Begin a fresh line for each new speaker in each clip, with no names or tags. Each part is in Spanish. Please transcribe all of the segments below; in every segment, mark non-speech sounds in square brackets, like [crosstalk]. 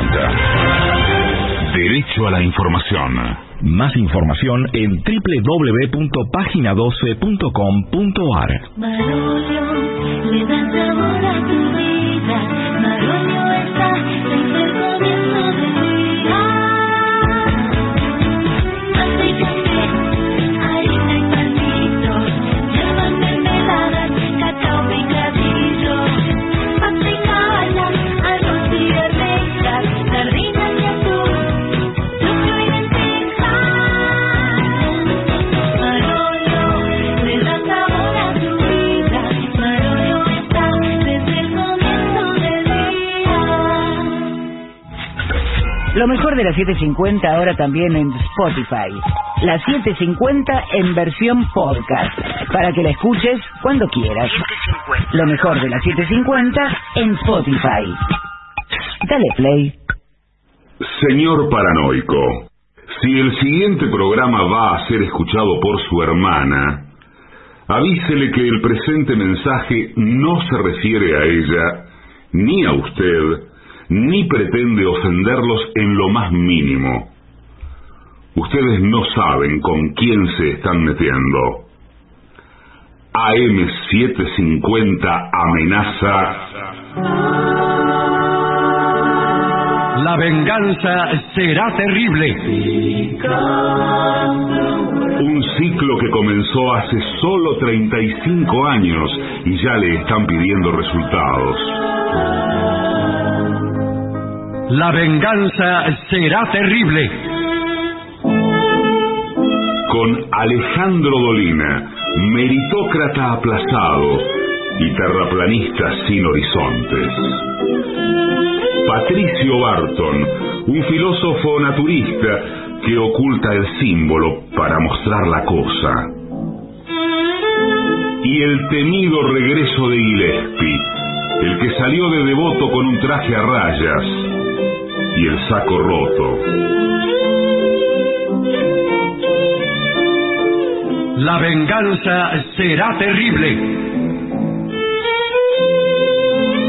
750. Derecho a la información.
Más información en www.pagina12.com.ar.
Marolio, le da sabor a tu vida.
Lo mejor de la 750 ahora también en Spotify. La 750 en versión podcast. Para que la escuches cuando quieras. Lo mejor de la 750 en Spotify. Dale play.
Señor paranoico, si el siguiente programa va a ser escuchado por su hermana, avísele que el presente mensaje no se refiere a ella, ni a usted, ni pretende ofenderlos en lo más mínimo. Ustedes no saben con quién se están metiendo. AM750 amenaza
La venganza será terrible.
Un ciclo que comenzó hace solo 35 años y ya le están pidiendo resultados.
La venganza será terrible.
Con Alejandro Dolina, meritócrata aplazado y terraplanista sin horizontes. Patricio Barton, un filósofo naturista que oculta el símbolo para mostrar la cosa. Y el temido regreso de Gillespie, el que salió de devoto con un traje a rayas y el saco roto.
La venganza será terrible.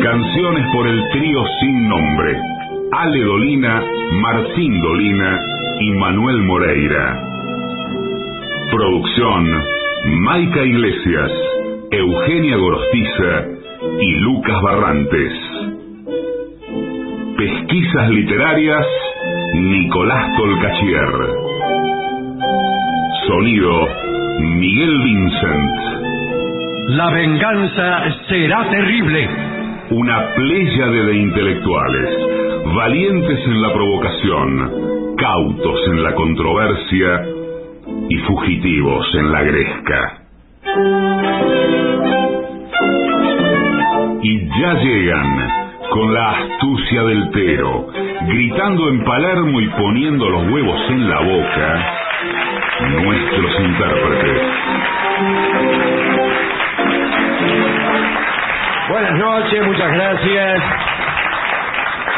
Canciones por el trío sin nombre. Ale Dolina, Martín Dolina y Manuel Moreira. Producción, Maica Iglesias, Eugenia Gorostiza y Lucas Barrantes. Pesquisas literarias, Nicolás Colcachier. Sonido, Miguel Vincent.
La venganza será terrible.
Una pléyade de intelectuales, valientes en la provocación, cautos en la controversia y fugitivos en la gresca. Y ya llegan, con la astucia del Tero, gritando en Palermo y poniendo los huevos en la boca, nuestros intérpretes.
Buenas noches, muchas gracias.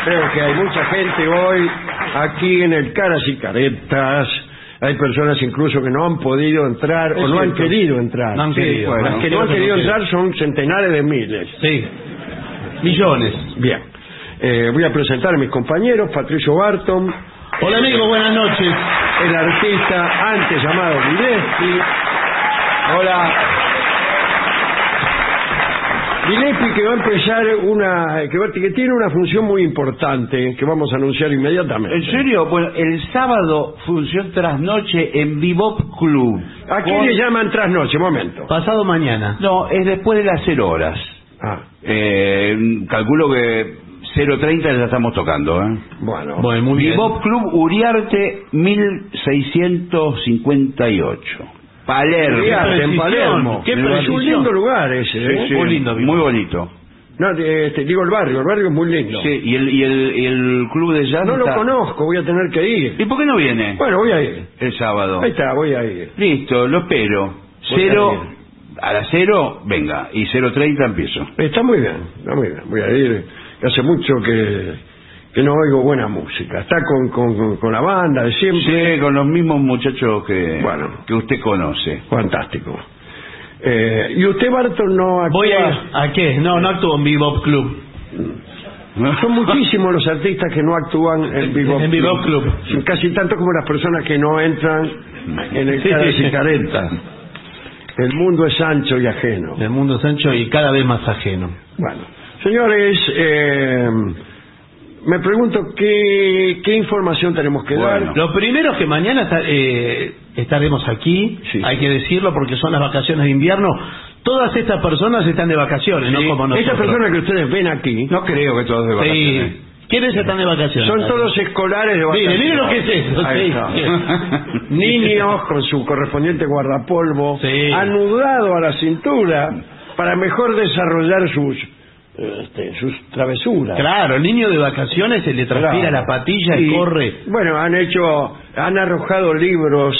Creo que hay mucha gente hoy aquí en el Caras y Caretas. Hay personas incluso que no han podido entrar o no han querido entrar.
No han
Sí,
querido.
bueno, las que no han querido entrar son centenares de miles.
Sí. Millones.
Bien. Eh, voy a presentar a mis compañeros, Patricio Barton,
Hola amigo, buenas noches.
el artista antes llamado Gillespie. Hola. Gillespie que va a empezar una, que, va- que tiene una función muy importante que vamos a anunciar inmediatamente.
¿En serio? Bueno, el sábado función trasnoche en Bebop Club.
¿A qué
Con-
le llaman trasnoche? Momento.
Pasado mañana.
No, es después de las 0 horas.
Ah,
Eh, calculo que 0.30 ya estamos tocando. ¿eh?
bueno.
Bueno, muy bien.
Bebop Club Uriarte 1658. Palermo.
Uriarte, en Palermo.
qué
es un lindo lugar ese.
Sí,
¿eh?
sí,
Muy lindo,
Muy bonito.
No, este, digo el barrio, el barrio es muy lindo.
Sí, y el, y el, y el club de jazz
No lo
está-
conozco, voy a tener que ir.
¿Y por qué no viene
Bueno, voy a ir.
el sábado?
Ahí está, voy a ir.
Listo, lo espero.
Voy
Cero,
a
las cero, venga, y 0.30 empiezo.
Está muy bien, está muy bien. Voy a ir. Hace mucho que, que no oigo buena música. Está con, con, con- con la banda de siempre.
Sí, con los mismos muchachos que,
Bueno.
que usted conoce.
Fantástico. Eh, ¿Y usted, Barton, no actúa?
Voy a ir. ¿A qué? No, no actúo en Bebop Club. [laughs]
Son muchísimos los artistas que no actúan en
Bebop Club.
Casi tanto como las personas que no entran en el
Sí, sí. [laughs]
El mundo es ancho y ajeno.
El mundo es ancho y cada vez más ajeno.
Bueno, señores, eh, me pregunto qué, qué información tenemos que
Bueno.
dar.
Lo primero es que mañana eh, estaremos aquí,
Sí.
hay que decirlo porque son las vacaciones de invierno. Todas estas personas están de vacaciones, no como nosotros.
Esas personas que ustedes ven aquí
No creo que todos de vacaciones.
¿Quiénes están de vacaciones?
son todos escolares de
Mire,
vacaciones.
mire lo que es eso.
Ahí
sí.
está. [laughs] Niños con su correspondiente guardapolvo,
Sí.
anudado a la cintura para mejor desarrollar sus este, sus travesuras.
Claro, el niño de vacaciones se le transpira
Claro.
la patilla y, corre.
Bueno, han hecho, han arrojado libros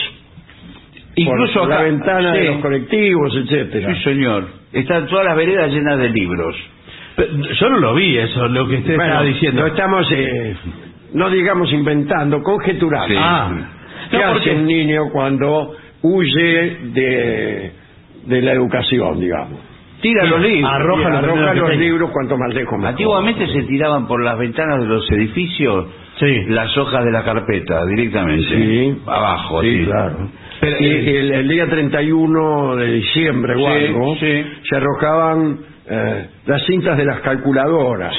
Incluso
por la
acá-
ventana de los colectivos, etcétera.
Sí, señor. Están todas las veredas llenas de libros.
Yo no lo vi eso, lo que usted
Bueno,
estaba diciendo.
lo estamos, eh, no digamos inventando, conjeturando.
Sí.
Ah,
¿Qué
no,
hace
porque-
un niño cuando huye de, de la educación, digamos?
Tira los libros.
Arroja
los libros cuanto más lejos mejor.
Antiguamente se tiraban por las ventanas de los edificios
Sí.
las hojas de la carpeta directamente.
Sí.
Abajo,
Sí, claro.
Pero,
y
eh,
el, el día 31 de diciembre o
Sí,
algo,
sí.
se arrojaban eh, las cintas de las calculadoras,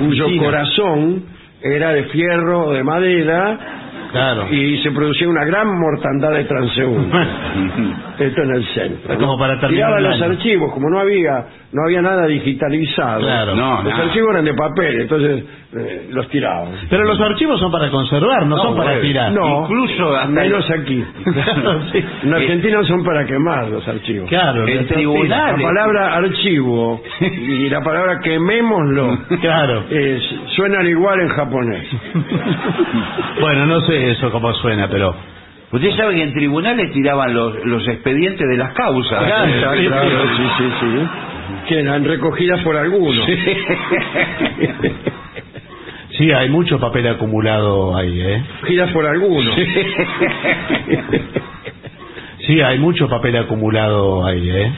cuyo
oficinas.
corazón era de fierro o de madera
Claro.
y se producía una gran mortandad de transeúntes. [laughs] Esto en el centro.
Como para terminar
Tiraban
el
los
año.
archivos, como no había no había nada digitalizado.
Claro.
No,
los
nada.
archivos eran de papel, entonces eh, los tiraban.
Pero los archivos son para conservar, no, son para
bueno.
tirar.
No,
Incluso hasta
menos aquí.
Claro, sí.
En Argentina son para quemar los archivos.
Claro,
El tribunal.
La palabra archivo y la palabra quemémoslo [laughs]
Claro.
es, suenan igual en japonés. [laughs]
Bueno, no sé eso cómo suena, pero.
Usted sabe que en tribunales tiraban los, los expedientes de las causas.
Claro, sí,
claro,
sí.
sí, sí, sí. Que eran recogidas por algunos. [laughs]
Sí, hay mucho papel acumulado ahí, ¿eh?
Recogidas por algunos.
Sí, hay mucho papel acumulado ahí, ¿eh?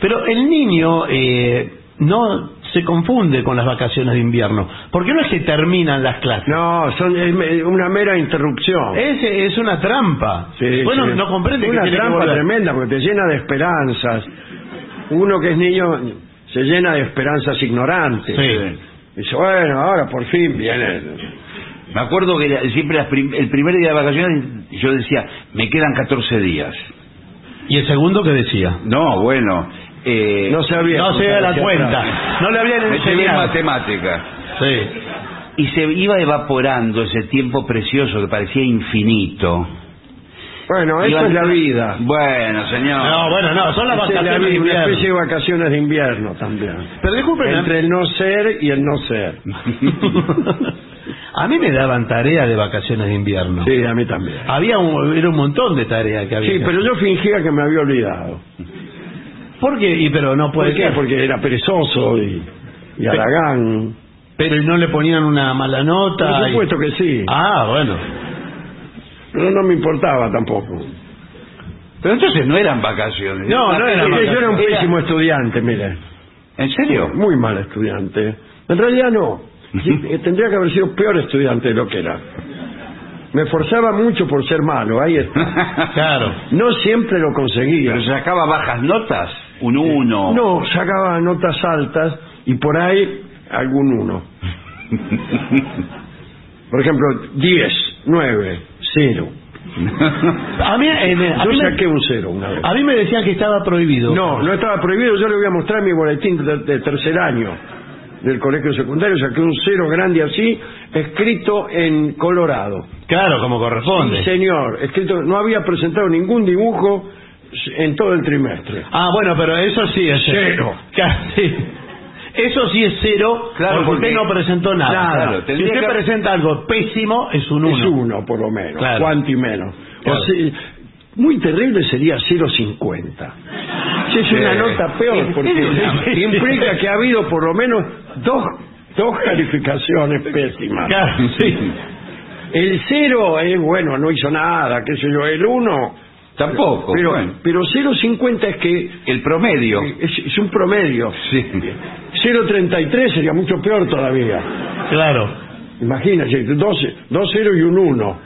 Pero el niño eh, no se confunde con las vacaciones de invierno, porque no es que terminan las clases.
No, son es una mera interrupción.
Es, es una trampa.
Sí,
bueno,
sí.
no comprende que
una
que
trampa tremenda porque te llena de esperanzas. Uno que es niño se llena de esperanzas ignorantes.
Sí.
Dice, bueno, ahora por fin viene.
Me acuerdo que siempre las prim- el primer día de vacaciones yo decía, me quedan 14 días.
¿Y el segundo qué decía?
No, bueno. Eh,
No sabía.
No se da la
hacia
cuenta. No le habían enseñado.
matemática.
Sí.
Y se iba evaporando ese tiempo precioso que parecía infinito.
Bueno, eso es la vida.
Bueno, señor.
No, bueno, no, son las
Esa es la
vacaciones de
una
invierno.
especie de vacaciones de invierno también.
Pero disculpen,
Entre el no ser y el no ser. [laughs]
a mí me daban tarea de vacaciones de invierno.
Sí, a mí también.
Había un, era un montón de tareas que había.
Sí,
que
pero
hacer.
yo fingía que me había olvidado.
¿Por qué? Y, pero no puede
¿Por qué?
ser.
Porque era perezoso y, y haragán.
Pero no le ponían una mala nota.
Por
y-
supuesto que sí.
Ah, bueno.
Pero no me importaba tampoco.
Pero entonces no eran vacaciones.
No, no eran
Porque yo era un
Era-
pésimo estudiante, mire.
¿En serio?
Muy mal estudiante. En realidad no. [laughs] Sí, eh, Tendría que haber sido peor estudiante de lo que era. Me esforzaba mucho por ser malo, ahí está. [laughs]
Claro.
No siempre lo conseguía.
Pero sacaba bajas notas. Un uno.
No, sacaba notas altas y por ahí algún uno. [laughs] Por ejemplo, 10, 9, 0.
A mí, en- a
Yo
mí me-
saqué un 0 una vez.
a mí me decían que estaba prohibido.
No, no estaba prohibido. Yo le voy a mostrar mi boletín de, de tercer año del colegio secundario. Saqué un cero grande así, escrito en colorado.
Claro, como corresponde.
Sí, señor. Escrito, no había presentado ningún dibujo en todo el trimestre.
Ah, bueno, pero eso sí es
Cero.
Sí. [laughs] Eso sí es cero,
Claro,
porque usted no presentó nada.
Nada.
Claro,
si usted
que-
presenta algo pésimo, es un uno.
Es uno, por lo menos.
Claro.
Cuanto y menos. O sea, muy terrible sería 0,50. Si es una nota peor, porque [laughs] implica que ha habido por lo menos dos, dos calificaciones pésimas.
Claro, sí.
El cero es bueno, no hizo nada, qué sé yo. El uno
Tampoco.
Pero,
bueno.
pero 0,50 es que
El promedio.
es, es un promedio.
Sí.
0,33 sería mucho peor todavía.
Claro.
Imagínate, 12, 2 0 y un 1.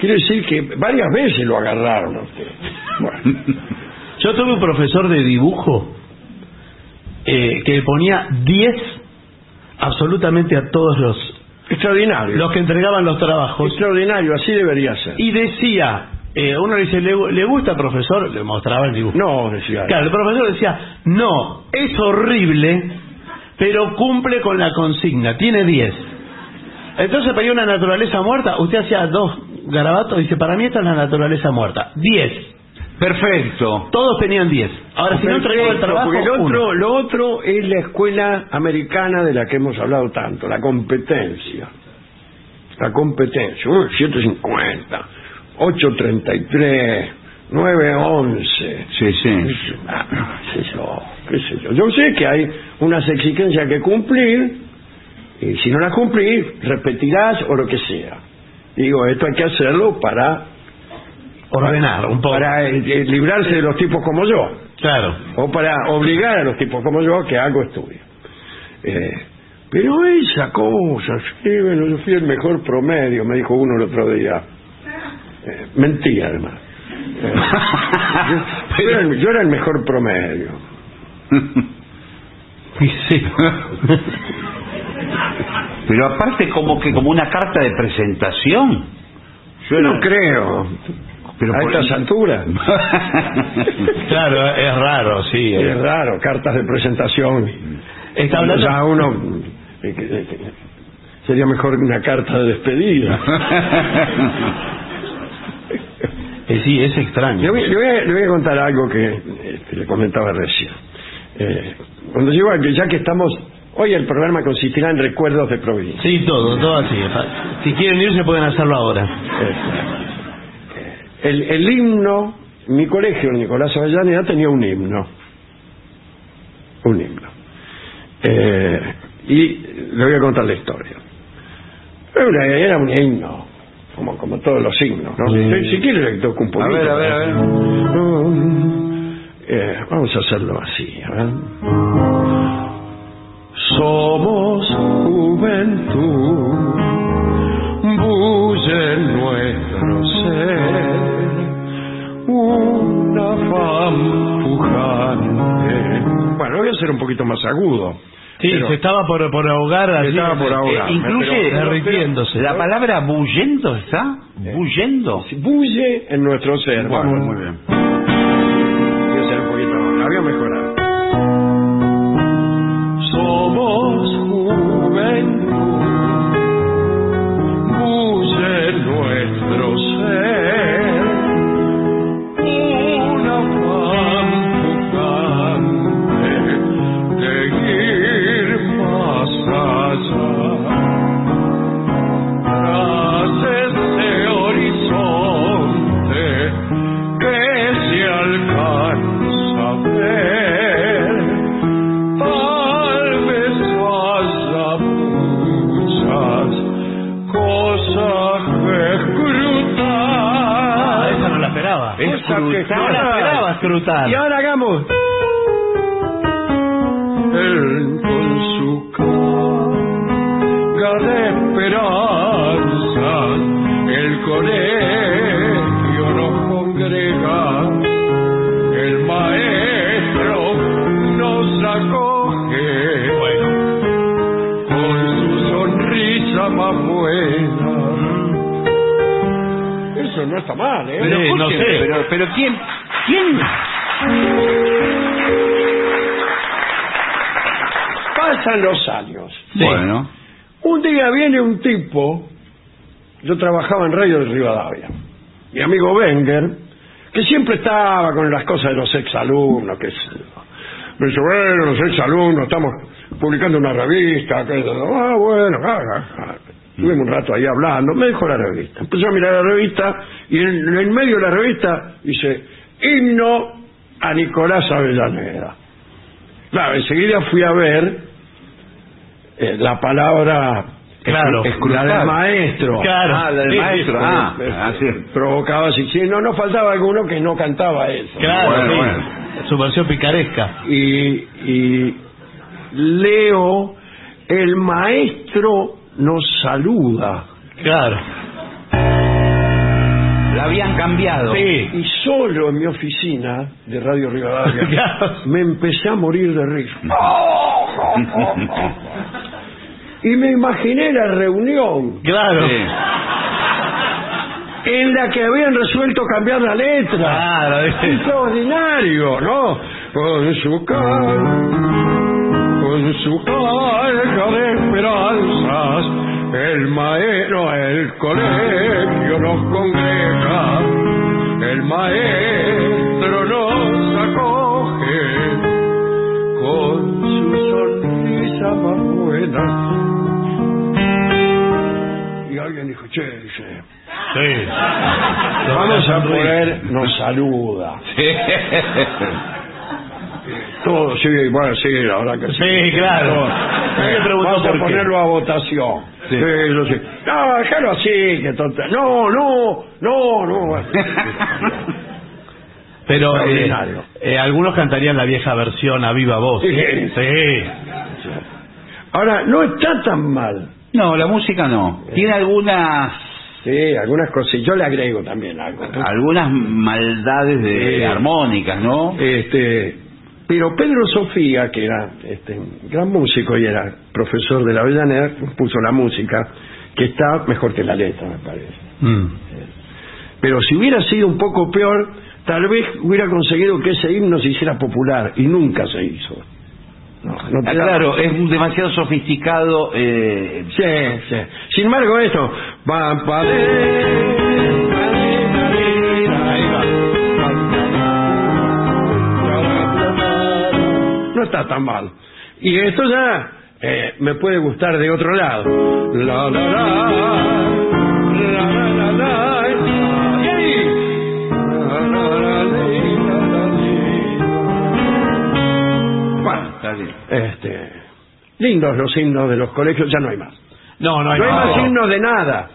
Quiere decir que varias veces lo agarraron a usted. Bueno, [laughs]
Yo tuve un profesor de dibujo eh, que le ponía 10 absolutamente a todos los,
extraordinario.
los que entregaban los trabajos.
Extraordinario, así debería ser.
Y decía, eh, uno le dice, ¿le, le gusta profesor? Le mostraba el dibujo.
No, decía.
Claro, el profesor decía, no, es horrible, pero cumple con la consigna, tiene 10. Entonces pedía una naturaleza muerta, usted hacía dos garabatos y dice, para mí esta es la naturaleza muerta. 10.
Perfecto.
Todos tenían 10. Ahora, si no entregaba el trabajo, uno.
otro, lo otro es la escuela americana de la que hemos hablado tanto, la competencia. La competencia. Uh, 750, 833, 911.
Sí, sí.
Ah, qué sé yo, qué sé yo. Yo sé que hay unas exigencias que cumplir y si no las cumplís, repetirás o lo que sea. Digo, esto hay que hacerlo para,
Ordenar un poco.
para eh, eh, librarse de los tipos como yo.
Claro.
o para obligar a los tipos como yo que algo estudien. Eh, pero esa cosa, sí, bueno, yo fui el mejor promedio, me dijo uno el otro día. Eh, mentía, además. Eh, [laughs] yo, era el, yo era el mejor promedio. [laughs]
Sí.
Pero aparte como que como una carta de presentación.
Yo no creo.
Pero
a estas alturas. [laughs]
claro, es raro, sí.
es raro, cartas de presentación.
Está hablando...
Ya uno. eh, eh, sería mejor una carta de despedida.
Eh, sí, es extraño.
Le voy, le voy a, le voy a contar algo que este, le comentaba recién. Eh, cuando llego ya que estamos, hoy el programa consistirá en recuerdos de provincia.
Sí, todo, todo así. Si quieren irse pueden hacerlo ahora.
Este, el, el himno, mi colegio, el Nicolás Avellaneda, tenía un himno. Un himno. Eh, y le voy a contar la historia. Era un himno, como, como todos los himnos, ¿no? Si, si quiere le toco un
A
poquito.
ver, a ver, a ver.
Eh, vamos a hacerlo así. a ver. Somos juventud, bulle nuestro ser, un afán pujante. Bueno, voy a hacer un poquito más agudo.
Sí,
pero-
se estaba por, por ahogar. así,
Estaba por ahogar.
Eh, incluye
derritiéndose.
la palabra bullendo está. Bullendo.
bulle en nuestro ser.
Bueno,
Vamos.
muy bien.
Voy a hacer un poquito, la voy a mejorar. Somos juventud, bulle en nuestro ser, que
No la esperaba escrutar.
Y ahora hagamos. Él con su carga de esperanza, Eso no está mal, ¿eh?
Pero,
Sí, no sé.
pero, pero quién, quién,
Pasan los años.
bueno,
Un día viene un tipo, yo trabajaba en Radio de Rivadavia, mi amigo Wenger, que siempre estaba con las cosas de los exalumnos, que es, me dice, bueno, los exalumnos, estamos publicando una revista, que, ah, bueno, ah, ah, ah". Estuvimos un rato ahí hablando, me dejó la revista. Empezó a mirar la revista y en, en el medio de la revista dice, himno a Nicolás Avellaneda. Claro, enseguida fui a ver eh, la palabra
Claro.
La del maestro.
Claro.
Ah, la del
Sí,
maestro.
sí,
Ah,
Eh,
ah, sí.
Provocaba así. Sí, no, no faltaba alguno que no cantaba eso.
Claro,
Bueno,
sí.
bueno.
Su versión picaresca.
Y, y leo, el maestro nos saluda.
Claro.
La habían cambiado.
Sí.
Y solo en mi oficina de Radio Rivadavia [laughs]
Claro.
me empecé a morir de risa. [laughs] Y me imaginé la reunión
Claro.
Sí.
en la que habían resuelto cambiar la letra.
Claro.
Extraordinario, ¿no? Con su carga, con su carga de esperanzas, el maestro, el colegio nos congrega, el maestro nos acoge con su sonrisa más buena. Y alguien dijo, che, dice,
Sí.
vamos a poner, nos saluda. Todo, sí, bueno, sí, la verdad que sí.
Sí, claro.
Eh,
preguntó
Vamos a ponerlo a votación.
Sí.
Sí, yo sí. No, déjalo así, que tonta. No, no, no, no. [laughs]
Pero eh, eh, algunos cantarían la vieja versión a viva voz.
Sí.
Sí.
Ahora, no está tan mal.
No, la música no. Tiene algunas
Sí, algunas cosas. Yo le agrego también algo. ¿no?
algunas maldades de
Sí.
armónicas, ¿no?
Este, pero Pedro Sofía, que era este, gran músico y era profesor de la Avellaneda, puso la música, que está mejor que la letra, me parece.
Mm.
Pero si hubiera sido un poco peor, tal vez hubiera conseguido que ese himno se hiciera popular y nunca se hizo. No, no
Ah, claro, es un demasiado sofisticado. Eh,
Sí, sí. Sin embargo, esto. pa, pa, está tan mal. Y esto ya eh, me puede gustar de otro lado. La, la, la, la, la, la, este, lindos los himnos de los colegios, ya no hay más.
No, no hay
No hay
más
himnos de nada.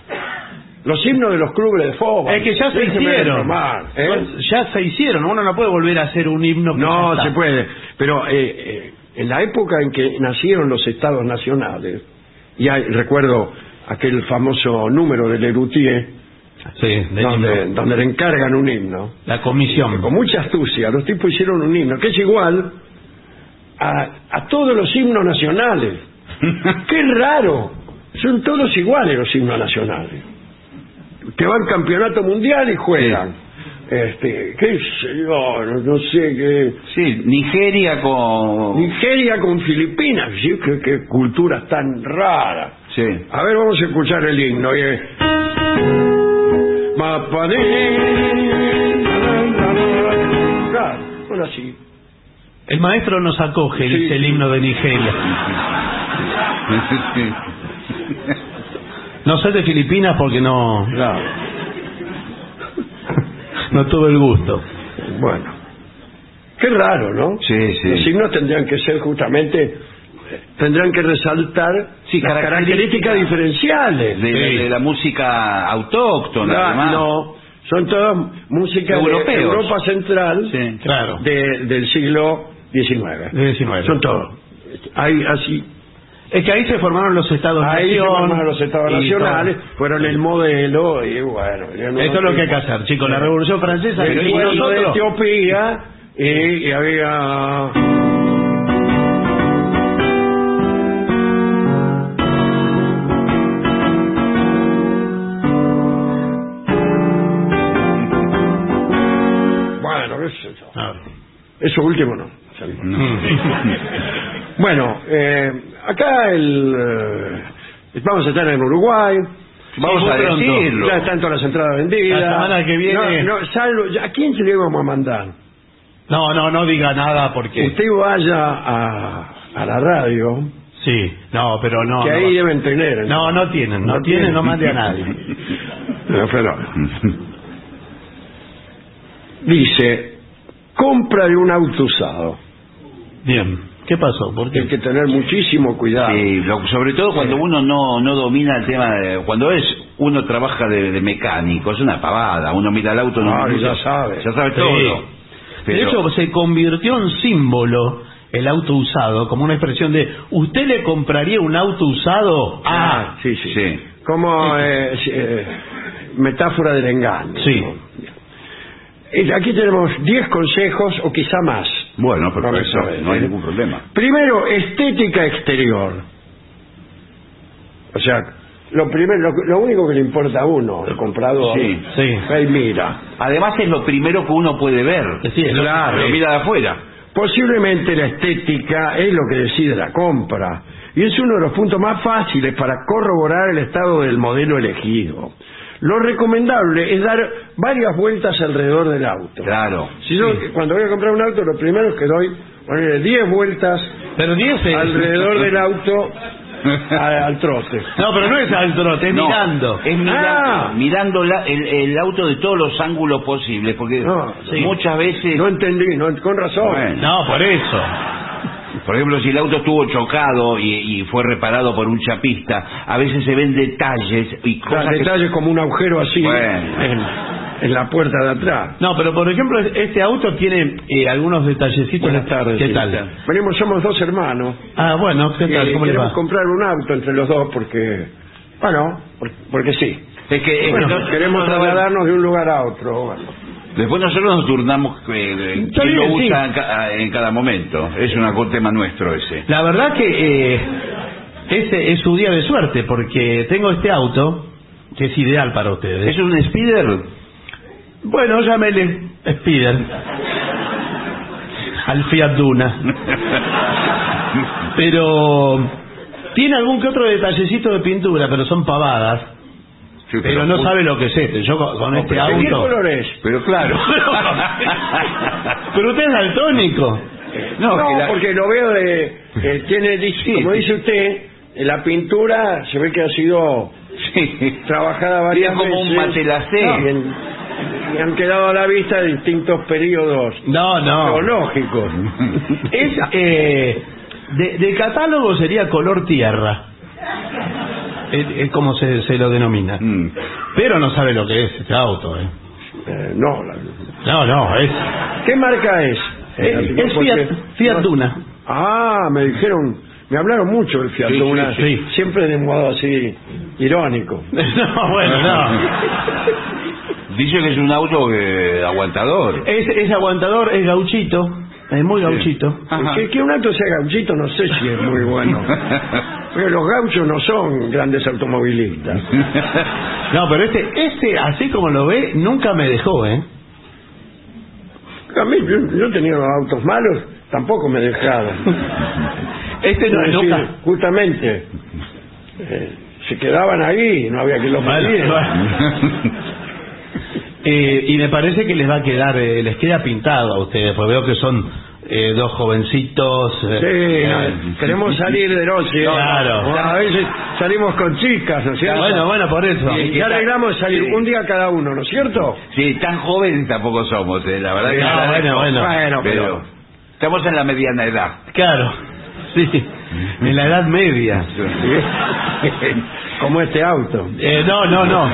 Los himnos de los clubes de fútbol.
Es que ya se
Déjeme
hicieron.
¿eh?
Ya se hicieron. Uno no puede volver a hacer un himno. que
No se puede. Pero eh, eh, en la época en que nacieron los estados nacionales, y hay, recuerdo aquel famoso número de Lerutier,
Sí, del
donde, le encargan un himno,
La comisión.
con mucha astucia, los tipos hicieron un himno que es igual a, a todos los himnos nacionales. [laughs] ¡Qué raro! Son todos iguales los himnos nacionales. Que van campeonato mundial y juegan. Este, qué sé yo, no, no sé qué.
Sí, Nigeria con.
Nigeria con Filipinas, ¿sí? qué, qué culturas tan raras.
Sí.
A ver, vamos a escuchar el himno. Claro, bueno, así.
El maestro nos acoge,
Sí.
dice el himno de Nigeria. [laughs] No sé de Filipinas porque no,
Claro.
no tuve el gusto.
Bueno. Qué raro, ¿no?
Sí, sí.
Los himnos tendrían que ser justamente, tendrán que resaltar
Sí,
las
características
características diferenciales.
de,
Sí.
de la música autóctona,
No,
además.
no, son todas música de
Europeos.
Europa Central
Sí.
Claro.
de- del siglo XIX.
19.
Son todos. Hay así.
Es que ahí se formaron los estados
Ahí se formaron los estados
y
nacionales, fueron el modelo y bueno. ya no-
Esto es lo que hay que hacer, chicos. La Revolución Francesa.
El
y
pueblo de
nosotros.
Etiopía y, y había bueno qué sé yo. Eso último no [laughs] bueno eh, acá el eh, vamos a estar en Uruguay
Vamos a
pronto.
decirlo.
ya están todas las entradas vendidas
La semana que viene-
no, no, salvo, ¿a quién se le íbamos a mandar?
No, no, no diga nada porque.
usted vaya a, a la radio
Sí, no, pero no.
que
no,
ahí deben tener ¿eh?
no, no tienen, no,
No
tienen,
tienen.
no mande a nadie. [laughs]
No, pero- dice compra de un auto usado
Bien. ¿Qué pasó? ¿Por qué?
Hay que tener muchísimo cuidado.
Sí, lo- sobre todo cuando uno no, no domina el tema, de- cuando es uno trabaja de, de mecánico, es una pavada, uno mira el auto, no,
Claro,
no-
ya sabe.
ya sabe
Sí.
todo.
De hecho, se convirtió en símbolo el auto usado, como una expresión de, ¿usted le compraría un auto usado?
Ah, sí, sí.
sí.
Como eh, eh, metáfora del engaño.
Sí.
Aquí tenemos 10 consejos o quizá más.
Bueno, pero eso no hay
¿eh?
ningún problema.
Primero, estética exterior. O sea, lo primero, lo, lo único que le importa a uno, el comprador,
Sí,
sí.
ahí mira.
Además es lo primero que uno puede ver.
Sí, es
Claro.
Lo mira de afuera.
Posiblemente la estética es lo que decide la compra y es uno de los puntos más fáciles para corroborar el estado del modelo elegido. Lo recomendable es dar varias vueltas alrededor del auto.
Claro.
Si yo, cuando voy a comprar un auto, lo primero es que doy ponerle 10 vueltas
Pero 10 es...
alrededor del auto [laughs] al trote.
No, pero no es al trote, es
No,
mirando.
Es mirando,
Ah.
mirando la- el, el auto de todos los ángulos posibles, porque
No,
sí.
muchas veces...
No entendí, no, con razón.
Bueno.
No, por eso.
Por ejemplo, si el auto estuvo chocado y, y fue reparado por un chapista, a veces se ven detalles y cosas que-
detalles como un agujero así
Bueno.
en, en la puerta de atrás.
No, pero por ejemplo, este auto tiene eh, algunos detallecitos.
Buenas tardes.
¿Qué tal?
Venimos, somos dos hermanos.
Ah, bueno, ¿qué tal?
y
¿Cómo le
queremos
va?
comprar un auto entre los dos porque, bueno, por- porque sí.
Es que, es que
Bueno,
no-
queremos
no-
trasladarnos de un lugar a otro. Bueno.
Después nosotros nos turnamos eh, quién lo
sí.
usa en, ca- en cada momento. Es un tema nuestro ese.
La verdad que eh, ese es su día de suerte, porque tengo este auto que es ideal para ustedes.
¿Es un speeder?
Bueno, llámele Spider. Al Fiat Duna. [laughs] Pero tiene algún que otro detallecito de pintura, pero son pavadas.
Sí,
Pero no sabe lo que es este. Yo con, con
No,
este
¿De qué
auto.
color es?
Pero claro. [laughs]
Pero usted es daltónico.
No,
No,
la-
porque lo veo de... que tiene, como dice usted, la pintura se ve que ha sido
Sí.
trabajada varias
Tiene como un
veces.
matelacé.
Y han quedado a la vista distintos periodos
No, no.
geológicos. [laughs]
Es, eh, de, de catálogo sería color tierra. Es, es como se, se lo denomina.
Mm.
Pero no sabe lo que es este auto. ¿eh?
Eh, no, la-
No, no, es,
¿qué marca es?
es,
Eh,
es
porque-
Fiat, Fiat Duna.
Ah, me dijeron, me hablaron mucho del Fiat
Sí,
Duna,
sí, sí.
siempre de modo así irónico. [laughs]
No, bueno, no.
Dice que es un auto eh, aguantador.
Es, es aguantador, es gauchito, es muy gauchito.
Que, que un auto sea gauchito no sé si es muy bueno. [laughs] Porque los gauchos no son grandes automovilistas. [laughs]
No, pero este, este, así como lo ve, nunca me dejó, ¿eh?
A mí, yo, yo tenía unos autos malos, tampoco me dejaron. [laughs]
Este no,
Es decir,
nunca.
justamente, eh, se quedaban ahí, no había que los
bueno. Eh, y me parece que les va a quedar, eh, les queda pintado a ustedes, porque veo que son eh, dos jovencitos. eh,
Sí,
eh,
no, queremos salir de noche.
Claro.
A veces salimos con chicas, ¿no es cierto?
bueno, bueno, por eso.
Y ya arreglamos salir
Sí.
un día cada uno, ¿no es cierto?
Sí, tan jóvenes tampoco somos, eh, la verdad que...
No, bueno, bueno.
Bueno,
pero
pero...
estamos en la mediana edad.
Claro, sí, en la Edad Media.
Como este auto.
Eh, no, no, no.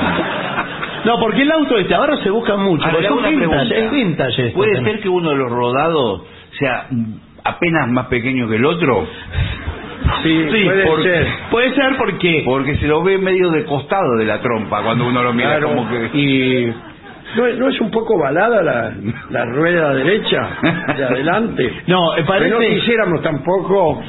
No, porque el auto este ahora se busca mucho.
Ah, hago
son
una
vintage, es esto
¿Puede
también.
ser que uno de los rodados sea apenas más pequeño que el otro?
Sí,
Sí,
puede
por-
ser.
Puede ser porque...
Porque se lo ve medio de costado de la trompa cuando uno lo mira
Claro,
como que...
y ¿no, es- no es un poco balada la, la rueda derecha de adelante? [laughs]
No, eh, parece...
no quisiéramos tampoco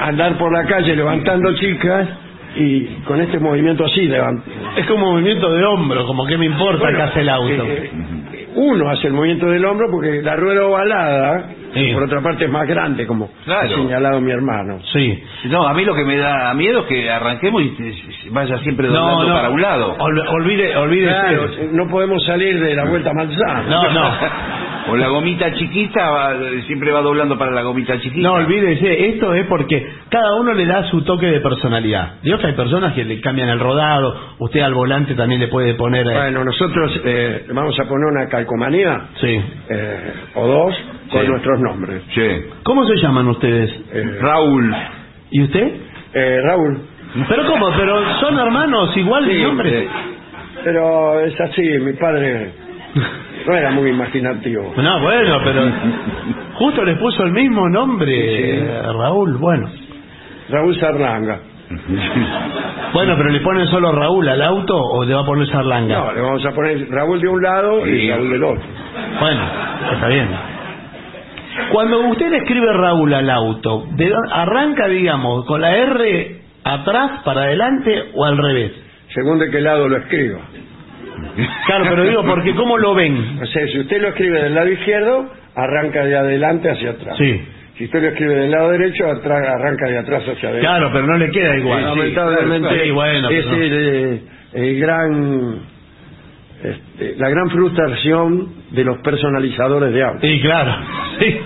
andar por la calle levantando chicas y con este movimiento así levant-
Es como movimiento de hombro, como que me importa
Bueno,
que hace el auto.
eh, eh, uno hace el movimiento del hombro porque la rueda ovalada,
Sí.
por otra parte, es más grande, como
Claro.
ha señalado mi hermano.
Sí.
No, a mí lo que me da miedo es que arranquemos y vaya siempre doblando
no.
para un lado.
Ol- olvide, olvídese.
Claro, no podemos salir de la vuelta manzana.
No, no. [laughs]
O la gomita chiquita va- siempre va doblando para la gomita chiquita.
No, olvídese, esto es porque cada uno le da su toque de personalidad. Dios que hay personas que le cambian el rodado, usted al volante también le puede poner... eh,
Bueno, nosotros eh, le vamos a poner una calcomanía
Sí.
eh, o dos con
Sí.
nuestros nombres.
Sí.
¿Cómo se llaman ustedes?
Eh,
Raúl.
¿Y usted?
eh, Raúl,
¿Pero cómo? ¿Pero son hermanos igual
Sí,
de nombre?
eh,
pero es así, mi padre no era muy imaginativo.
No, bueno, pero justo les puso el mismo nombre,
Sí, sí.
Raúl, bueno.
Raúl Sarlanga. [laughs]
Bueno, pero le ponen solo Raúl al auto o le va a poner Sarlanga.
No, le vamos a poner Raúl de un lado y. Raúl del otro.
Bueno, está bien. Cuando usted escribe Raúl al auto, ¿de dó- ¿arranca, digamos, con la R atrás, para adelante o al revés?
Según de qué lado lo escriba.
Claro, pero digo, porque ¿cómo lo ven?
O sea, si usted lo escribe del lado izquierdo, arranca de adelante hacia atrás.
Sí.
Si usted lo escribe del lado derecho, atrás- arranca de atrás hacia adelante.
Claro, pero no le queda igual.
Lamentablemente
Sí, bueno,
es
no.
el, eh, el gran este, la gran frustración de los personalizadores de autos.
Sí, claro. [laughs] Sí.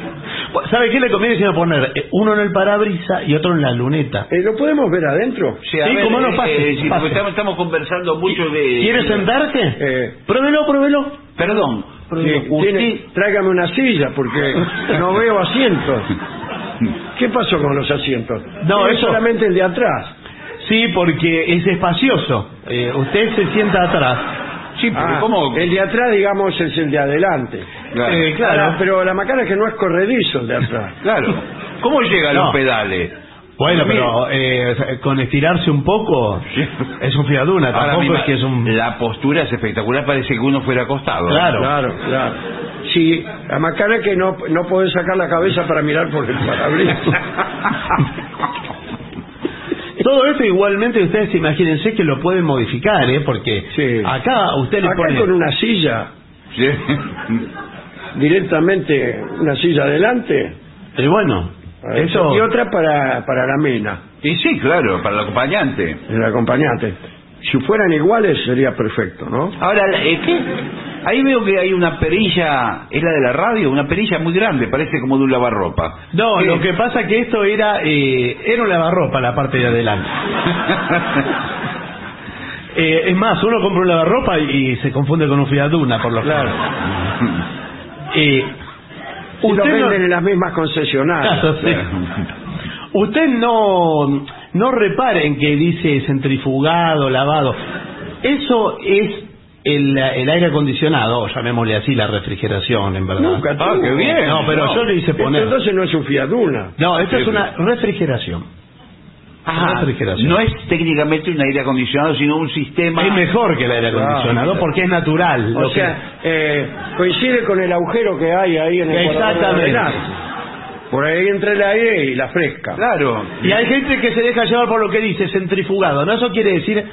¿Sabe qué le conviene si no poner eh, uno en el parabrisa y otro en la luneta?
Eh, ¿Lo podemos ver adentro?
Sí,
Sí,
ver,
cómo no,
eh,
pase,
eh, estamos, estamos conversando mucho de...
¿Quiere sentarse?
Eh,
Pruébelo, pruébelo.
Perdón.
sí,
Usted...
tiene- tráigame una silla porque [laughs] no veo asientos. ¿Qué pasó con los asientos?
No,
Tiene
eso-
solamente el de atrás.
Sí, porque es espacioso. Eh, usted se sienta atrás.
Sí, pero
Ah,
¿cómo?
El de atrás, digamos, es el de adelante.
Claro.
Eh, claro.
Ahora, pero la macana es que no es corredizo el de atrás. [laughs]
Claro. ¿Cómo llegan
No.
los pedales?
Bueno, pero eh, con estirarse un poco es un fiaduna,
Ahora
tampoco
mismo,
es que es un...
La postura es espectacular, parece que uno fuera acostado.
Claro.
Claro, claro. Sí, la macana es que no, no podés sacar la cabeza para mirar por el parabrisas. [laughs]
Todo esto igualmente ustedes imagínense que lo pueden modificar, ¿eh? Porque
Sí.
acá usted le
Acá
pone...
con una silla,
Sí.
directamente una silla adelante,
Eh, bueno, eso...
y otra para, para la mina,
Y sí, claro, para el acompañante.
el acompañante. Si fueran iguales sería perfecto, ¿no?
Ahora, eh, ¿qué? Ahí veo que hay una perilla, es la de la radio, una perilla muy grande, parece como de un lavarropa.
No,
¿Qué?
lo que pasa que esto era eh, era un lavarropa la parte de adelante. [laughs] Eh, es más, uno compra un lavarropa y, se confunde con un Fiat-Duna, por lo
Claro.
general. [laughs] Eh,
Y lo
usted no-
venden en las mismas concesionarias.
Claro, sí. Usted no, no repare en que dice centrifugado, lavado. Eso es el, el aire acondicionado, o llamémosle así la refrigeración, en verdad.
Nunca
Ah,
tuvo.
qué bien.
No, pero
No.
yo le hice
Esto
poner.
entonces no es un Fiaduna.
No, esto es una refrigeración.
Ah,
refrigeración.
no es técnicamente un aire acondicionado, sino un sistema...
Es mejor que el aire acondicionado
Claro.
porque es natural.
O
lo que-
sea, eh, coincide con el agujero que hay ahí en el
Exactamente.
Por ahí entra el aire y la fresca.
Claro.
Y hay gente que se deja llevar por lo que dice centrifugado. No, eso quiere decir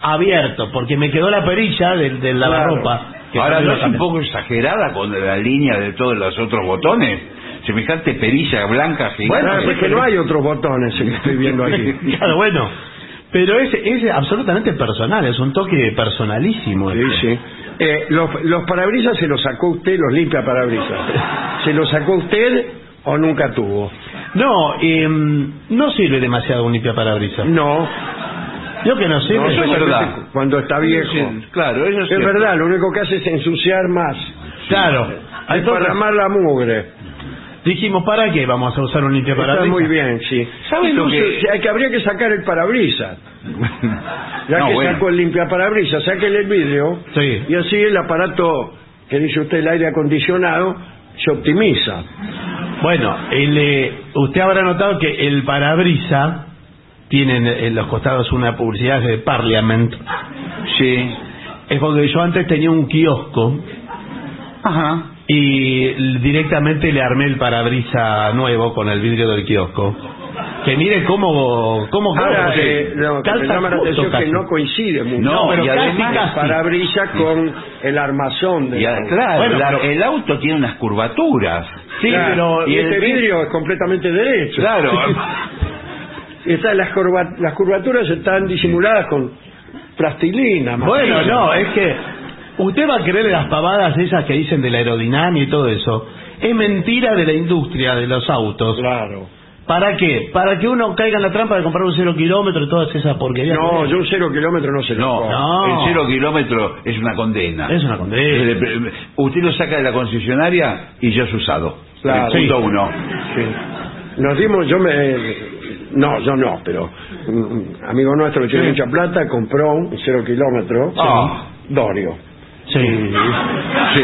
abierto, porque me quedó la perilla del, del
Claro.
lavarropa. que
Ahora, ¿no es un poco exagerada con la línea de todos los otros botones? Semejante perilla blanca gigante.
Bueno, es que no hay otros botones en que estoy [laughs] viendo aquí.
Claro, bueno. Pero es, es absolutamente personal, es un toque personalísimo.
Sí,
este.
sí. Eh, los, los parabrisas se los sacó usted, los limpia parabrisas. ¿Se los sacó usted o nunca tuvo?
No, em, no sirve demasiado un limpia parabrisas.
No,
Yo que no sirve.
no,
eso es verdad.
Cuando está viejo.
Sí, claro, eso es,
verdad, lo único que hace es ensuciar más.
Claro.
Hay
Entonces,
derramar la mugre.
dijimos, ¿para qué vamos a usar un limpia
Está
parabrisas?
muy bien, sí.
¿Sabe
Lo que,
que-
que habría que sacar el parabrisas. [laughs] Ya
No,
que
bueno.
sacó el limpiaparabrisas, sáquele el vidrio
Sí.
y así el aparato que dice usted el aire acondicionado se optimiza.
Bueno, el, eh, usted habrá notado que el parabrisa tiene en, en los costados una publicidad de Parliament.
Sí.
Es porque yo antes tenía un kiosco
Ajá.
y directamente le armé el parabrisa nuevo con el vidrio del kiosco. Que mire cómo cómo
Ahora, eh, lo que me llama la atención que no coincide mucho.
No,
pero
y
casi,
además-
casi.
Parabrisa con el armazón de
Y a- claro,
Bueno,
la-
pero-
el auto tiene unas curvaturas.
Sí,
Claro,
pero
y
el
este
vid-
vidrio es completamente derecho.
Claro. [laughs]
Está- las, curva- las curvaturas están disimuladas con plastilina.
Bueno, no, es que usted va a creer las pavadas esas que dicen de la aerodinámica y todo eso. Es mentira de la industria de los autos.
Claro.
¿Para qué? Para que uno caiga en la trampa de comprar un cero kilómetro y todas esas porquerías.
No, yo un cero kilómetro no se lo
No,
compro.
No.
el cero kilómetro es una condena.
Es una condena.
Eh, Usted lo saca de la concesionaria y ya es usado.
Claro.
El punto
Sí.
uno.
Sí. Nos dimos, yo me... No, yo no, pero un amigo nuestro que tiene mucha plata compró un cero kilómetro
Ah.
Dorio.
Sí.
Sí.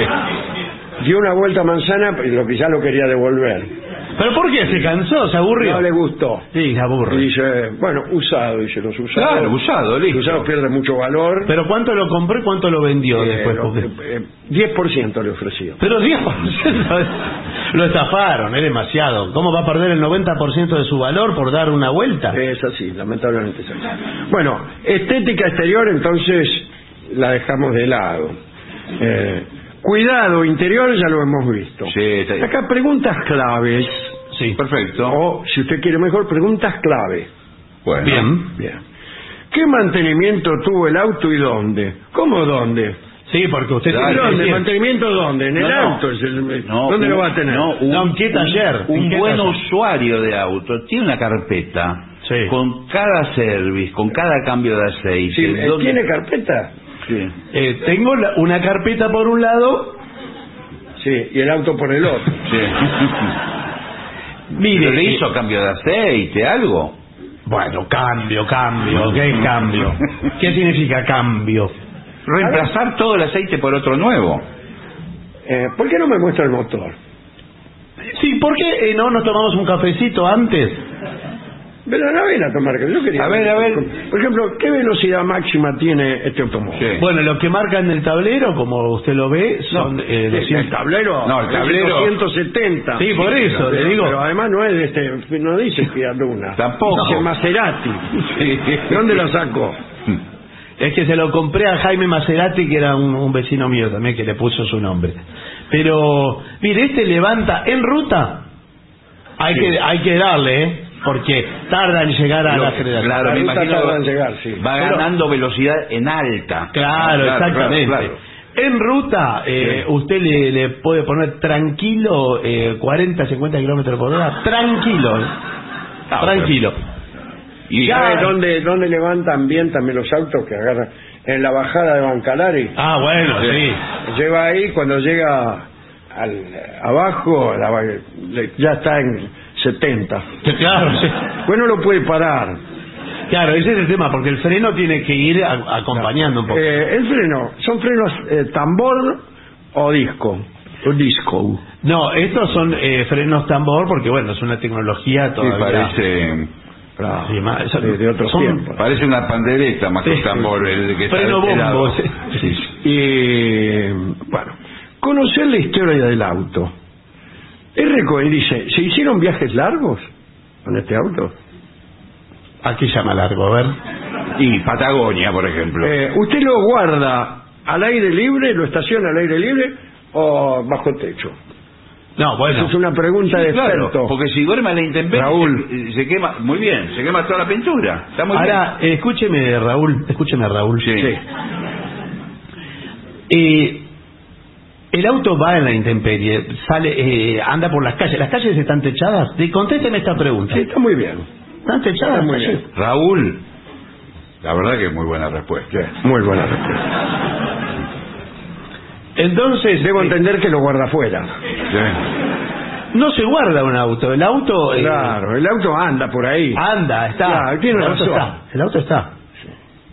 Dio una vuelta a manzana y lo que ya lo quería devolver.
¿Pero por qué? ¿Se cansó? ¿Se aburrió?
No le gustó.
Sí, se aburre.
Y dice, bueno, usado, dice, los usados.
Claro, usado, listo.
Los usados pierden mucho valor.
¿Pero cuánto lo compró y cuánto lo vendió
Eh,
después?
lo-
Porque-
eh, 10% le ofreció.
Pero 10% [laughs] lo estafaron, es demasiado. ¿Cómo va a perder el 90% de su valor por dar una vuelta?
Es así, lamentablemente es así. Bueno, estética exterior entonces la dejamos de lado. Eh, cuidado interior ya lo hemos visto.
Sí, está bien.
Acá preguntas claves,
Sí.
Perfecto.
o si usted quiere mejor, preguntas clave.
Bueno.
Bien.
Bien. ¿Qué mantenimiento tuvo el auto y dónde? ¿Cómo dónde?
Sí, porque usted
Claro,
tiene
¿Dónde?
que-
¿Mantenimiento dónde? ¿En el
No, no.
auto? Es el-
No,
¿Dónde
un-
lo va a tener?
No, un,
No, ¿en qué taller?
un
¿En qué
buen
taller?
usuario de auto tiene una carpeta
Sí.
con cada service, con cada cambio de aceite.
Sí, eh,
¿Dónde-
¿Tiene carpeta?
Sí.
Eh, tengo la- una carpeta por un lado.
Sí, y el auto por el otro.
Sí.
Mire,
¿Pero le
eh,
hizo cambio de aceite, algo?
Bueno, cambio, cambio. [laughs] ¿Qué es cambio? ¿Qué significa cambio?
Reemplazar todo el aceite por otro nuevo.
Eh, ¿Por qué no me muestra el motor?
Sí, ¿por qué eh, no nos tomamos un cafecito antes?
Pero no ven a tomar, que yo quería...
A ver, a ver.
Por ejemplo, ¿qué velocidad máxima tiene este automóvil?
Sí.
Bueno, lo que marca en el tablero, como usted lo ve, son eh,
Sí,
200.
el tablero,
No, el tablero-
270.
Sí, por eso, le
pero,
digo.
Pero además no es de este, no dice Fiat Luna.
Tampoco.
Dice Maserati.
Sí.
¿De dónde lo sacó?
Es que se lo compré a Jaime Maserati, que era un, un vecino mío también, que le puso su nombre. Pero, mire, este levanta en ruta. Hay que hay que darle, ¿eh? Porque tarda en llegar a
Lo-
la aceleración.
Claro,
La
me
ruta
imagino
tarda en llegar, sí.
va
Pero-
ganando velocidad en alta.
Claro, exactamente.
claro, claro.
En ruta, eh, usted le, le puede poner tranquilo eh, 40, 50 kilómetros por hora. Tranquilo. ¿eh?
Ah,
tranquilo.
Y
Ya-
¿Sabe dónde, dónde levantan bien también los autos que agarran? En la bajada de Bancalari.
Ah, bueno, sí.
Lleva ahí, cuando llega al, abajo, la- le- ya está en 70.
Sí, Claro, sí.
Pues no lo puede parar.
Claro, ese es el tema, porque el freno tiene que ir a- acompañando un poco.
Eh, el freno, ¿son frenos eh, tambor o disco? O disco.
No, estos son eh, frenos tambor porque, bueno, es una tecnología
Sí,
todavía...
parece,
Claro,
Sí, ma- eso-
de, de otros
son-
tiempos.
parece una pandereta más que un
Sí.
tambor. El que está
Freno
de este lado.
bombo, sí.
Sí.
Y bueno, conocer la historia del auto. Reco- y dice, ¿se hicieron viajes largos con este auto?
Aquí llama largo, a ver.
Y Patagonia, por ejemplo.
Eh, ¿Usted lo guarda al aire libre, lo estaciona al aire libre o bajo techo?
No, bueno.
Esa es una pregunta de
Claro,
experto.
porque si duerme a la intemperie
Raúl.
Se, se quema, muy bien, se quema toda la pintura. Está muy
Ahora, eh, escúcheme, Raúl, escúcheme, Raúl.
bien. Sí.
Eh, el auto va en la intemperie, sale, eh, anda por las calles. ¿Las calles están techadas? Contésteme esta pregunta.
Sí, está muy bien.
¿Están techadas?
Está muy bien.
Raúl, la verdad que es muy buena respuesta.
Muy buena respuesta.
Entonces,
Debo
eh,
entender que lo guarda afuera.
no se guarda un auto. El auto eh,
Claro, el auto anda por ahí.
anda, está.
Claro, tiene
el auto está. El auto está.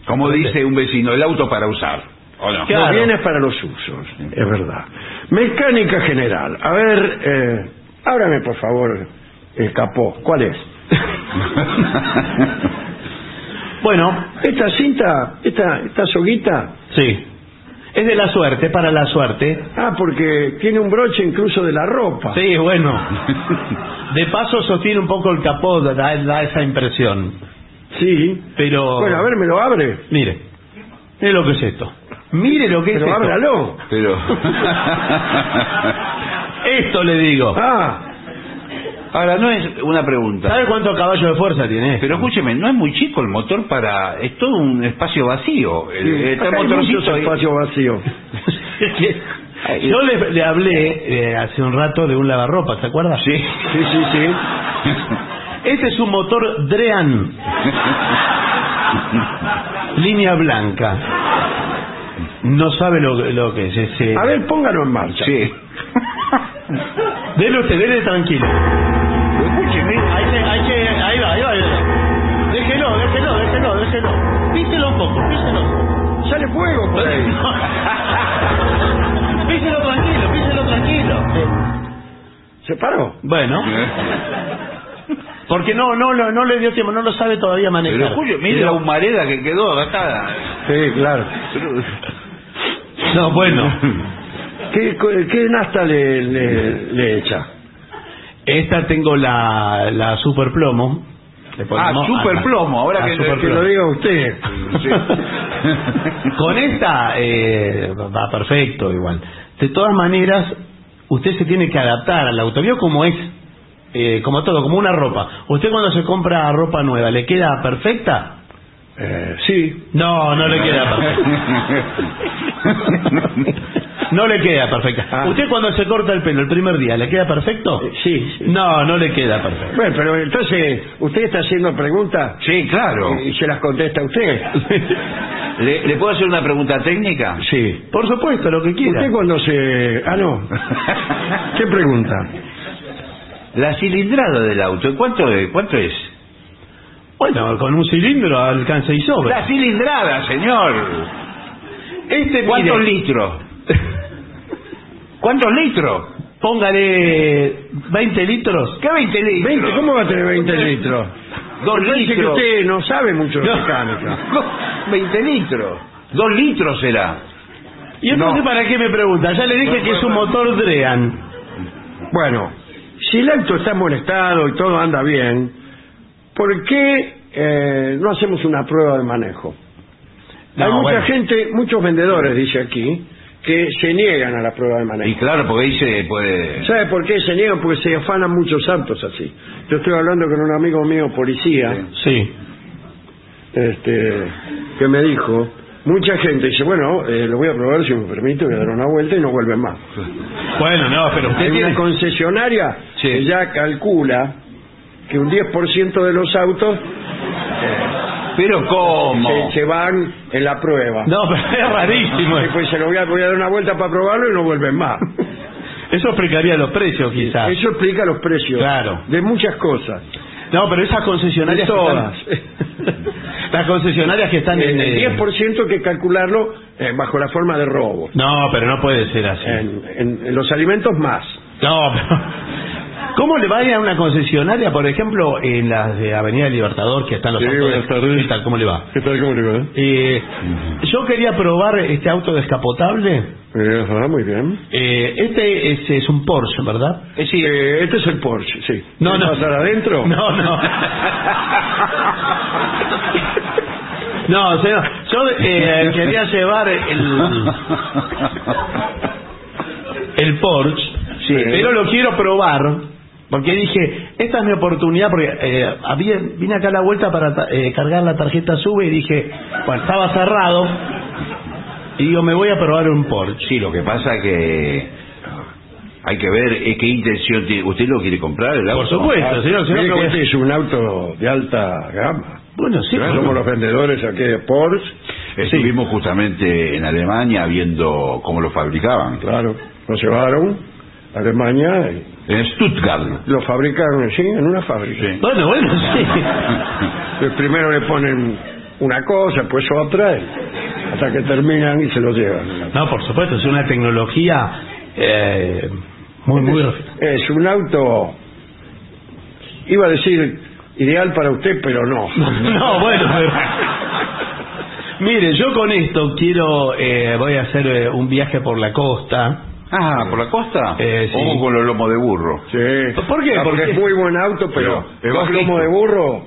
Como dice un vecino, el auto para usar. ¿O no?
Claro.
Los bienes para los usos, es verdad. Mecánica general. A ver, eh, ábrame por favor el capó. ¿Cuál es? [laughs]
Bueno,
Esta cinta, esta, esta soguita,
sí. Es de la suerte, para la suerte.
ah, porque tiene un broche incluso de la ropa.
Sí, bueno. [laughs] De paso sostiene un poco el capó, da, da esa impresión.
Sí.
Pero.
Bueno, a ver, me lo abre.
Mire. Mire lo que es esto. Mire lo que
Pero
es esto.
ábralo.
Pero. [laughs]
Esto le digo.
Ah,
Ahora, no es una pregunta.
¿Sabe cuánto caballo de fuerza tiene? esto?
Pero escúcheme, no es muy chico el motor para... Es todo un espacio vacío. El,
sí.
este
Acá hay
motorcito ahí-. [laughs]
Yo le, le hablé eh, hace un rato de un lavarropa, ¿se acuerda?
Sí.
Sí, sí, sí. [laughs]
Este es un motor Drean. Línea blanca. No sabe lo, lo que es ese.
A ver, póngalo en marcha.
Sí.
Dele usted, dele tranquilo.
Escúcheme.
Ahí, se- ahí, se- ahí va, ahí va, ahí va. Déjelo, déjelo, déjelo, déjelo. Píselo un poco, píselo.
Sale fuego por ahí. [laughs]
píselo tranquilo, píselo tranquilo.
¿Se paró?
Bueno, porque no, no, no, no le dio tiempo, no lo sabe todavía manejar.
Pero Julio, mire la humareda que quedó agastada.
Sí, claro.
No, bueno. [laughs]
¿Qué, qué nasta le, le, le echa?
Esta tengo la, la super plomo. Le
Ah, super plomo, ahora que,
super
Que lo diga usted.
Sí. [laughs]
Con esta eh, va perfecto igual. De todas maneras, usted se tiene que adaptar al auto. ¿Vio cómo es? Eh, como todo, como una ropa. ¿Usted cuando se compra ropa nueva, le queda perfecta?
Eh, sí.
No, no le queda [laughs] perfecta. No le queda perfecta.
Ah.
¿Usted cuando se corta el pelo el primer día, le queda perfecto?
Eh, Sí, sí.
No, no le queda perfecto.
Bueno, pero entonces, ¿usted está haciendo preguntas
Sí, claro.
y se las contesta usted? [laughs]
¿Le, le puedo hacer una pregunta técnica?
Sí.
Por supuesto, lo que quiera.
¿Usted cuando se...? Ah, no. [laughs] ¿Qué pregunta?
La cilindrada del auto, ¿cuánto es? ¿Cuánto es?
Bueno, con un cilindro alcanza y sobra.
La cilindrada, señor.
Este,
¿Cuántos
mire,
litros? [laughs] ¿Cuántos litros?
Póngale 20 litros.
¿Qué 20 litros?
20, ¿Cómo va a tener 20 litros?
Dos
Parece que
litros.
usted no sabe mucho de
No.
mecánica. [laughs]
20 litros. Dos litros será.
¿Y entonces
No.
para qué me pregunta? Ya le dije que es un motor Drean.
Bueno, si el auto está molestado y todo anda bien, ¿por qué eh, no hacemos una prueba de manejo?
No,
Hay mucha
bueno.
gente, muchos vendedores, dice aquí, que se niegan a la prueba de
Y
manejo.
claro, porque ahí se puede...
¿Sabe por qué se niegan? Porque se afanan muchos autos así. Yo estoy hablando con un amigo mío, policía,
Sí.
este, que me dijo, mucha gente dice, bueno, eh, lo voy a probar si me permite, voy a dar una vuelta y no vuelven más.
Bueno, no, pero usted
Hay una
tiene...
concesionaria
Sí.
que ya calcula que un 10% de los autos
Pero ¿cómo?
se, se van en la prueba.
No, pero es rarísimo.
Y pues se lo voy a, voy a dar una vuelta para probarlo y no vuelven más. [laughs]
Eso explicaría los precios, quizás.
Eso explica los precios
Claro.
de muchas cosas.
No, pero esas concesionarias
De
que
todas.
están... [laughs] Las concesionarias que están en...
El
eh,
10% hay que calcularlo eh, bajo la forma de robo.
No, pero no puede ser así.
En, en- en los alimentos más.
No, pero... ¿Cómo le va a ir a una concesionaria, por ejemplo, en las de Avenida Libertador, que están los
Sí,
autos de-
buenas tardes.
¿Qué tal? ¿Cómo le va?
¿Qué tal? ¿Cómo le va?
Eh, yo quería probar este auto descapotable.
Eh, ajá, muy bien.
Eh, este es, es un Porsche, ¿verdad?
Eh, sí, eh, este es el Porsche, sí.
No,
¿Quiere
no.
pasar adentro? [laughs]
No, no. No, señor, yo eh, quería llevar el, el Porsche,
Sí.
pero lo quiero probar, porque dije, esta es mi oportunidad, porque eh, había, vine acá a la vuelta para eh, cargar la tarjeta SUBE y dije, bueno, estaba cerrado, y digo, me voy a probar un Porsche.
Sí, lo que pasa que hay que ver eh, qué intención tiene. ¿Usted lo quiere comprar el auto?
Por supuesto, señor, señor,
Mire
que-
este es un auto de alta gama.
Bueno, sí,
Somos los vendedores aquí de Porsche.
Estuvimos justamente en Alemania viendo cómo lo fabricaban.
Claro, lo llevaron a Alemania y
En Stuttgart.
lo fabricaron sí, en una fábrica.
Sí.
bueno, bueno, sí. [laughs]
Pues primero le ponen una cosa, pues otra, hasta que terminan y se lo llevan.
No, por supuesto, es una tecnología eh, muy, muy...
Es un auto, iba a decir ideal para usted, pero no. [laughs]
No, bueno, pero... [laughs] Mire, yo con esto quiero, eh, voy a hacer eh, un viaje por la costa.
Ah, ¿por la costa?
Eh, sí.
Ojo con los lomos de burro.
Sí.
¿Por qué?
Ah, Porque
Porque-
es muy buen auto, pero dos
bajito.
lomos de burro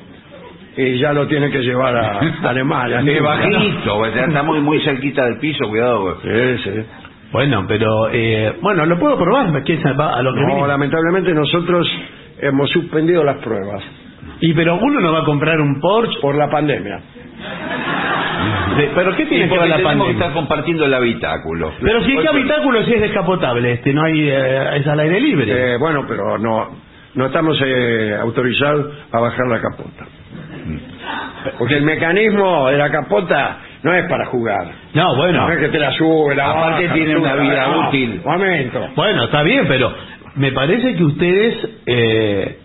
y ya lo tiene que llevar a, a [laughs] Alemania.
Es bajito, está muy, muy cerquita del piso, cuidado.
Sí, sí.
Bueno, pero, eh, bueno, lo puedo probar, ¿qué es a lo que
No, lamentablemente nosotros hemos suspendido las pruebas
Y pero uno no va a comprar un Porsche,
por la pandemia.
De- pero ¿qué tiene que ver la
tenemos que
pandemia?
estar compartiendo el habitáculo.
Pero si qué habitáculo si es descapotable, este, no hay, eh, es al aire libre.
Eh, bueno, pero no no estamos eh, autorizados a bajar la capota. Porque el mecanismo de la capota no es para jugar.
No, bueno.
No es que te la sube, la
Aparte
baja,
tiene una vida
no,
útil.
Momento.
Bueno, está bien, pero me parece que ustedes eh,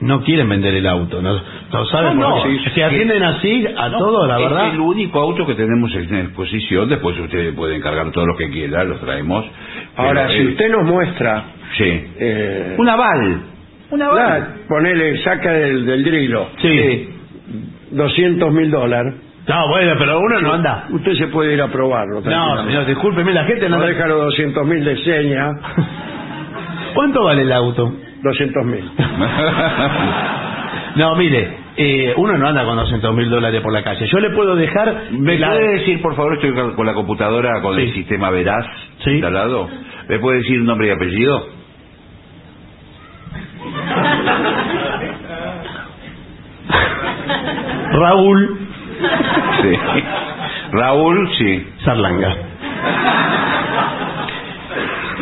no quieren vender el auto. ¿no? ¿No saben
No, no,
Se atienden así a todo, la verdad.
Es el único auto que tenemos en exposición. Después ustedes pueden cargar todo lo que quieran, los traemos.
Ahora,
Pero,
si
eh,
usted nos muestra...
Sí.
eh,
Un aval. Un aval.
la- ponele, saca del, del drilo
Sí.
200 mil dólares,
No, bueno, pero uno no anda.
usted se puede ir a probarlo.
No, señor, discúlpeme, la gente no
No
anda.
deja los 200 mil de seña, [laughs]
¿Cuánto vale el auto?
200 mil. [laughs]
No, mire, eh, uno no anda con 200 mil dólares por la calle. Yo le puedo dejar...
¿Me
la-
puede decir, por favor, estoy con la computadora con el sistema Veraz
Sí.
instalado? ¿Me puede decir nombre y apellido?
Raúl
Sí. Raúl, sí.
Sarlanga.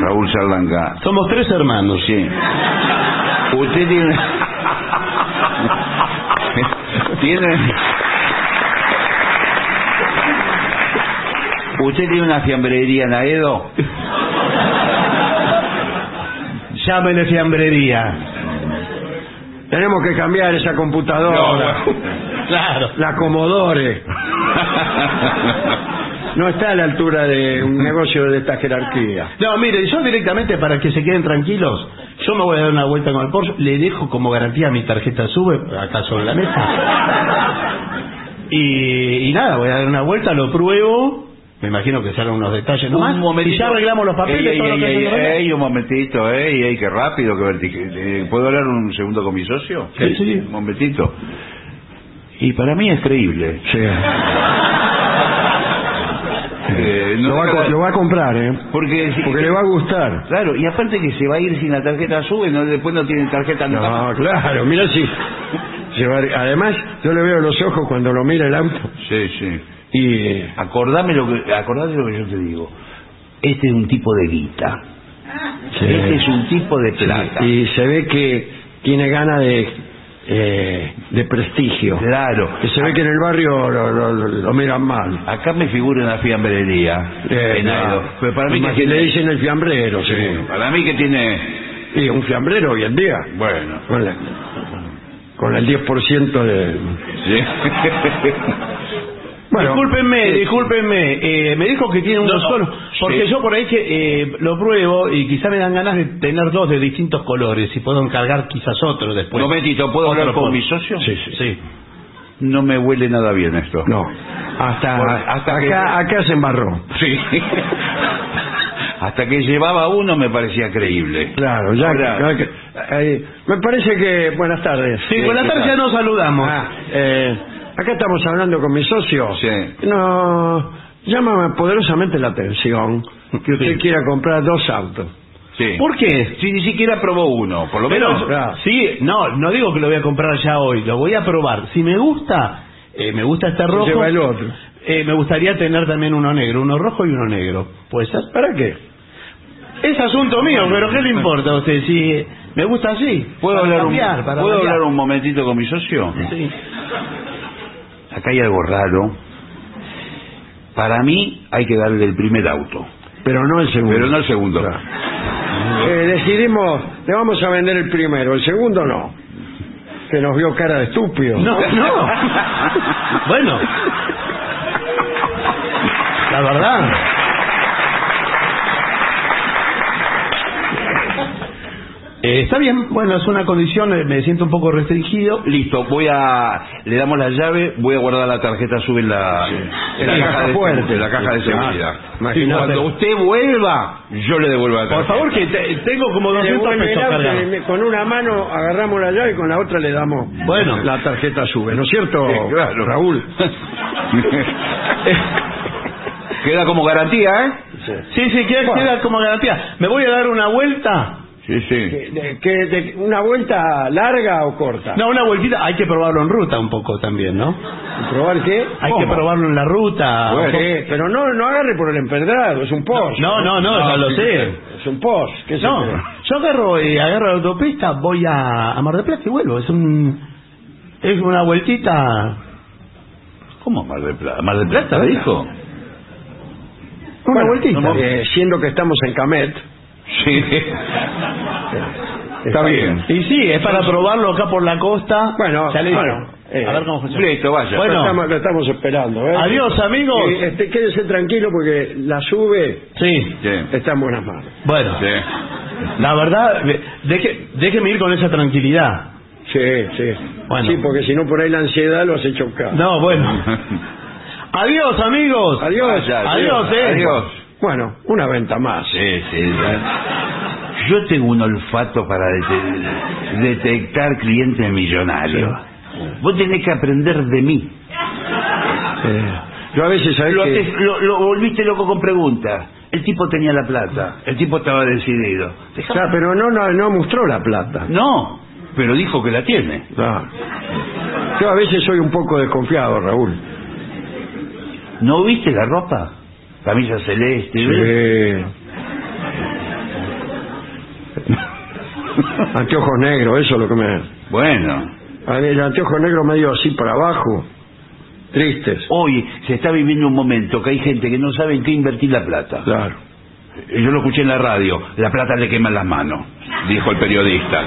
Raúl Sarlanga.
Somos tres hermanos.
Sí. Usted tiene... [laughs] tiene... ¿Usted tiene una fiambrería en Aedo?
Llámele fiambrería.
Tenemos que cambiar esa computadora.
Claro.
La Commodore. [laughs] No está a la altura de un negocio de esta jerarquía.
No, mire, yo directamente para que se queden tranquilos, yo me voy a dar una vuelta con el Porsche, le dejo como garantía mi tarjeta sube acá sobre la mesa. Y, y nada, voy a dar una vuelta, lo pruebo, me imagino que serán unos detalles nomás.
Un momentito.
Y ya arreglamos los papeles,
Ey, ey, ey,
que que
un momentito, ey, ey, qué rápido, qué vertig- eh, ¿Puedo hablar un segundo con mi socio?
Sí, sí.
Un momentito. Y para mí es creíble. Eh, no
Lo va, a, lo va a comprar, ¿eh?
porque, si-
Porque le va a gustar.
Claro, y aparte que se va a ir sin la tarjeta sube, no, después no tiene tarjeta nunca
No,
más.
claro, mira si... Además, yo le veo los ojos cuando lo mira el auto.
Sí, sí.
Y...
Acordame lo que, acordate lo que yo te digo. Este es un tipo de guita.
Sí.
Este es un tipo de plata.
Y se ve que tiene ganas de, eh, de prestigio.
Claro.
Que se ve que en el barrio lo, lo- lo- lo miran mal.
Acá me figura una fiambrería.
Eh,
en. Pero para mí que tiene...
le dicen el fiambrero,
Sí,
seguro.
para mí que tiene...
Y un fiambrero hoy en día.
Bueno.
Con, la- con el 10% de...
Sí. [laughs]
Bueno,
discúlpenme, discúlpenme, eh, me dijo que tiene uno
No, no,
solo, porque
sí.
yo por ahí que eh, lo pruebo y quizá me dan ganas de tener dos de distintos colores y puedo encargar quizás otro después.
Un momentito, ¿puedo hablar con mi socio?
Sí, sí, sí.
No me huele nada bien esto.
no. Hasta,
hasta
acá,
que-
acá se embarró.
Sí. [laughs] Hasta que llevaba uno me parecía creíble.
Claro, ya que- ahí- me parece que... Buenas tardes.
Sí, con la
¿qué
tarde
tal?
ya nos saludamos.
Ah, eh, acá estamos hablando con mi socio.
Sí.
No, llama poderosamente la atención que usted
Sí.
quiera comprar dos autos.
Sí.
¿Por qué?
Si ni siquiera probó uno, por lo
Pero,
menos...
claro.
sí, no, no digo que lo voy a comprar ya hoy, lo voy a probar. Si me gusta, eh, me gusta este rojo.
lleva el otro.
eh, me gustaría tener también uno negro, uno rojo y uno negro. Pues
¿Para qué?
es asunto mío, pero ¿qué le importa a usted? Si me gusta así.
¿Puedo,
para
hablar un,
cambiar, para
¿puedo hablar un momentito con mi socio?
Sí.
Acá hay algo raro. Para mí hay que darle el primer auto,
Pero no el segundo.
pero no el segundo.
Claro. Eh, decidimos, le vamos a vender el primero, el segundo no. Que nos vio cara de estúpido.
No, no. [laughs] bueno. La verdad. Eh, está bien, bueno, es una condición, eh, me siento un poco restringido.
Listo, voy a... Le damos la llave, voy a guardar la tarjeta, sube en la, en la
En la
caja,
caja
de,
fuerte.
en la caja de seguridad.
Imagínate.
Cuando usted vuelva, yo le devuelvo la
Por
tarjeta.
favor, que te- tengo como
Le
200
devuelve el
pesos cargados.
y con una mano agarramos la llave y con la otra le damos
Bueno.
la tarjeta sube, ¿no es cierto,
Sí, claro.
Raúl? [laughs] [laughs]
Queda como garantía, ¿eh?
Sí, sí, queda,
Bueno.
queda como garantía. ¿Me voy a dar una vuelta?
Sí, sí.
¿Que- de- que de- ¿Una vuelta larga o corta?
No, una vueltita, hay que probarlo en ruta un poco también, ¿no?
¿Probar qué?
Hay
¿Cómo?
que probarlo en la ruta.
Bueno, sí, pero no, no agarre por el empedrado, es un post.
No, no, no, ya lo sé.
Es un post. ¿Qué
No,
cree?
yo agarro, eh, agarro la autopista, voy a, a Mar del Plata y vuelvo. Es un es una vueltita.
¿Cómo Mar del Plata? ¿Mar del Plata, dijo?
Una
Bueno,
vueltita.
eh, siendo que estamos en Camet,
Sí. [laughs] Está bien.
Y sí, es para probarlo acá por la costa.
Bueno,
ya le digo.
bueno, eh,
a ver cómo funciona.
Listo, vaya.
Bueno.
lo, estamos, lo estamos esperando. ¿eh?
Adiós, amigos.
Y, este, quédese tranquilo porque la sube
Sí,
está en buenas manos.
bueno.
Sí.
La verdad, de- deje, déjeme ir con esa tranquilidad.
Sí, sí.
Bueno.
Sí, porque si no por ahí la ansiedad lo hace chocar.
No, bueno. [laughs] Adiós, amigos.
Adiós.
Vaya,
Adiós, eh.
Adiós.
Bueno, una venta más.
Sí, sí. Yo tengo un olfato para dete- detectar clientes millonarios. Vos tenés que aprender de mí.
Eh, yo a veces, ¿sabés
Lo,
qué?
te- lo- lo volviste loco con preguntas. El tipo tenía la plata. El tipo estaba decidido.
Sea, pero no, no, no mostró la plata.
No, pero dijo que la tiene.
Claro. Yo a veces soy un poco desconfiado, Raúl.
¿No viste la ropa? Camisa celeste.
Sí. [laughs] Anteojos negros, eso es lo que me...
Bueno,
el anteojo negro medio así para abajo. Tristes.
hoy se está viviendo un momento que hay gente que no sabe en qué invertir la plata.
Claro.
Yo lo escuché en la radio. La plata le quema las manos, dijo el periodista.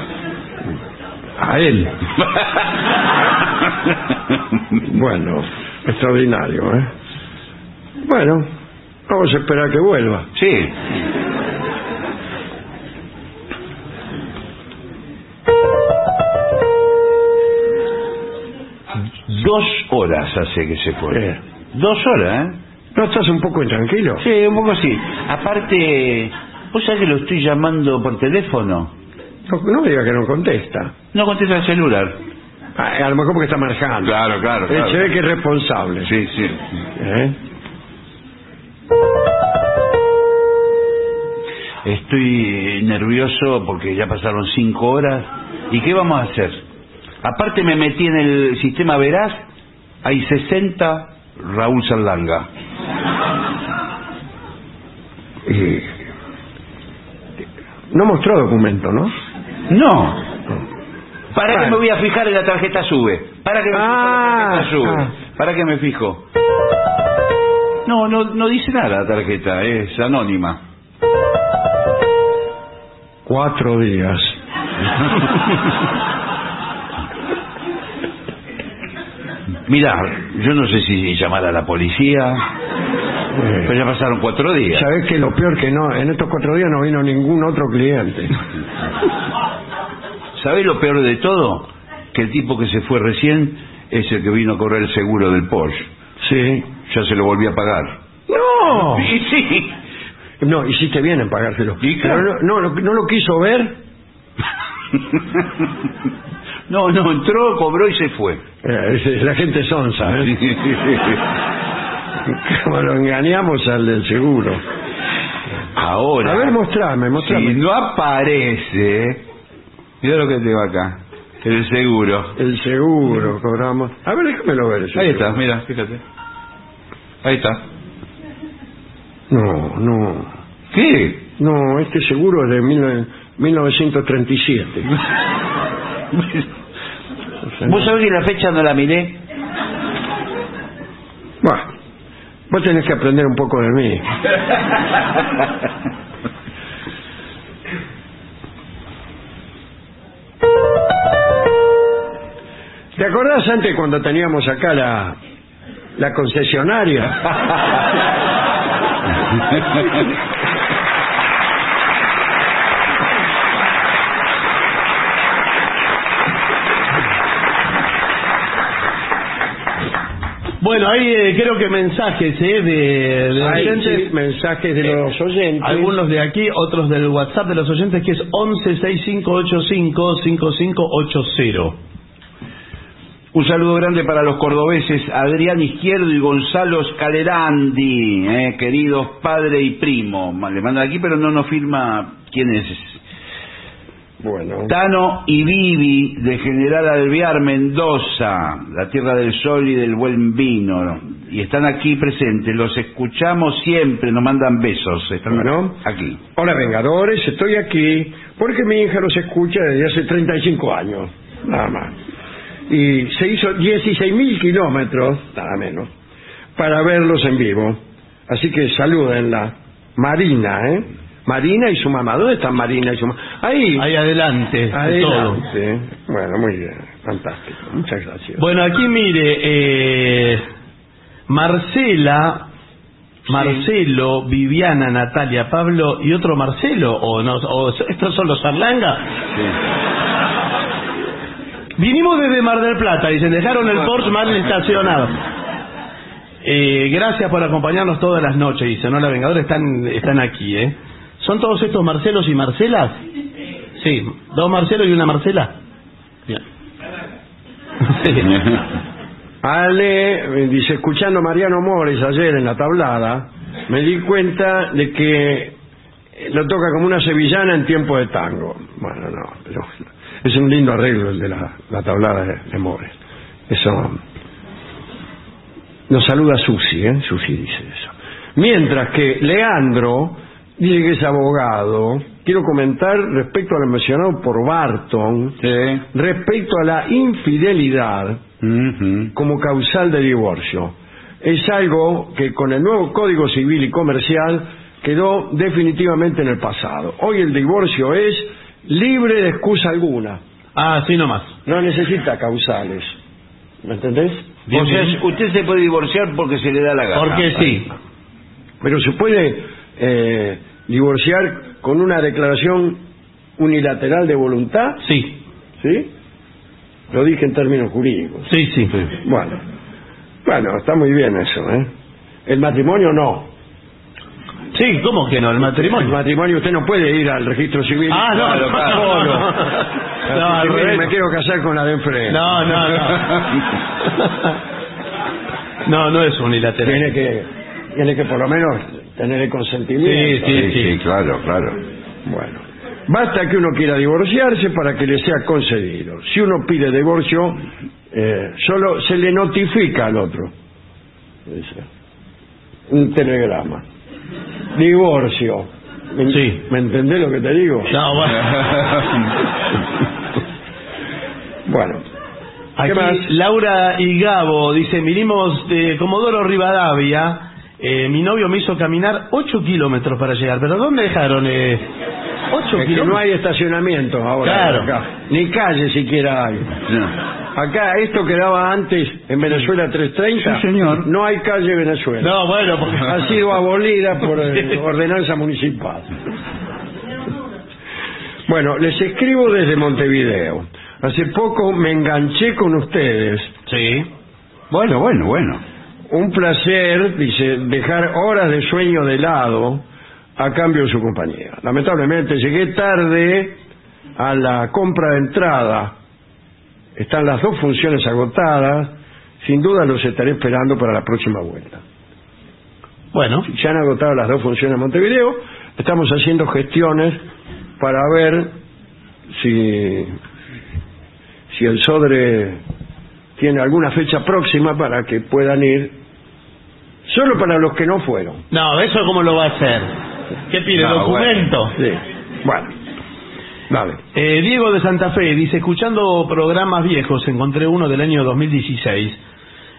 A él. [laughs] Bueno, extraordinario, ¿eh? Bueno, vamos a esperar que vuelva.
Sí. Dos horas hace que se fue.
Eh.
Dos horas, ¿eh?
¿No estás un poco intranquilo?
Sí, un poco así. Aparte, ¿vos sabés que lo estoy llamando por teléfono?
No, no me diga que no contesta.
No contesta el celular.
Ah, A, lo mejor porque está manejando.
Claro, claro,
Eh, Se ve que es responsable.
Sí, sí.
¿Eh?
Estoy nervioso porque ya pasaron cinco horas. ¿Y qué vamos a hacer? Aparte me metí en el sistema Veraz, hay 60 Raúl Saldanga.
Y- No mostró documento, ¿no?
No. ¿Para
Bueno.
me voy a fijar en la tarjeta sube? ¿Para qué me fijo en
Ah,
la tarjeta sube?
ah.
¿Para qué me fijo? No, no, no dice nada la tarjeta, es anónima.
Cuatro días.
Mira, yo no sé si llamar a la policía,
Eh,
pero ya pasaron cuatro días.
¿Sabés que lo peor que no? En estos cuatro días no vino ningún otro cliente.
¿Sabés lo peor de todo? Que el tipo que se fue recién es el que vino a correr el seguro del Porsche.
Sí.
Ya se lo volví a pagar.
¡No!
Y sí.
No, hiciste bien en pagárselo.
Y
Pero no, no, lo- no lo quiso ver. [laughs]
No, no, entró, cobró y se fue.
Eh, es- la gente sonsa, ¿eh? [laughs] Como lo engañamos al del seguro.
Ahora.
A ver, mostrame, mostrame.
Si no aparece. Mira lo que tengo acá. El seguro.
El seguro, cobramos. A ver, déjamelo ver. ese
Ahí
seguro.
está, mira, fíjate. Ahí está.
No, no.
¿Qué?
No, este seguro es de mil- 1937. [laughs]
¿Vos sabés que la fecha no la miré?
Bueno, vos tenés que aprender un poco de mí. [laughs] ¿Te acordás antes cuando teníamos acá la, la concesionaria?
Bueno, ahí eh, creo que mensajes eh, de, de
Hay
oyentes.
sí, mensajes de los oyentes.
Algunos de aquí, otros del WhatsApp de los oyentes, que es 1165855580.
Un saludo grande para los cordobeses Adrián Izquierdo y Gonzalo Scalerandi, eh, queridos padre y primo. Le mandan aquí, pero no nos firma quién es
Bueno.
Tano y Vivi de General Alvear, Mendoza, la tierra del sol y del buen vino. Y están aquí presentes, los escuchamos siempre, nos mandan besos. Están
Bueno.
aquí.
Hola, Vengadores, estoy aquí porque mi hija los escucha desde hace 35 años, nada más. Y se hizo 16.000 kilómetros, nada menos, para verlos en vivo. Así que salúdenla. Marina, ¿eh? Marina y su mamá. ¿Dónde están Marina y su mamá? Ahí.
Ahí adelante. de todo.
Adelante. Bueno, muy bien. Fantástico. Muchas gracias.
Bueno, aquí mire, eh, Marcela, Marcelo, Viviana, Natalia, Pablo y otro Marcelo, o, no, o estos son los Arlanga. Vinimos desde Mar del Plata, dicen, dejaron el Porsche mal estacionado. Eh, gracias por acompañarnos todas las noches, dicen, no la Vengadora, están, están aquí, ¿eh? ¿Son todos estos Marcelos y Marcelas? Sí, dos Marcelos y una Marcela. Bien. Sí. [laughs]
Ale dice, escuchando a Mariano Mores ayer en la tablada, me di cuenta de que lo toca como una sevillana en tiempo de tango. Bueno, no, pero es un lindo arreglo el de la, la tablada de, de Mores. Eso. Nos saluda Susi, ¿eh? Susi dice eso. Mientras que Leandro dice que es abogado, quiero comentar respecto a lo mencionado por Barton,
Sí.
respecto a la infidelidad como causal de divorcio. Es algo que con el nuevo Código Civil y Comercial quedó definitivamente en el pasado. Hoy el divorcio es libre de excusa alguna.
Ah, sí nomás.
No necesita causales. ¿Me entendés?
o sea, usted se puede divorciar porque se le da la gana.
Porque sí.
Pero se puede eh, divorciar con una declaración unilateral de voluntad,
Sí,
¿sí? Lo dije en términos jurídicos.
sí, sí.
Bueno, bueno, está muy bien eso, ¿eh? El matrimonio no.
Sí, ¿cómo que no? El
El
matrimonio.
matrimonio usted no puede ir al registro civil.
Ah, no,
Claro, claro,
no,
solo.
no.
Así [laughs]
No, al
que, mire,
revés.
me quiero casar con la de enfrente.
No, no, no. [laughs] No, no es unilateral.
Tiene que, tiene que por lo menos tener el consentimiento.
Sí,
Sí, sí, claro, claro.
Bueno, basta que uno quiera divorciarse para que le sea concedido. Si uno pide divorcio, eh, solo se le notifica al otro. Un telegrama. Divorcio. ¿Me,
Sí.
¿Me entendés lo que te digo?
No, bueno. [laughs]
Bueno, ¿qué
Aquí,
más?
Laura y Gabo dice, vinimos de Comodoro Rivadavia, eh, mi novio me hizo caminar 8 kilómetros para llegar, pero ¿dónde dejaron? Eh, 8
Es que
kilómetros.
no hay estacionamiento ahora.
Claro.
acá. Ni calle siquiera hay.
No.
Acá, esto quedaba antes en Venezuela 330.
Sí, señor.
No hay calle Venezuela.
No, bueno, porque...
ha sido abolida por eh, [laughs] ordenanza municipal. Bueno, les escribo desde Montevideo. Hace poco me enganché con ustedes.
Sí.
Bueno, bueno, bueno.
Un placer, dice, dejar horas de sueño de lado a cambio de su compañía. Lamentablemente llegué tarde a la compra de entrada. Están las dos funciones agotadas. Sin duda los estaré esperando para la próxima vuelta.
Bueno,
se han agotado las dos funciones en Montevideo, estamos haciendo gestiones para ver si, si el SODRE tiene alguna fecha próxima para que puedan ir, solo para los que no fueron.
no, ¿eso cómo lo va a hacer? ¿Qué pide?
No,
¿Documento?
Sí. Bueno, dale.
Eh, Diego de Santa Fe dice, escuchando programas viejos, encontré uno del año 2016,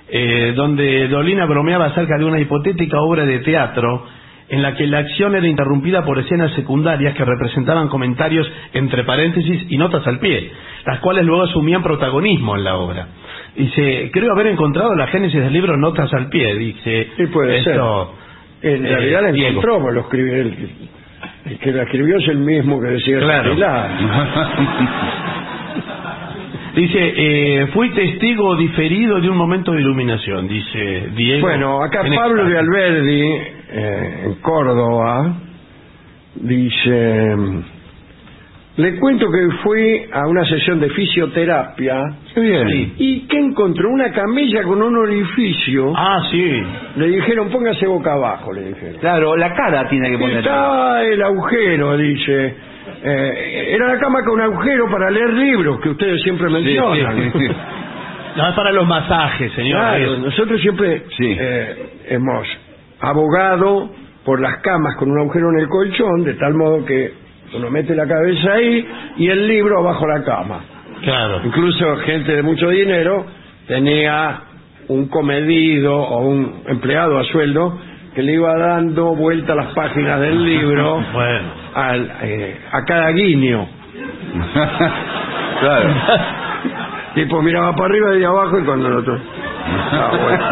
eh, donde Dolina bromeaba acerca de una hipotética obra de teatro en la que la acción era interrumpida por escenas secundarias que representaban comentarios entre paréntesis y notas al pie, las cuales luego asumían protagonismo en la obra. Dice, creo haber encontrado la génesis del libro Notas al pie, dice.
Sí, puede
esto,
En
eh,
realidad la
Diego.
encontró, pues lo escribió el, el que la escribió es el mismo que decía
Claro. [laughs] Dice, eh, fui testigo diferido de un momento de iluminación, dice Diego.
Bueno, acá Pablo de. Alberdi, eh, en Córdoba, dice, Le cuento que fui a una sesión de fisioterapia
Qué bien.
y que encontró una camilla con un orificio.
Ah, sí.
Le dijeron, póngase boca abajo, le dijeron.
Claro, la cara tiene que poner.
Estaba el agujero, dice. Eh, era la cama con agujero para leer libros que ustedes siempre mencionan.
sí, sí. [laughs]
No, es para los masajes, señor.
Claro, nosotros siempre eh, hemos abogado por las camas con un agujero en el colchón, de tal modo que uno mete la cabeza ahí y el libro abajo la cama.
Claro.
Incluso gente de mucho dinero tenía un comedido o un empleado a sueldo que le iba dando vuelta a las páginas del [laughs] libro
Bueno.
al, eh, a cada guiño. [laughs]
claro.
Tipo miraba para arriba y abajo y cuando el otro. [laughs] Ah, bueno.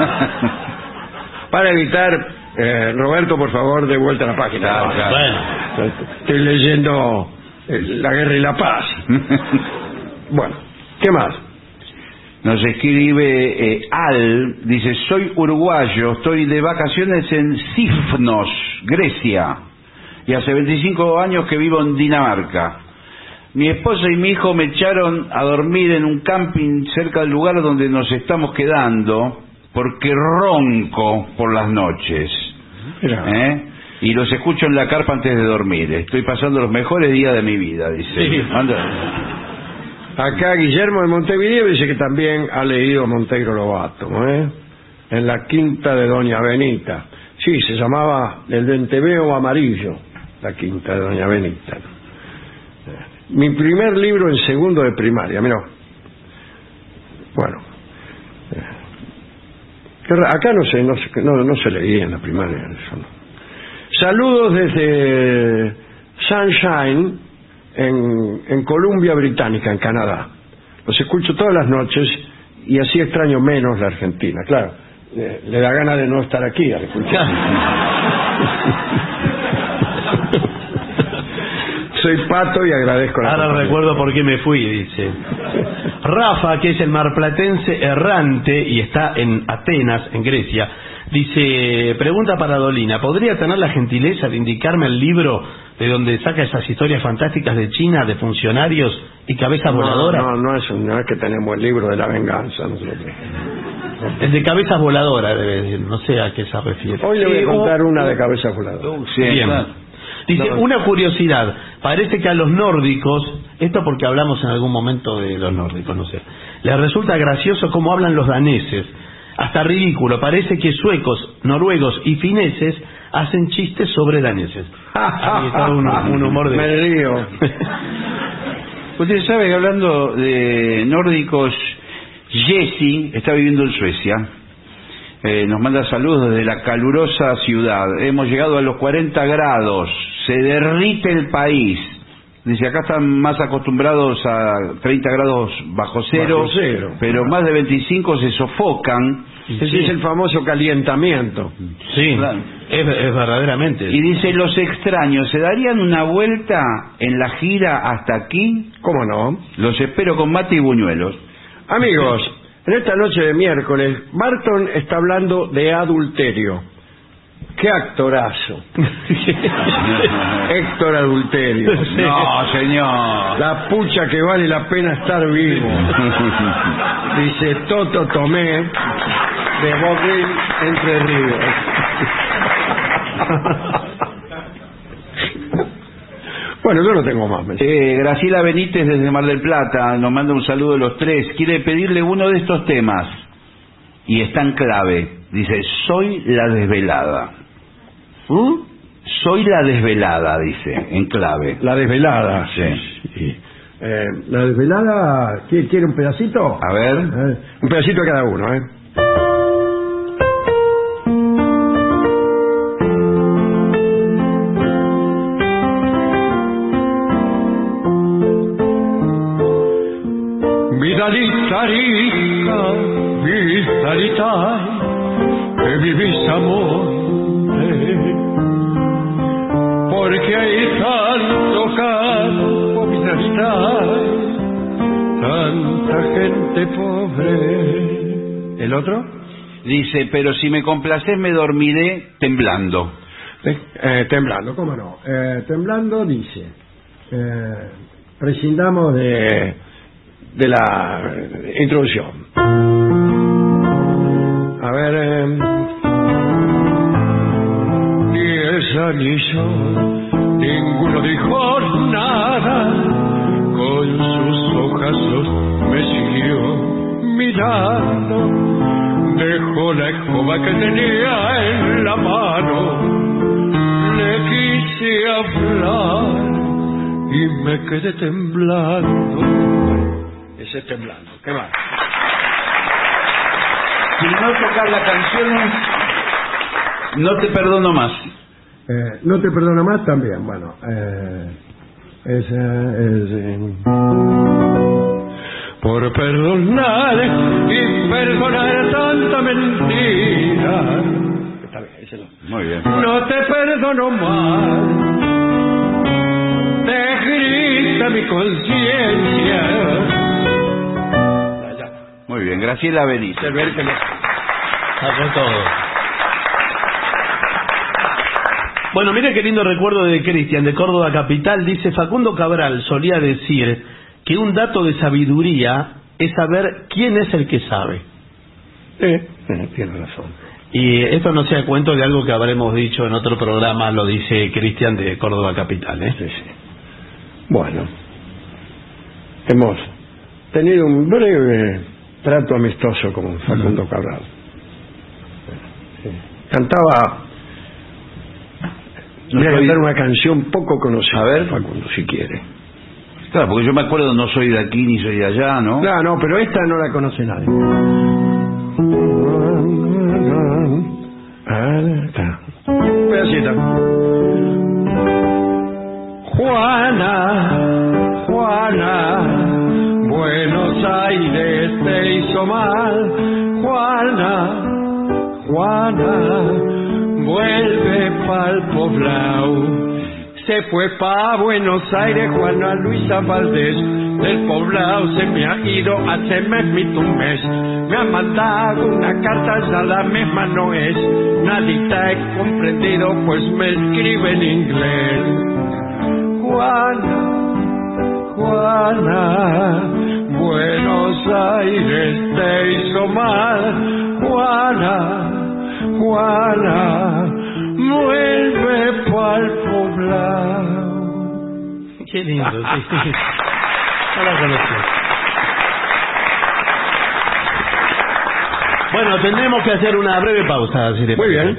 Para evitar, eh, Roberto, por favor, de vuelta a la página.
Claro, claro.
Bueno.
Estoy leyendo eh, La Guerra y la Paz. [laughs] Bueno, ¿qué más?
Nos escribe eh, Al, dice, soy uruguayo, estoy de vacaciones en Sifnos, Grecia, y hace 25 años que vivo en Dinamarca. Mi esposa y mi hijo me echaron a dormir en un camping cerca del lugar donde nos estamos quedando, porque ronco por las noches. ¿Eh? Y los escucho en la carpa antes de dormir. Estoy pasando los mejores días de mi vida, dice.
Sí.
Acá Guillermo de Montevideo dice que también ha leído Monteiro Lobato, ¿eh? En la quinta de Doña Benita. Sí, se llamaba El Venteveo Amarillo, la quinta de Doña Benita. Mi primer libro en segundo de primaria, mira. Bueno. Acá no se, no, no, no se leía en la primaria. Eso no. Saludos desde Sunshine, en, en Columbia Británica, en Canadá. Los escucho todas las noches y así extraño menos la Argentina. Claro, le, le da gana de no estar aquí al escuchar. [laughs] Soy pato y agradezco la
Ahora
compañía.
recuerdo por qué me fui, dice. Rafa, que es el marplatense errante y está en Atenas, en Grecia, dice, pregunta para Dolina, ¿podría tener la gentileza de indicarme el libro de donde saca esas historias fantásticas de China, de funcionarios y cabezas
No,
voladoras?
no, no es, un- no es que tenemos el libro de la venganza nosotros.
El de cabezas voladoras, debe decir, no sé a qué se refiere.
Hoy le voy a contar
un-
una de cabeza voladora.
Sí,
Bien.
claro.
Dice,
No.
una curiosidad, parece que a los nórdicos, esto porque hablamos en algún momento de los nórdicos, no sé, les resulta gracioso cómo hablan los daneses, hasta ridículo, parece que suecos, noruegos y fineses hacen chistes sobre daneses. Ahí está un, un humor de...
Me río. [laughs]
Ustedes saben que hablando de nórdicos, Jesse está viviendo en Suecia. Eh, nos manda saludos desde la calurosa ciudad. Hemos llegado a los 40 grados. Se derrite el país. Dice, acá están más acostumbrados a 30 grados bajo cero,
Bajo cero.
pero más de 25 se sofocan.
Ese es el famoso calentamiento.
Sí,
Claro.
es, es verdaderamente.
Y dice, los extraños, ¿se darían una vuelta en la gira hasta aquí?
¿Cómo no?
Los espero con mate y buñuelos.
Amigos, en esta noche de miércoles, Barton está hablando de adulterio. ¡Qué actorazo! [laughs] Héctor Adulterio.
No, señor.
La pucha que vale la pena estar vivo. Dice Toto Tomé de Boquín Entre Ríos. Bueno, yo no tengo más.
Eh, Graciela Benítez desde Mar del Plata nos manda un saludo de los tres. Quiere pedirle uno de estos temas. Y está en clave. Dice, soy la desvelada.
¿Mm?
Soy la desvelada, dice, en clave.
La desvelada.
Sí.
Sí. Eh, la desvelada, ¿quiere, quiere un pedacito?
A ver.
Eh, un pedacito de cada uno, ¿eh?
Vidalita rica, vidalita, que vivís amor. Porque hay tanto campo, vidalita, tanta gente pobre.
¿El otro?
Dice, pero si me complaces me dormiré temblando.
Eh, eh, temblando, ¿cómo no? Eh, temblando dice, eh, prescindamos de, de la eh, introducción. A ver. eh,
Ni ella ni yo, ninguno dijo nada. Con sus ojazos me siguió mirando. Dejó la escoba que tenía en la mano. Le quise hablar y me quedé temblando.
Ese temblando. ¿Qué más?
Si no tocar las canciones, no te perdono más.
Eh, no te perdono más también. Bueno, eh, esa es. eh,
Por perdonar y perdonar tanta mentira.
está bien, ese no.
Muy bien.
No te perdono más. Te grita mi conciencia.
Muy bien. Graciela Benítez.
El ver que no-
Sacó todo. Bueno, mire qué lindo recuerdo de Cristian, de Córdoba Capital. Dice, Facundo Cabral solía decir que un dato de sabiduría es saber quién es el que sabe.
Eh, eh, tiene razón.
Y esto no sea cuento de algo que habremos dicho en otro programa, lo dice Cristian de Córdoba Capital. ¿eh?
Sí, sí. Bueno, hemos tenido un breve trato amistoso con Facundo Cabral. Sí. Cantaba.
No
Voy a cantar una canción poco conocida.
A ver.
Facundo, si quiere.
Claro, porque yo me acuerdo, no soy de aquí ni soy de allá, ¿no?
No, no, pero esta no la conoce nadie. Está. Pedacito.
Juana, Juana, hizo mal. Juana, Juana, vuelve pa'l poblao. Se fue pa' Buenos Aires Juana Luisa Valdés. Del poblado se me ha ido hace mes mi mes. Me ha mandado una carta, ya la misma no es. Nadita he comprendido, pues me escribe en inglés. Juana, Juana, Buenos Aires te hizo mal. Juana, Juana, vuelve pa'l poblado.
Qué lindo, sí. No la conocí. Bueno, tendremos que hacer una breve pausa. Si le
Muy bien.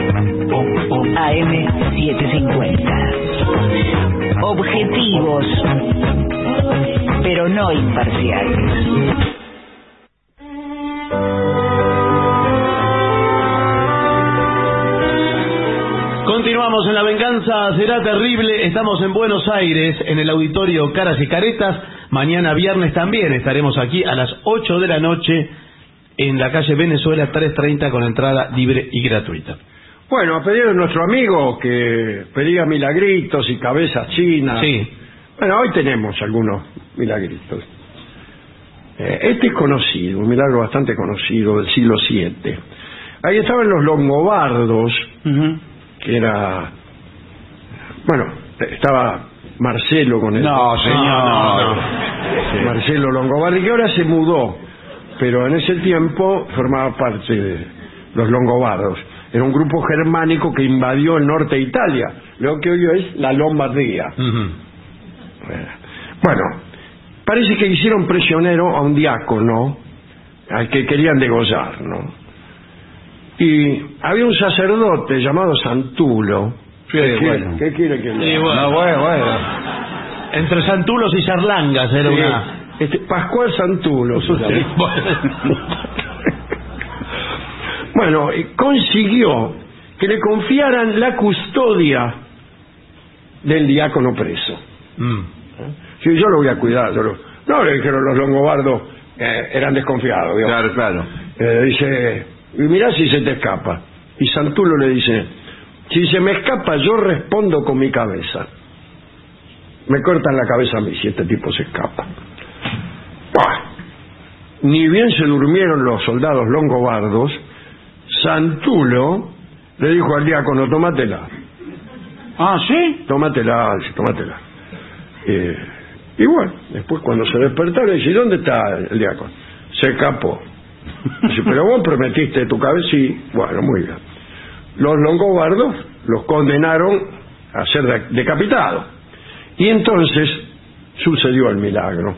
AM750. Objetivos, pero no imparciales.
Continuamos en La Venganza Será Terrible. Estamos en Buenos Aires, en el auditorio Caras y Caretas. Mañana viernes también estaremos aquí a las 8 de la noche en la calle Venezuela 330 con entrada libre y gratuita.
Bueno, a pedido de nuestro amigo que pedía milagritos y cabezas chinas.
Sí.
Bueno, hoy tenemos algunos milagritos. Eh, este es conocido, un milagro bastante conocido del siglo VII. Ahí estaban los longobardos, que era. Bueno, estaba Marcelo con el.
No, señor, no, no.
Marcelo Longobardi, que ahora se mudó, pero en ese tiempo formaba parte de los longobardos. Era un grupo germánico que invadió el norte de Italia, lo que hoy es la Lombardía. Bueno, parece que hicieron prisionero a un diácono al que querían degollar, ¿no? Y había un sacerdote llamado Santulo.
Sí,
¿Qué, quiere- qué quiere que le
Sí, bueno.
No, bueno, bueno.
Entre Santulos y Charlangas era
Sí,
una...
este, Pascual Santulo.
Bueno.
Y consiguió que le confiaran la custodia del diácono preso.
Mm.
Sí, yo lo voy a cuidar. yo lo- No, le dijeron los longobardos, eh, eran desconfiados. digamos.
Claro, claro.
Eh, dice, y mirá si se te escapa. Y Santulo le dice, si se me escapa yo respondo con mi cabeza. Me cortan la cabeza a mí si este tipo se escapa. Ni bien se durmieron los soldados longobardos, Santulo le dijo al diácono, tómatela,
Ah, ¿sí?
tómatela, tómatela. Eh, y bueno, después cuando se despertaron, dice, ¿dónde está el diácono? Se escapó. Dice, pero vos prometiste tu cabeza, sí, bueno, muy bien. Los longobardos los condenaron a ser de- decapitados. Y entonces sucedió el milagro.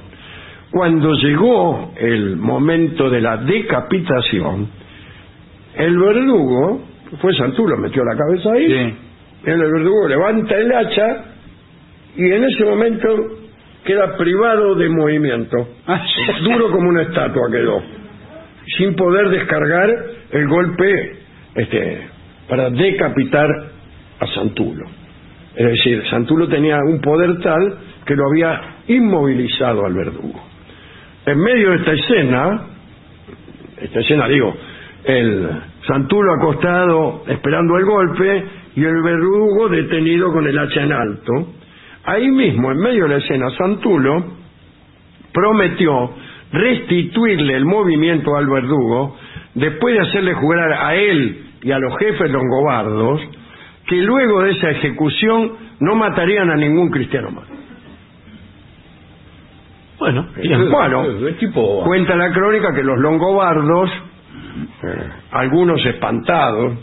Cuando llegó el momento de la decapitación, el verdugo, fue Santulo, metió la cabeza ahí,
Sí.
el verdugo levanta el hacha y en ese momento queda privado de movimiento.
Ah, sí.
Duro como una estatua quedó. Sin poder descargar el golpe este, para decapitar a Santulo. Es decir, Santulo tenía un poder tal que lo había inmovilizado al verdugo. En medio de esta escena, esta escena digo, el Santulo acostado esperando el golpe y el verdugo detenido con el hacha en alto. Ahí mismo, en medio de la escena, Santulo prometió restituirle el movimiento al verdugo después de hacerle jugar a él y a los jefes longobardos que luego de esa ejecución no matarían a ningún cristiano más.
Bueno,
Bueno, cuenta la crónica que los longobardos, eh, algunos espantados,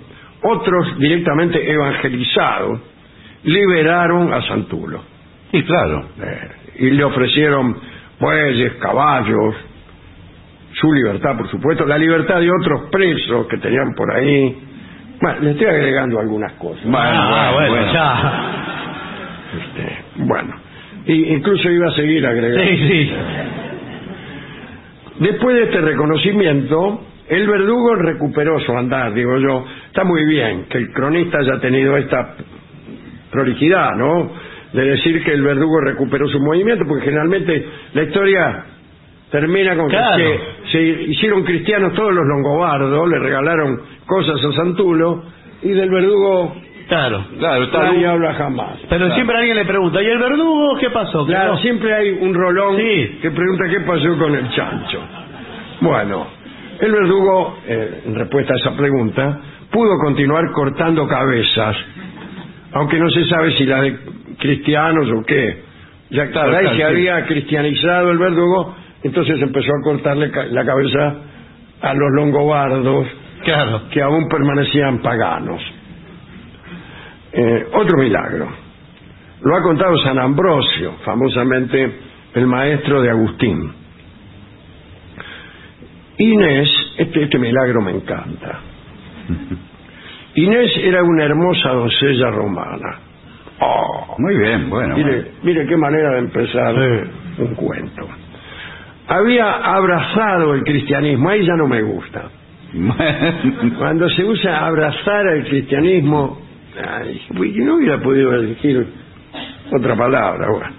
otros directamente evangelizados, liberaron a Santulo.
Sí, claro.
Eh, y le ofrecieron bueyes, caballos, su libertad, por supuesto, la libertad de otros presos que tenían por ahí. Bueno, le estoy agregando algunas cosas.
Bueno,
Ah,
bueno,
bueno,
bueno.
ya.
Este, bueno, y incluso iba a seguir agregando.
Sí, sí.
Después de este reconocimiento, el verdugo recuperó su andar, digo yo. Está muy bien que el cronista haya tenido esta prolijidad, ¿no? De decir que el verdugo recuperó su movimiento, porque generalmente la historia termina con
Claro.
que se, hicieron cristianos todos los longobardos, le regalaron cosas a Santulo, y del verdugo
Claro.
Claro, está
nadie habla jamás.
Pero siempre alguien le pregunta, ¿y el verdugo qué pasó?
Claro, siempre hay un rolón
Sí.
que pregunta qué pasó con el chancho. Bueno, el verdugo, eh, en respuesta a esa pregunta, pudo continuar cortando cabezas, aunque no se sabe si la de cristianos o qué. Ya ahí
claro,
se había cristianizado el verdugo, entonces empezó a cortarle ca- la cabeza a los longobardos
Claro.
que aún permanecían paganos. Eh, otro milagro. Lo ha contado San Ambrosio, famosamente el maestro de Agustín. Inés, este, este milagro me encanta. [laughs] Inés era una hermosa doncella romana. Oh,
Muy bien, bueno.
mire, mire qué manera de empezar un cuento. Había abrazado el cristianismo, ahí ya no me gusta. Cuando se usa abrazar al cristianismo, ay, no hubiera podido elegir otra palabra. bueno.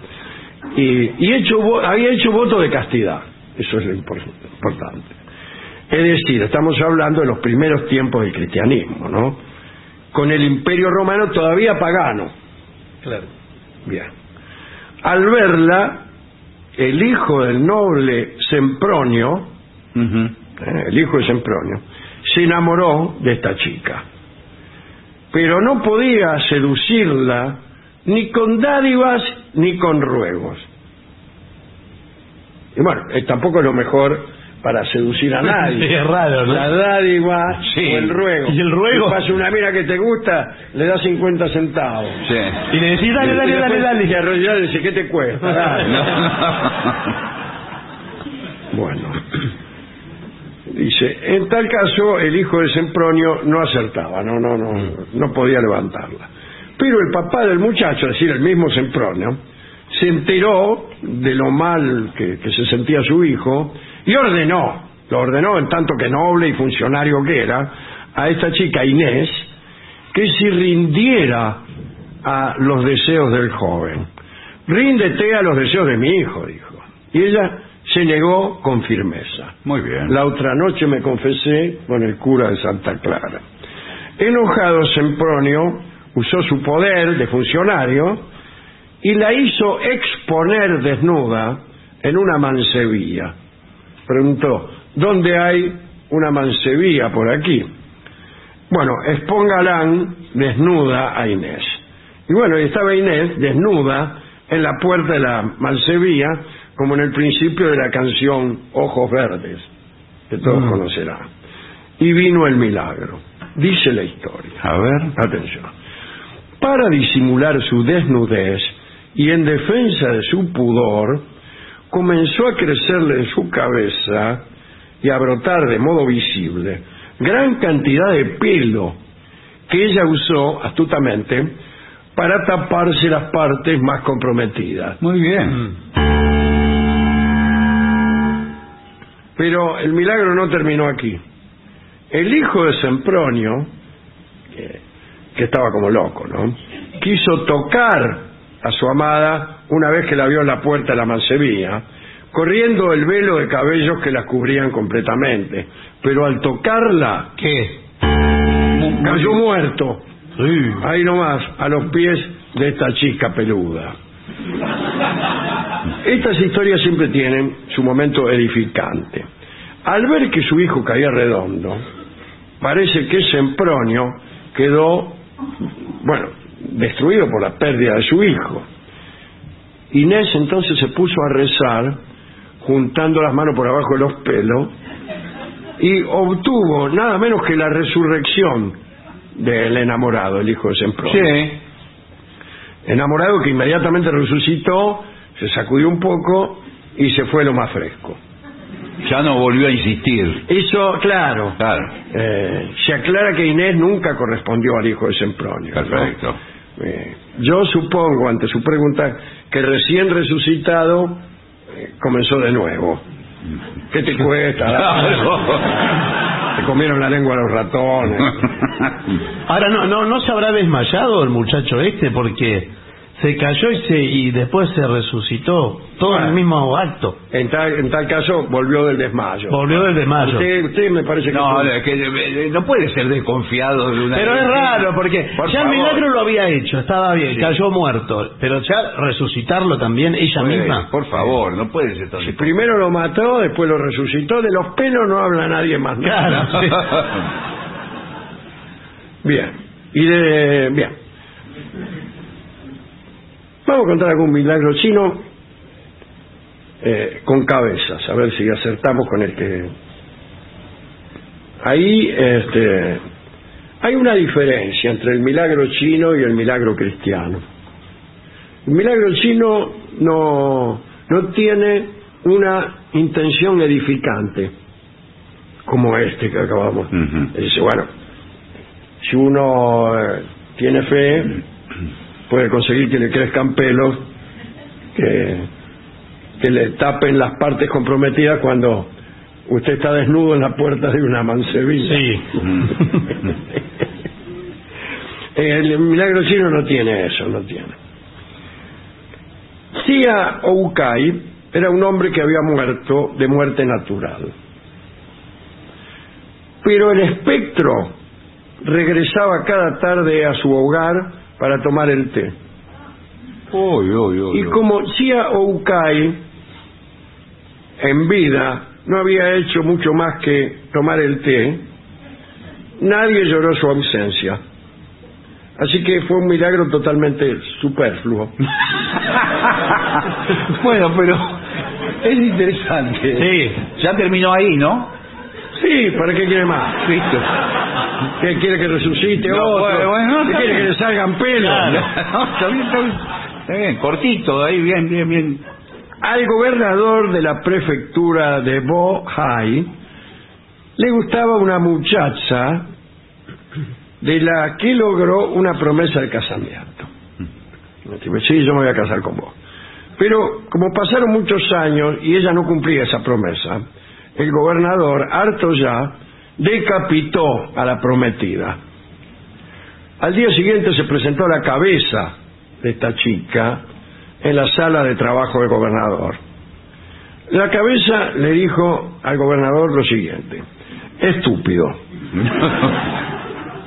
Y, y hecho, había hecho voto de castidad, eso es lo impor- importante. Es decir, estamos hablando de los primeros tiempos del cristianismo, ¿no? Con el imperio romano todavía pagano.
Claro.
Bien. Al verla, el hijo del noble Sempronio, eh, el hijo de Sempronio, se enamoró de esta chica. Pero no podía seducirla ni con dádivas ni con ruegos. Y bueno, eh, tampoco es lo mejor para seducir a nadie. [laughs]
Sí, es raro, ¿no?
La dádiva
Sí.
o el ruego.
¿Y el ruego?
Si pasa una mina que te gusta, le das 50 centavos.
Sí.
Y le decís, dale,
Y
dale, dale, dale.
te arrodillás y dice, ¿qué te cuesta? [laughs] Dale. Bueno, [clears throat] dice, en tal caso el hijo de Sempronio no acertaba, no, no, no, no podía levantarla. Pero el papá del muchacho, es decir, el mismo Sempronio, se enteró de lo mal que, que se sentía su hijo y ordenó, lo ordenó en tanto que noble y funcionario que era, a esta chica Inés, que se rindiera a los deseos del joven. ríndete a los deseos de mi hijo, dijo. Y ella se negó con firmeza.
Muy bien.
La otra noche me confesé con el cura de Santa Clara. Enojado, Sempronio usó su poder de funcionario y la hizo exponer desnuda en una mancebía. Preguntó, ¿dónde hay una mancebía por aquí? Bueno, expóngalán desnuda a Inés. Y bueno, estaba Inés desnuda en la puerta de la mancebía, como en el principio de la canción Ojos Verdes, que todos conocerán. Y vino el milagro. Dice la historia.
A ver.
Atención. Para disimular su desnudez y en defensa de su pudor, comenzó a crecerle en su cabeza y a brotar de modo visible gran cantidad de pelo que ella usó astutamente para taparse las partes más comprometidas.
Muy bien.
Pero el milagro no terminó aquí. El hijo de Sempronio, que, que estaba como loco, ¿no? Quiso tocar a su amada una vez que la vio en la puerta de la mancebía, corriendo el velo de cabellos que la cubrían completamente. Pero al tocarla,
¿Qué?
cayó muerto. Ahí nomás, a los pies de esta chica peluda. Estas historias siempre tienen su momento edificante. Al ver que su hijo caía redondo, parece que Sempronio quedó, bueno, destruido por la pérdida de su hijo. Inés entonces se puso a rezar, juntando las manos por abajo de los pelos, y obtuvo nada menos que la resurrección del enamorado, el hijo de Sempronio.
Sí.
Enamorado que inmediatamente resucitó, se sacudió un poco y se fue lo más fresco.
Ya no volvió a insistir.
Eso, claro,
Claro.
eh, se aclara que Inés nunca correspondió al hijo de Sempronio. ¿no? Eh, yo supongo, ante su pregunta, que recién resucitado eh, comenzó de nuevo. ¿Qué te cuesta? [laughs] Te comieron la lengua los ratones.
Ahora, no, no, ¿no se habrá desmayado el muchacho este? Porque se cayó y, se, y después se resucitó. Todo en el mismo acto.
En tal, en tal caso, volvió del desmayo.
Volvió del desmayo.
Usted, usted me parece que...
No,
fue-
es que eh, no puede ser desconfiado de una.
Pero es raro, porque
Por
ya el milagro lo había hecho, estaba bien, cayó muerto. Pero ya resucitarlo también ella
Puede,
misma.
Por favor, no puede ser tan
Si primero lo mató, después lo resucitó, de los pelos no habla nadie más. ¿no?
Claro, [laughs] sí.
Bien. Y de... Bien. Vamos a contar algún milagro chino eh, con cabezas, a ver si acertamos con el que... Ahí este, hay una diferencia entre el milagro chino y el milagro cristiano. El milagro chino no, no tiene una intención edificante como este que acabamos.
Ujú.
Dice, bueno, si uno eh, tiene fe, [clears throat] puede conseguir que le crezcan pelos, que, que le tapen las partes comprometidas cuando usted está desnudo en la puerta de una mancebilla.
Sí. [laughs]
El milagro chino no tiene eso, no tiene. Sia Oukai era un hombre que había muerto de muerte natural. Pero el espectro regresaba cada tarde a su hogar para tomar el té.
Uy, uy, uy,
Y como Sia Oukai en vida no había hecho mucho más que tomar el té, nadie lloró su ausencia. Así que fue un milagro totalmente superfluo. [laughs]
bueno, pero es interesante.
Sí.
Ya terminó ahí, ¿no?
Sí, ¿para qué quiere más?
Listo.
¿Qué quiere que resucite
No,
otro?
bueno, bueno,
¿Qué quiere que le salgan pelos? [laughs]
No, está bien, está bien. Está bien, cortito, ahí, bien, bien, bien.
Al gobernador de la prefectura de Bohai le gustaba una muchacha de la que logró una promesa de casamiento. Sí, yo me voy a casar con vos. Pero como pasaron muchos años y ella no cumplía esa promesa, el gobernador, harto ya, decapitó a la prometida. Al día siguiente se presentó la cabeza de esta chica en la sala de trabajo del gobernador. La cabeza le dijo al gobernador lo siguiente, estúpido. [laughs]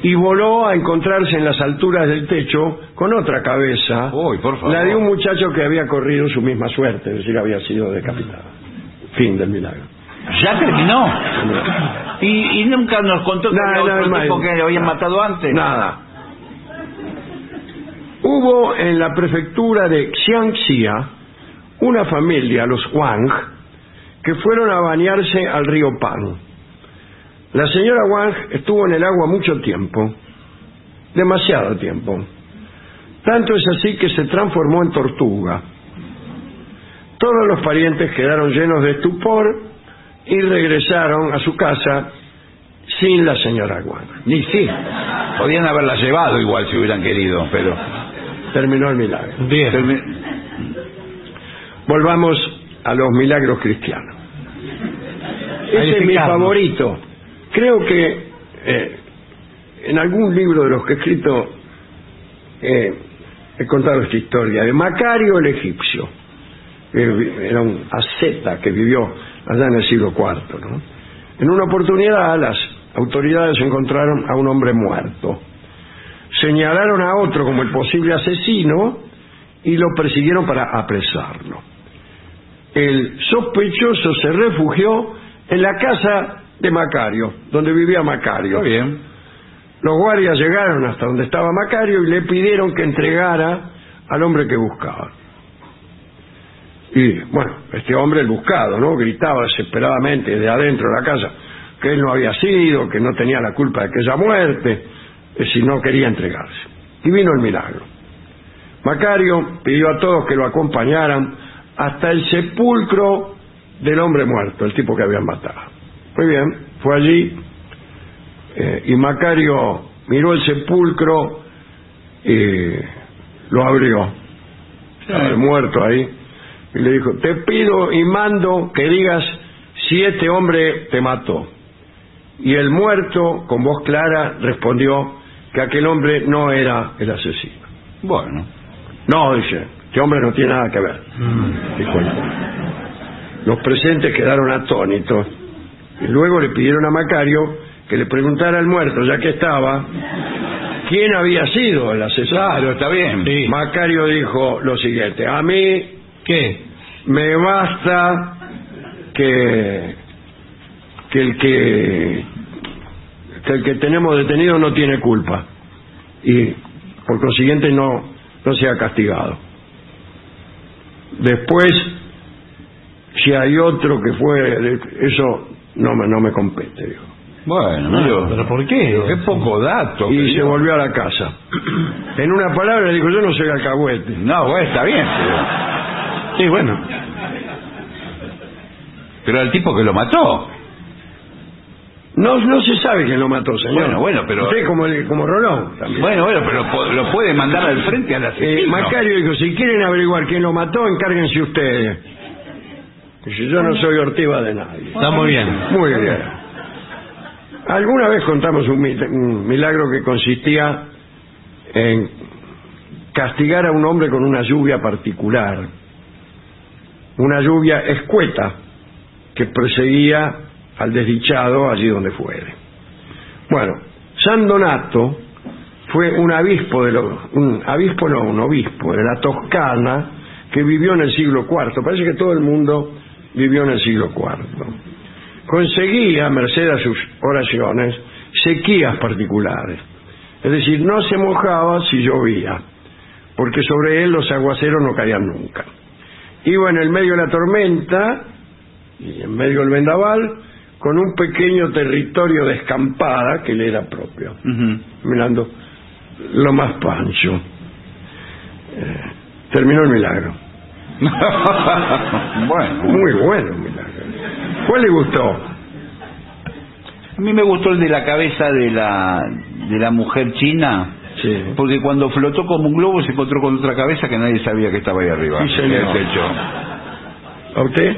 Y voló a encontrarse en las alturas del techo con otra cabeza,
Uy, por favor.
la de un muchacho que había corrido su misma suerte, es decir, había sido decapitado. Fin del milagro.
Ya terminó. Y, y nunca nos contó que
Nada,
había
nada
otro
más.
tipo que habían matado antes.
Nada. Hubo en la prefectura de Xiangxia una familia, los Wang, que fueron a bañarse al río Pan. La señora Wang estuvo en el agua mucho tiempo, demasiado tiempo. Tanto es así que se transformó en tortuga. Todos los parientes quedaron llenos de estupor y regresaron a su casa sin la señora Wang.
Ni sí. Podían haberla llevado igual si hubieran querido, pero...
Terminó el milagro.
Bien.
Volvamos a los milagros cristianos. Ese es mi favorito. Creo que eh, en algún libro de los que he escrito eh, he contado esta historia de Macario el egipcio. que Era un asceta que vivió allá en el siglo IV. ¿no? En una oportunidad las autoridades encontraron a un hombre muerto. Señalaron a otro como el posible asesino y lo persiguieron para apresarlo. El sospechoso se refugió en la casa de Macario, donde vivía Macario.
Bien.
Los guardias llegaron hasta donde estaba Macario y le pidieron que entregara al hombre que buscaba. Y bueno, este hombre, el buscado, ¿no? Gritaba desesperadamente de adentro de la casa que él no había sido, que no tenía la culpa de aquella muerte, que si no quería entregarse. Y vino el milagro. Macario pidió a todos que lo acompañaran hasta el sepulcro del hombre muerto, el tipo que habían matado. Muy bien, fue allí eh, y Macario miró el sepulcro y lo abrió. Estaba el muerto ahí y le dijo, te pido y mando que digas si este hombre te mató. Y el muerto, con voz clara, respondió que aquel hombre no era el asesino.
Bueno.
No, dice, este hombre no tiene nada que ver. Dijo él. Los presentes quedaron atónitos y luego le pidieron a Macario que le preguntara al muerto, ya que estaba, quién había sido el asesino.
Claro, está bien.
Sí.
Macario dijo lo siguiente, a mí
¿Qué?
Me basta que, que el que, que el que tenemos detenido no tiene culpa y por consiguiente no, no sea castigado. Después, si hay otro que fue, eso no me, no me compete, dijo.
Bueno,
No,
amigo.
¿pero por qué?
Qué poco dato.
Y se volvió a la casa. En una palabra le dijo, yo no soy alcahuete.
No, bueno, está bien. Pero,
Sí, bueno.
pero el tipo que lo mató.
No, no se sabe quién lo mató, señor.
Bueno, bueno, pero-
Usted como, el- como Rolón también.
Bueno, bueno, pero po- lo puede mandar al frente al
Eh,
asesino.
Macario dijo, si quieren averiguar quién lo mató, encárguense ustedes. Dice, yo no soy ortiva de nadie.
Está muy bien.
Muy bien. Alguna vez contamos un milagro que consistía en castigar a un hombre con una lluvia particular. Una lluvia escueta que perseguía al desdichado allí donde fuere. Bueno, San Donato fue un obispo de un no, un obispo de la Toscana que vivió en el siglo IV. Parece que todo el mundo vivió en el siglo IV. Conseguía, merced a sus oraciones, sequías particulares. Es decir, no se mojaba si llovía, porque sobre él los aguaceros no caían nunca. Iba en el medio de la tormenta y en medio del vendaval con un pequeño territorio de escampada que le era propio mirando lo más pancho. Eh, terminó el milagro. [laughs]
bueno.
Muy bueno el milagro. ¿Cuál le gustó?
A mí me gustó el de la cabeza de la, de la mujer china.
Sí.
Porque cuando flotó como un globo se encontró con otra cabeza que nadie sabía que estaba ahí arriba.
Sí, señor.
En el techo.
¿A usted?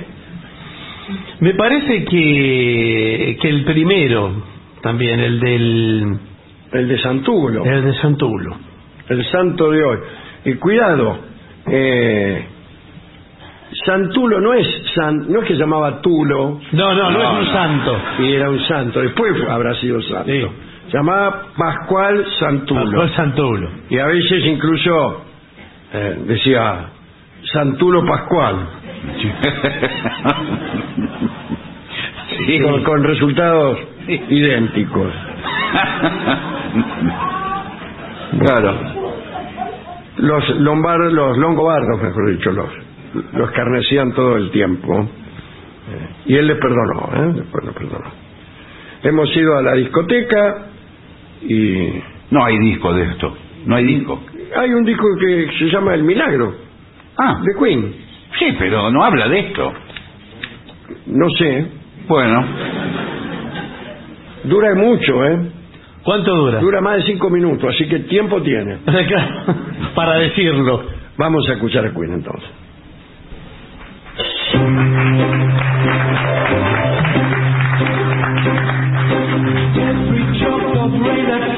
Me parece que, que el primero, también, el del
El de Santulo,
el de Santulo.
el santo de hoy. Y cuidado, eh, Santulo no es san, no es que llamaba Tulo
No, no, no,
No,
es un
no.
santo.
y era un santo, después habrá sido santo.
Sí.
Se llamaba Pascual Santulo.
Pascual Santulo.
Y a veces incluso eh, decía Santulo Pascual,
Sí. [laughs]
con, con resultados idénticos. [laughs]
Claro.
Los lombardos, los longobardos, mejor dicho, los, los carnecían todo el tiempo. Eh, y él les perdonó, ¿eh? Después les perdonó. Hemos ido a la discoteca y
No hay disco de esto. No hay disco.
hay un disco que se llama El Milagro,
Ah,
de Queen.
sí, pero no habla de esto.
No sé,
Bueno,
dura mucho, ¿eh?
¿Cuánto dura?
Dura más de cinco minutos, así que tiempo tiene. [laughs]
Para decirlo.
Vamos a escuchar a Queen entonces.
Venezuela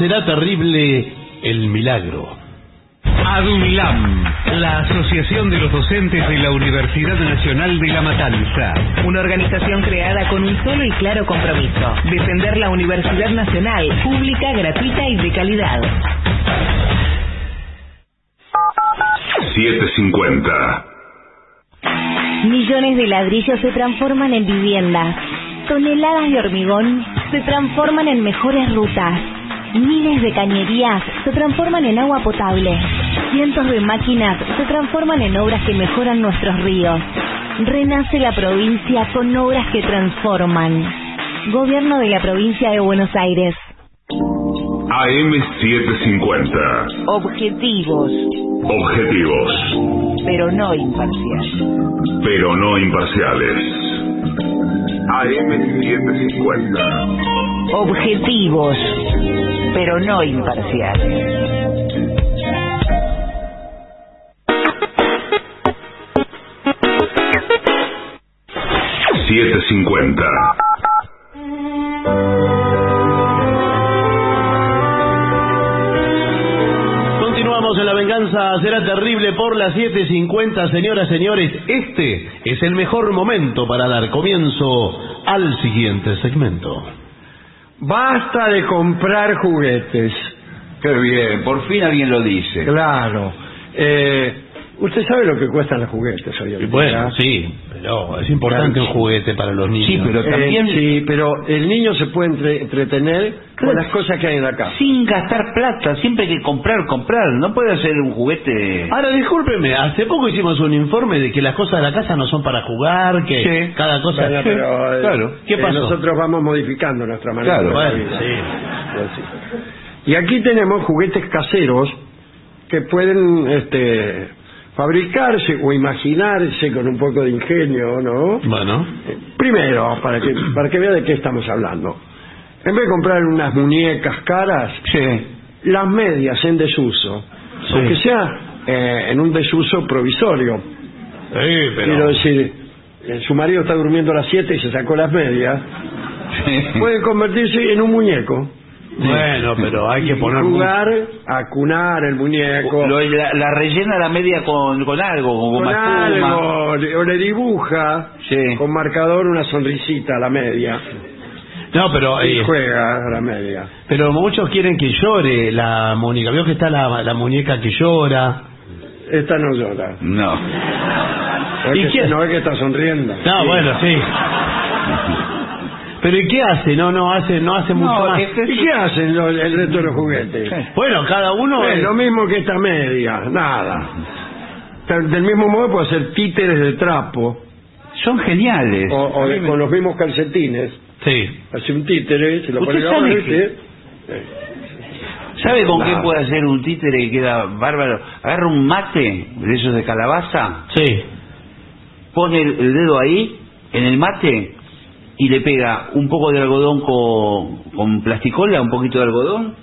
será terrible el milagro.
ADUNLAM, la Asociación de los Docentes de la Universidad Nacional de La Matanza.
Una organización creada con un solo y claro compromiso, defender la Universidad Nacional, pública, gratuita y de calidad.
750.
Millones de ladrillos se transforman en viviendas. Toneladas de hormigón se transforman en mejores rutas. Miles de cañerías se transforman en agua potable. Cientos de máquinas se transforman en obras que mejoran nuestros ríos. Renace la provincia con obras que transforman. Gobierno de la provincia de Buenos Aires.
AM 750.
Objetivos,
Objetivos,
pero no imparciales.
pero no imparciales. AM 750.
Objetivos, pero no imparciales.
750.
Continuamos en La Venganza Será Terrible por las 7.50, señoras, señores. Este es el mejor momento para dar comienzo al siguiente segmento.
Basta de comprar juguetes.
Qué bien, por fin alguien lo dice.
Claro. Eh, usted sabe lo que cuestan los juguetes hoy en día.
Bueno, sí, pero es importante un juguete para los niños.
Sí, pero
Eh,
también
sí, pero el niño se puede entre- entretener con las cosas que hay en la casa.
sin gastar plata, siempre hay que comprar, comprar. No puede hacer un juguete.
Ahora, discúlpeme, hace poco hicimos un informe de que las cosas de la casa no son para jugar, que
Sí.
cada cosa...
Bueno, pero, eh,
claro.
¿Qué
eh,
pasó?
nosotros vamos modificando nuestra manera
Claro,
de vivir.
sí.
Pues sí. Y aquí tenemos juguetes caseros que pueden este, fabricarse o imaginarse con un poco de ingenio, ¿no?
Bueno,
Eh, Primero, para que, para que vea de qué estamos hablando. En vez de comprar unas muñecas caras,
Sí.
las medias en desuso,
Sí.
aunque sea eh, en un desuso provisorio.
sí,
Quiero decir, eh, su marido está durmiendo a las 7 y se sacó las medias, puede convertirse en un muñeco.
Bueno, pero hay que poner...
jugar a cunar el muñeco.
Lo- la, la rellena la media con, con algo, con
con
goma espuma.
algo, le- o le dibuja
Sí.
con marcador una sonrisita a la media
No, pero...
y
eh,
juega a la media.
Pero muchos quieren que llore la muñeca. Veo que está la, la muñeca que llora.
Esta no llora.
No.
¿No
¿Y qué?
no es que está sonriendo?
No, bueno, sí. [laughs] Pero ¿y qué hace? No, no hace, no hace mucho
No,
más.
es que-
¿Y qué hacen los- el resto de los juguetes? [laughs]
Bueno, cada uno...
Es
es-
lo mismo que esta media, nada. Del mismo modo puede hacer títeres de trapo
Son geniales.
o, o de- con los mismos calcetines.
Sí.
Hace un títere, se lo
¿Usted
pone la
sabe
mano y
que-
dice,
¿Sabe con
Nada.
qué puede hacer un títere que queda bárbaro? Agarra un mate de esos de calabaza,
Sí.
pone el, el dedo ahí, en el mate, y le pega un poco de algodón con, con plasticola, un poquito de algodón,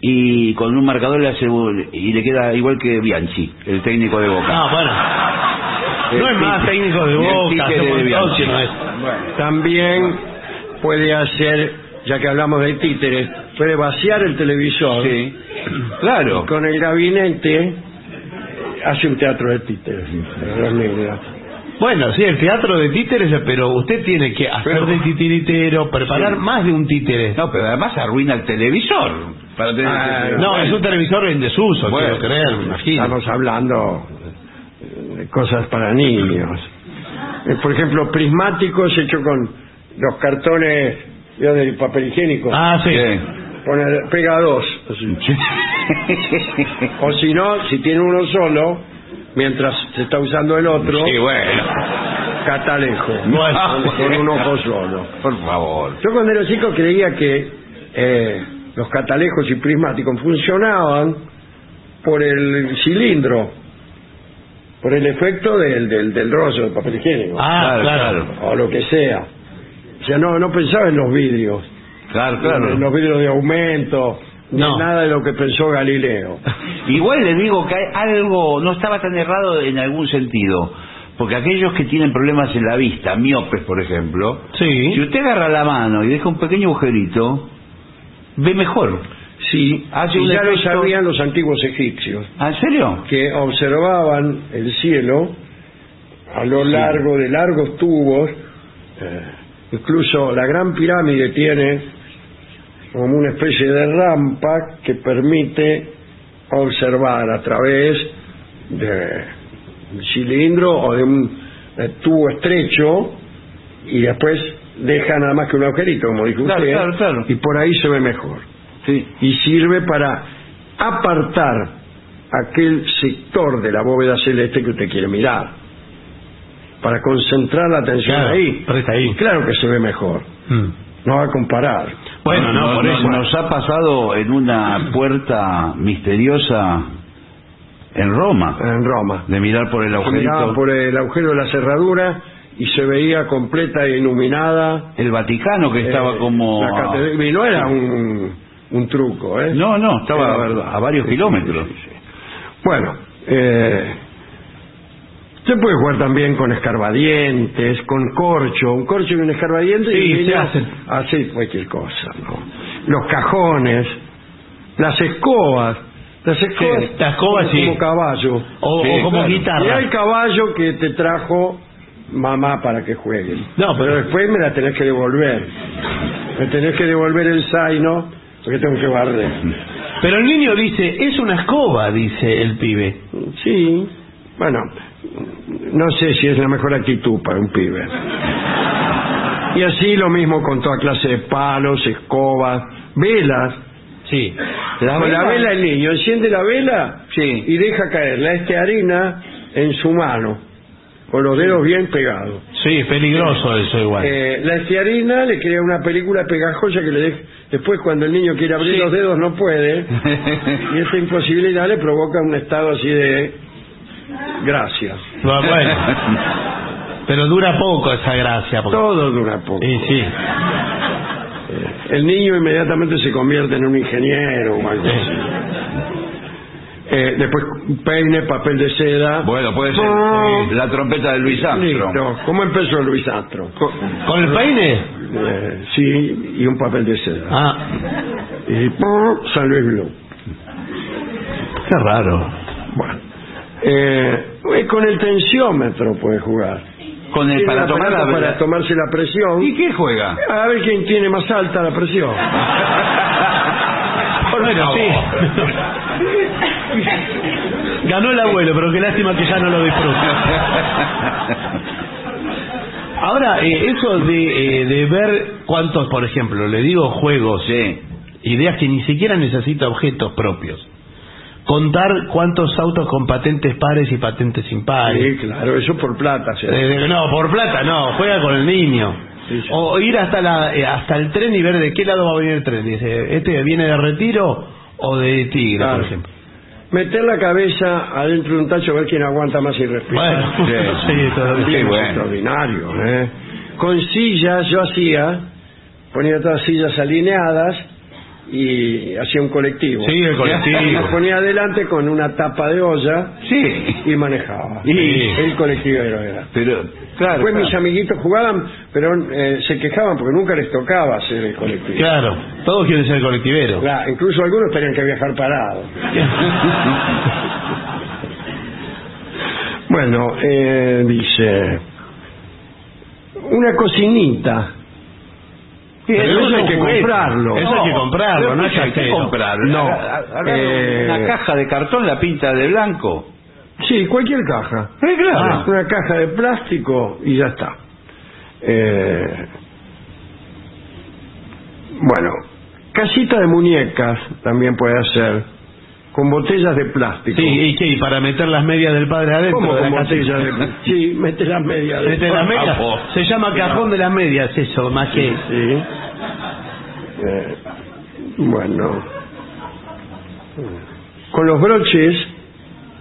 y con un marcador le hace, y le queda igual que Bianchi, el técnico de Boca.
No, bueno. No es más técnico de boca,
de Bianchi.
es.
También puede hacer, ya que hablamos de títeres, puede vaciar el televisor
Sí, claro.
con el gabinete hace un teatro de títeres. niños.
Bueno, sí, el teatro de títeres, pero usted tiene que hacer
Pero-
de titiritero, preparar
Sí.
más de un títere.
No, pero además arruina el televisor. Para tener
Ah,
No, es un televisor en desuso,
Bueno,
quiero creer, me imagino.
Estamos hablando de cosas para niños. Eh, Por ejemplo, prismáticos hechos con los cartones ya del papel higiénico.
Ah, sí.
Sí.
Pone, pega dos. así. O si no, si tiene uno solo, mientras se está usando el otro,
Sí, bueno.
catalejo.
Bueno.
Con un ojo solo.
Por favor.
Yo cuando era chico creía que eh, los catalejos y prismáticos funcionaban por el cilindro, por el efecto del, del, del rollo de papel higiénico,
Ah, claro.
o lo que sea. O sea, no, no pensaba en los vidrios,
Claro,
en
claro.
los vidrios de aumento,
No.
nada de lo que pensó Galileo. [laughs]
Igual le digo que hay algo, no estaba tan errado en algún sentido. Porque aquellos que tienen problemas en la vista, miopes por ejemplo, si
Sí.
usted agarra la mano y deja un pequeño agujerito, ve mejor.
Sí,
Hace
y ya lo sabían los antiguos egipcios,
¿Ah, ¿En serio?
que observaban el cielo a lo largo de largos tubos. eh, incluso la Gran Pirámide tiene como una especie de rampa que permite observar a través de un cilindro o de un tubo estrecho y después deja nada más que un agujerito, como dijo
Claro,
usted,
claro, claro.
y por ahí se ve mejor
Sí.
y sirve para apartar aquel sector de la bóveda celeste que usted quiere mirar, para concentrar la atención ahí. claro que se ve mejor,
Mm.
no va a comparar.
Bueno, no, por
nos,
eso.
nos ha pasado en una puerta misteriosa en Roma,
En Roma.
de mirar por el
miraba por el agujero de la cerradura y se veía completa e iluminada.
El Vaticano que estaba
eh,
como...
la catedral. Y no era un, un truco, ¿eh?
No, no, estaba
Era
a varios kilómetros.
Bueno, eh, se puede jugar también con escarbadientes, con corcho, un corcho y un escarbadiente
Sí,
y
se hacen.
hace cualquier cosa, ¿no? Los cajones, las escobas, las escobas,
Sí,
como,
sí.
como caballo.
O, como
claro.
Y
guitarra.
hay caballo que te trajo mamá para que juegues.
No, pero-
después me la tenés que devolver. Me tenés que devolver el zaino porque tengo que barrer.
Pero el niño dice, es una escoba, dice el pibe.
Sí, bueno, no sé si es la mejor actitud para un pibe. Y así lo mismo con toda clase de palos, escobas, velas.
Sí.
con la vela el niño enciende la vela
Sí.
y deja caer la estearina en su mano, con los dedos bien pegados.
Sí, es peligroso eso igual.
Eh, la estearina le crea una película pegajosa que le deja, después cuando el niño quiere abrir
Sí.
los dedos no puede [laughs] y esa imposibilidad le provoca un estado así de gracia.
No, bueno. Pero dura poco esa gracia. porque-
Todo dura poco.
Y sí.
El niño inmediatamente se convierte en un ingeniero o algo así. Eh, después peine, papel de seda.
Bueno, puede ser
Oh.
la trompeta de Luis Armstrong.
Listo. ¿Cómo empezó Luis Astro?
¿Con el peine?
Eh, sí, y un papel de seda.
Ah,
Y ¡pum! San Luis Blue.
qué raro.
Bueno. Eh, eh, con el tensiómetro puede jugar.
Con el
Tiene
para tomar la
para tomarse la presión.
¿Y qué juega?
A ver quién tiene más alta la presión. [laughs]
Bueno, sí. Ganó el abuelo, pero qué lástima que ya no lo disfruta. Ahora, eh, eso de, eh, de ver cuántos, por ejemplo, le digo juegos,
Sí.
ideas que ni siquiera necesita objetos propios. Contar cuántos autos con patentes pares y patentes impares.
Sí, claro, eso por plata.
Eh, no, por plata no, juega con el niño.
Sí, sí.
O ir hasta la eh, hasta el tren y ver de qué lado va a venir el tren. Dice, ¿este viene de retiro o de tigre,
Claro.
por ejemplo?
Meter la cabeza adentro de un tacho a ver quién aguanta más y respira.
Bueno,
Sí. [laughs] bueno.
extraordinario. ¿eh? Con sillas yo hacía, ponía todas sillas alineadas y hacía un colectivo.
Sí, el colectivo.
Lo ponía adelante con una tapa de olla
Sí.
y manejaba.
Sí.
El colectivero era.
Pero, claro.
Después
claro.
mis amiguitos jugaban, pero eh, se quejaban porque nunca les tocaba hacer el colectivo.
Claro, todos quieren ser colectiveros.
Claro, incluso algunos tenían que viajar parados. [laughs] Bueno, eh, dice, una cocinita.
Pero
Pero eso
es
hay que comprarlo.
Eso hay que comprarlo, no
hay que comprarlo.
No. Eh,
Una caja de cartón la pinta de blanco.
Sí, cualquier caja.
Eh, claro.
Ah, una caja de plástico y ya está. Eh, bueno, casita de muñecas también puede hacer, con botellas de plástico.
Sí, ¿y qué? ¿Y para meter las medias del padre adentro
¿Cómo
de la
con
casa?
botellas de Sí, mete las medias.
Mete las medias.
favor.
Se llama cajón de las medias, eso, más que...
Sí. Eh, bueno. Con los broches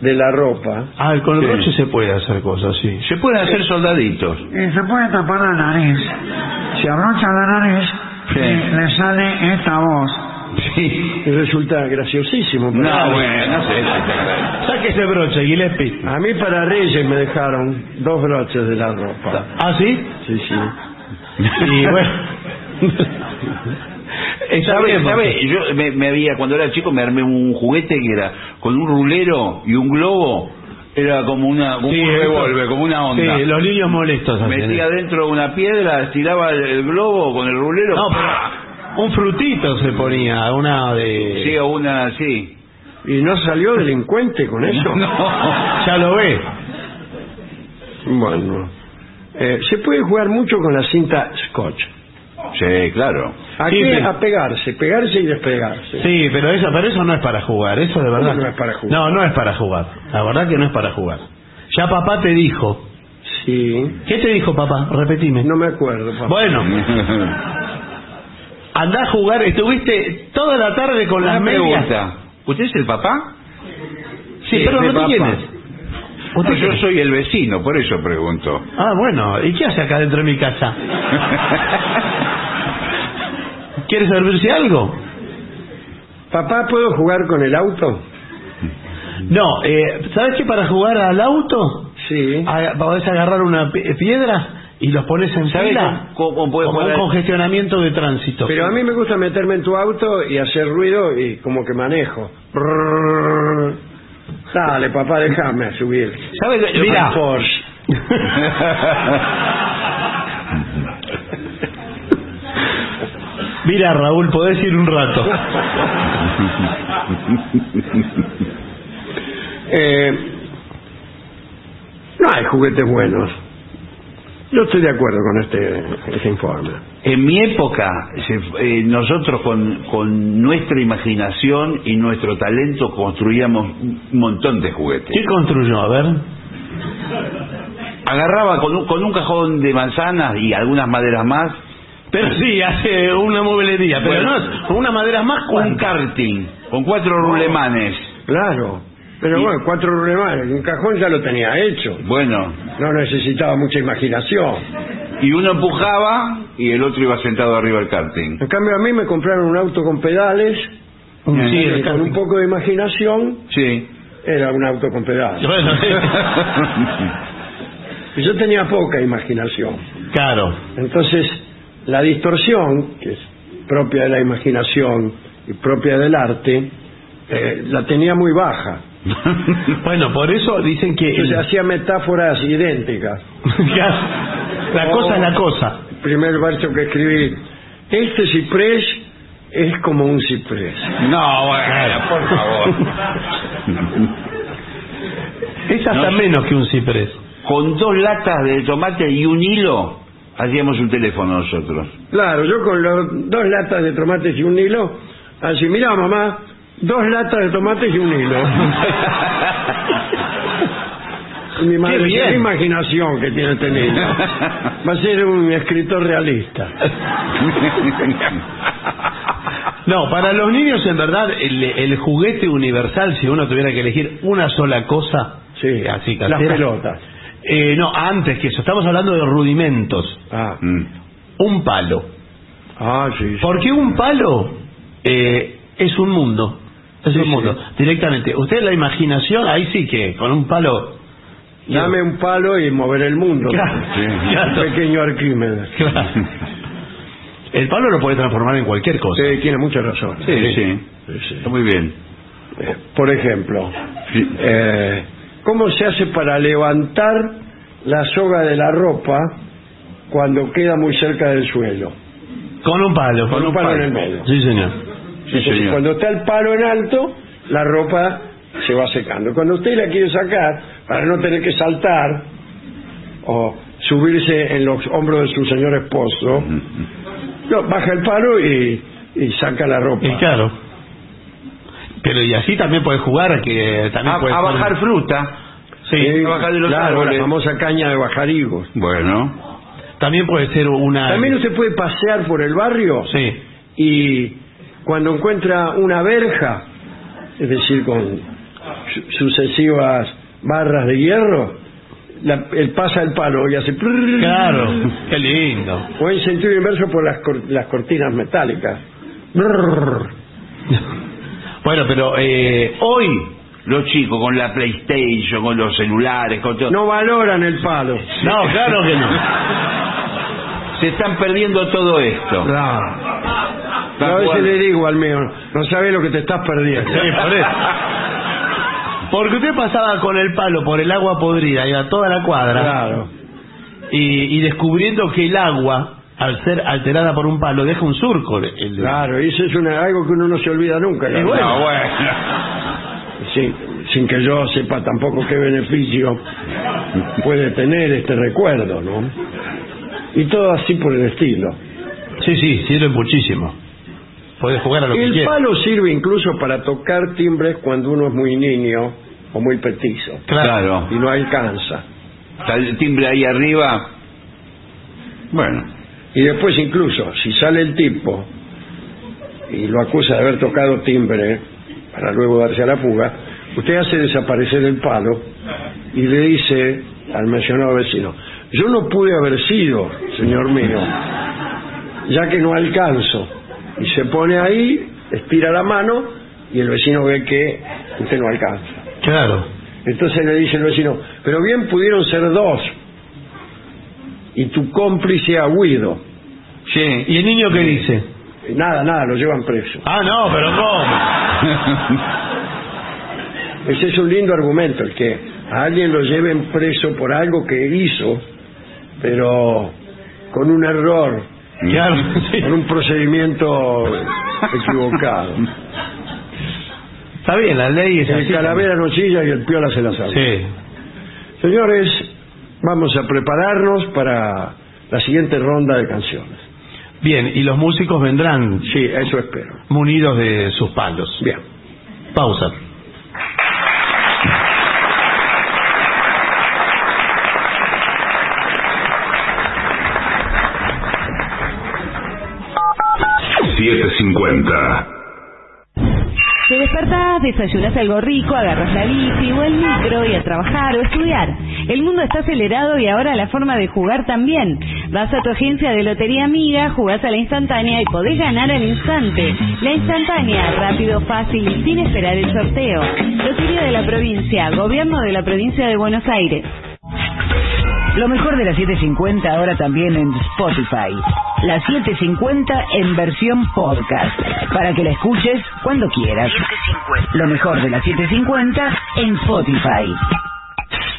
de la ropa.
Ah, con el
Sí.
broche se puede hacer cosas, sí.
Se pueden hacer soldaditos.
Y se puede tapar la nariz. Si abrocha la nariz, le sale esta voz.
Sí.
Y resulta graciosísimo. para
No,
mí.
bueno, no sé. si
Saque ese broche, Gillespie.
A mí para Reyes me dejaron dos broches de la ropa.
¿Ah, sí?
Sí, sí.
Y bueno... Está [laughs]
¿Sabe,
bien,
sabe?
porque-
Yo me, me había, cuando era chico, me armé un juguete que era con un rulero y un globo. Era como una, como
Sí,
un
eso-
revólver, como una onda.
Sí, los niños molestos. hacen
Metía
eso.
dentro una piedra, estiraba el, el globo con el rulero.
Un frutito se ponía, una de...
Sí, o una así.
¿Y no salió delincuente con eso?
No.
Ya lo ve.
Bueno. Eh, se puede jugar mucho con la cinta scotch.
Sí, claro.
¿A
Sí,
qué?
pero-
A pegarse, pegarse y despegarse.
Sí, pero eso, pero eso no es para jugar, eso de verdad.
¿Cómo no es para jugar?
No, no es para jugar. La verdad que no es para jugar. Ya papá te dijo.
Sí.
¿Qué te dijo papá? Repetime.
No me acuerdo, papá.
Bueno, [laughs] andá a jugar. Estuviste toda la tarde con las medias.
¿Usted es el papá?
Sí, pero no te
papá.
quién es.
No,
¿Usted
yo soy el vecino, por eso pregunto.
Ah, bueno. ¿Y qué hace acá dentro de mi casa? [laughs] ¿Quiere servirse algo?
Papá, ¿puedo jugar con el auto?
No, eh, ¿sabes qué? Para jugar al auto,
Sí.
a- podés agarrar una pi- piedra y los pones en
¿Sabe
fila.
puede
como
jugar
un congestionamiento de tránsito.
Pero a mí me gusta meterme en tu auto y hacer ruido y como que manejo. Dale, papá, déjame subir.
¿Sabe? lo-
Mira.
Porsche. [laughs]
Mira, Raúl, podés ir un rato.
Eh, no hay juguetes buenos. Yo estoy de acuerdo con este, este informe.
En mi época, se- eh, nosotros con, con nuestra imaginación y nuestro talento construíamos un montón de juguetes.
¿Qué construyó? A ver.
Agarraba con un, con un cajón de manzanas y algunas maderas más,
Pero sí, hace una mueblería. Pero
Bueno.
no es una madera más
un
¿cuánta?
karting con cuatro rulemanes.
Claro. Pero
Y-
bueno, cuatro rulemanes. Un cajón ya lo tenía hecho.
Bueno,
No necesitaba mucha imaginación.
y uno empujaba y el otro iba sentado arriba del karting.
En cambio, a mí me compraron un auto con pedales.
Sí,
y
el
con un
karting.
poco de imaginación,
Sí.
era un auto con pedales. [laughs]
Bueno,
Y yo tenía poca imaginación.
claro.
Entonces, la distorsión, que es propia de la imaginación y propia del arte, eh, la tenía muy baja. [laughs]
Bueno, por eso dicen que
Entonces hacía metáforas idénticas. [laughs]
la cosa es la cosa.
El primer verso que escribí, este ciprés es como un ciprés.
No, bueno, por favor. [laughs]
Es hasta
No.
menos que un ciprés.
Con dos latas de tomate y un hilo, hacíamos un teléfono nosotros.
Claro, yo con los dos latas de tomates y un hilo, así, mira mamá, dos latas de tomates y un hilo. [laughs] Mi madre,
Qué bien.
qué imaginación que tiene este niño. Va a ser un escritor realista. [laughs]
No, para los niños en verdad el, el juguete universal, si uno tuviera que elegir una sola cosa,
Sí,
así
las
casera,
pelotas.
eh, no, antes que eso, estamos hablando de rudimentos.
Ah,
Mm.
Un palo.
ah sí, sí.
Porque un palo eh, es un mundo. Es
Sí,
un
sí.
mundo. Directamente. Usted la imaginación, ahí sí que con un palo.
Dame un palo y mover el mundo.
Claro,
Sí. [laughs]
claro,
Pequeño Arquímedes.
claro. El palo lo puede transformar en cualquier cosa.
Sí, tiene mucha razón.
Sí, sí. Está muy bien.
Eh, Por ejemplo, eh, ¿cómo se hace para levantar la soga de la ropa cuando queda muy cerca del suelo?
Con un palo.
Con un palo en el medio.
Sí, señor.
Sí,
Entonces,
señor.
cuando está el palo en alto, la ropa se va secando. Cuando usted la quiere sacar, para no tener que saltar o subirse en los hombros de su señor esposo, no, baja el palo y, y saca la ropa.
Y claro. Pero y así también puede jugar, que también
A,
puede
a
poner-
bajar fruta.
Sí,
a bajar de los
claro,
árboles.
la famosa caña de bajar higos.
Bueno.
También puede ser una.
También usted puede pasear por el barrio
Sí.
y cuando encuentra una verja, es decir, con su- sucesivas barras de hierro, la- él pasa el palo y hace... prrrr.
Claro. Qué lindo.
O en sentido inverso por las, cor- las cortinas metálicas.
Bueno, pero eh, hoy.
Los chicos con la PlayStation, con los celulares, con todo.
No valoran el palo.
No, claro que no. [laughs]
Se están perdiendo todo esto.
Yo a veces le digo al mío, no sabes lo que te estás perdiendo.
Sí, por eso. [laughs] Porque usted pasaba con el palo por el agua podrida, iba toda la cuadra.
Claro.
Y, y descubriendo que el agua, al ser alterada por un palo, deja un surco. el-
Claro, y eso es una- algo que uno no se olvida nunca.
Y bueno.
No, bueno. [laughs]
sin, sin que yo sepa tampoco qué beneficio puede tener este recuerdo, ¿no? Y todo así por el estilo.
Sí, sí, sirve muchísimo. Puede jugar a lo que
El palo sirve incluso para tocar timbres cuando uno es muy niño o muy petizo
Claro.
y no alcanza.
Está el timbre ahí arriba. Bueno.
Y después incluso, si sale el tipo y lo acusa de haber tocado timbre para luego darse a la fuga, usted hace desaparecer el palo y le dice al mencionado vecino, yo no pude haber sido, señor mío, ya que no alcanzo. Y se pone ahí, estira la mano y el vecino ve que usted no alcanza.
Claro.
Entonces le dice el vecino, pero bien pudieron ser dos. Y tu cómplice ha huido.
Sí. ¿Y el niño qué dice?
Nada, nada, lo llevan preso.
Ah, no, pero ¿cómo? [laughs]
Ese es un lindo argumento, el que a alguien lo lleven preso por algo que hizo, pero con un error,
Claro, sí.
con un procedimiento equivocado.
Está bien, la ley es
El
así.
calavera no chilla y el piola se la sabe.
Sí.
Señores, vamos a prepararnos para la siguiente ronda de canciones.
Bien, y los músicos vendrán
Sí, eso espero.
munidos de sus palos.
Bien.
Pausa.
Siete cincuenta.
Te despertás, desayunás algo rico, agarras la bici o el micro y a trabajar o estudiar. El mundo está acelerado y ahora la forma de jugar también. Vas a tu agencia de lotería amiga, jugás a la instantánea y podés ganar al instante. La instantánea, rápido, fácil y sin esperar el sorteo. Lotería de la provincia, gobierno de la provincia de Buenos Aires.
Lo mejor de la 750 ahora también en Spotify. La 750 en versión podcast. Para que la escuches cuando quieras. Lo mejor de la 750 en Spotify.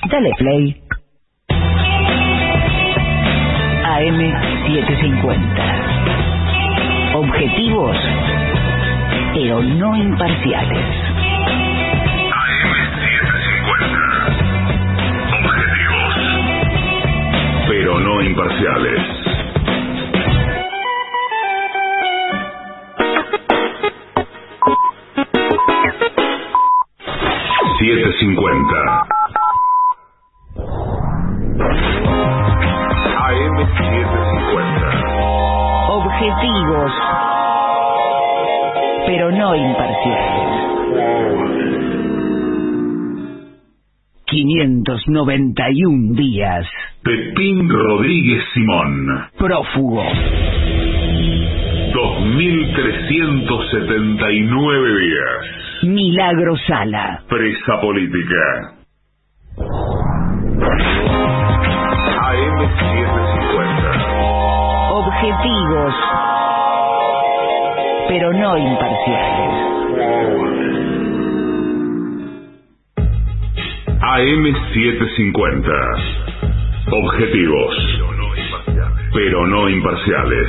Dale play. AM750. Objetivos, pero no imparciales.
pero no imparciales. Siete cincuenta. AM siete cincuenta.
Objetivos, pero no imparciales. 591 días.
Pepín Rodríguez Simón.
Prófugo.
2379 días.
Milagro Sala.
Presa política. AM 750.
Objetivos, pero no imparciales.
AM 750. Objetivos. Pero no imparciales.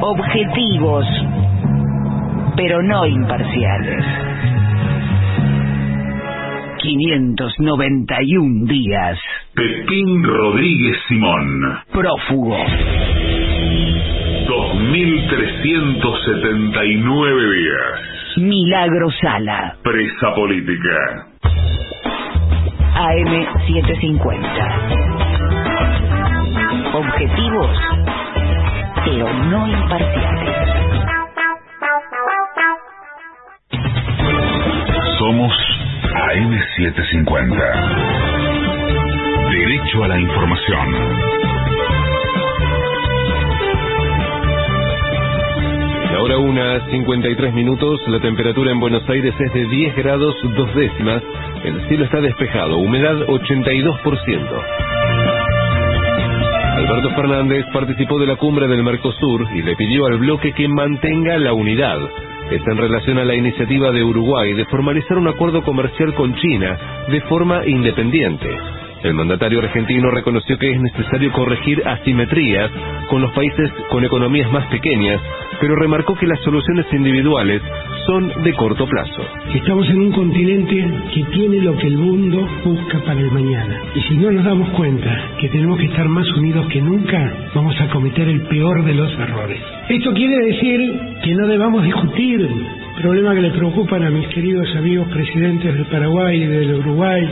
Objetivos, pero no imparciales. 591 días.
Pepín Rodríguez Simón.
Prófugo.
2379 días.
Milagro Sala.
Presa política.
AM750. objetivos, pero no imparciales.
Somos AM750. Derecho a la información.
La hora una, 53 minutos, la temperatura en Buenos Aires es de 10 grados dos décimas, el cielo está despejado, humedad 82%. Alberto Fernández participó de la cumbre del Mercosur y le pidió al bloque que mantenga la unidad. Está en relación a la iniciativa de Uruguay de formalizar un acuerdo comercial con China de forma independiente. El mandatario argentino reconoció que es necesario corregir asimetrías con los países con economías más pequeñas, pero remarcó que las soluciones individuales son de corto plazo.
Estamos en un continente que tiene lo que el mundo busca para el mañana. Y si no nos damos cuenta que tenemos que estar más unidos que nunca, vamos a cometer el peor de los errores. Esto quiere decir que no debamos discutir problemas que le preocupan a mis queridos amigos presidentes del Paraguay y del Uruguay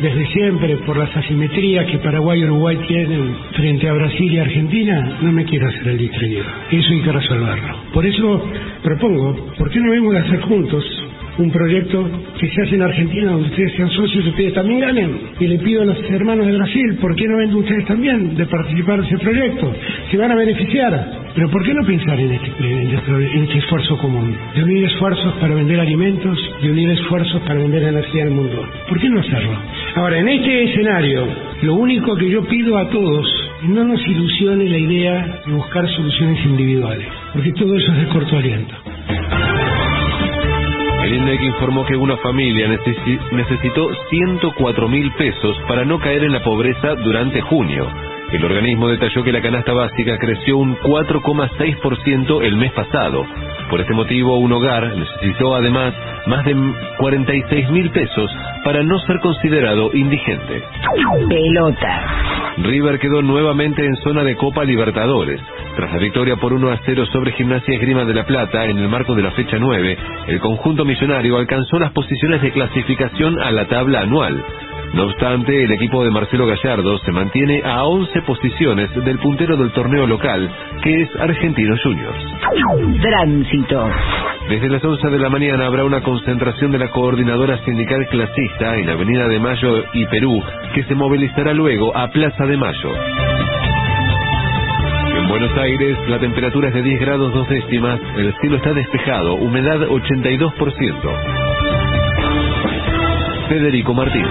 desde siempre por las asimetrías que Paraguay y Uruguay tienen frente a Brasil y Argentina, no me quiero hacer el distraído. Eso hay que resolverlo. Por eso propongo, ¿por qué no venimos a hacer juntos un proyecto que se hace en Argentina donde ustedes sean socios ustedes también ganen? Y le pido a los hermanos de Brasil, ¿por qué no ven ustedes también de participar de ese proyecto? Se van a beneficiar. Pero ¿por qué no pensar en este, en este- en este esfuerzo común? De unir esfuerzos para vender alimentos, de unir esfuerzos para vender energía al mundo. ¿Por qué no hacerlo? Ahora, en este escenario, lo único que yo pido a todos, no nos ilusione la idea de buscar soluciones individuales, porque todo eso es de corto aliento.
El INDEC informó que una familia necesi- necesitó 104 mil pesos para no caer en la pobreza durante junio. El organismo detalló que la canasta básica creció un 4,6% el mes pasado. Por este motivo, un hogar necesitó además más de 46 mil pesos para no ser considerado indigente.
Pelota.
River quedó nuevamente en zona de Copa Libertadores. Tras la victoria por 1 a 0 sobre Gimnasia Esgrima de la Plata en el marco de la fecha 9, el conjunto millonario alcanzó las posiciones de clasificación a la tabla anual. No obstante, el equipo de Marcelo Gallardo se mantiene a 11 posiciones del puntero del torneo local, que es Argentinos Juniors.
Tránsito.
Desde las 11 de la mañana habrá una concentración de la coordinadora sindical clasista en Avenida de Mayo y Perú, que se movilizará luego a Plaza de Mayo. En Buenos Aires, la temperatura es de 10 grados dos décimas, el cielo está despejado, humedad 82%. Federico Martín.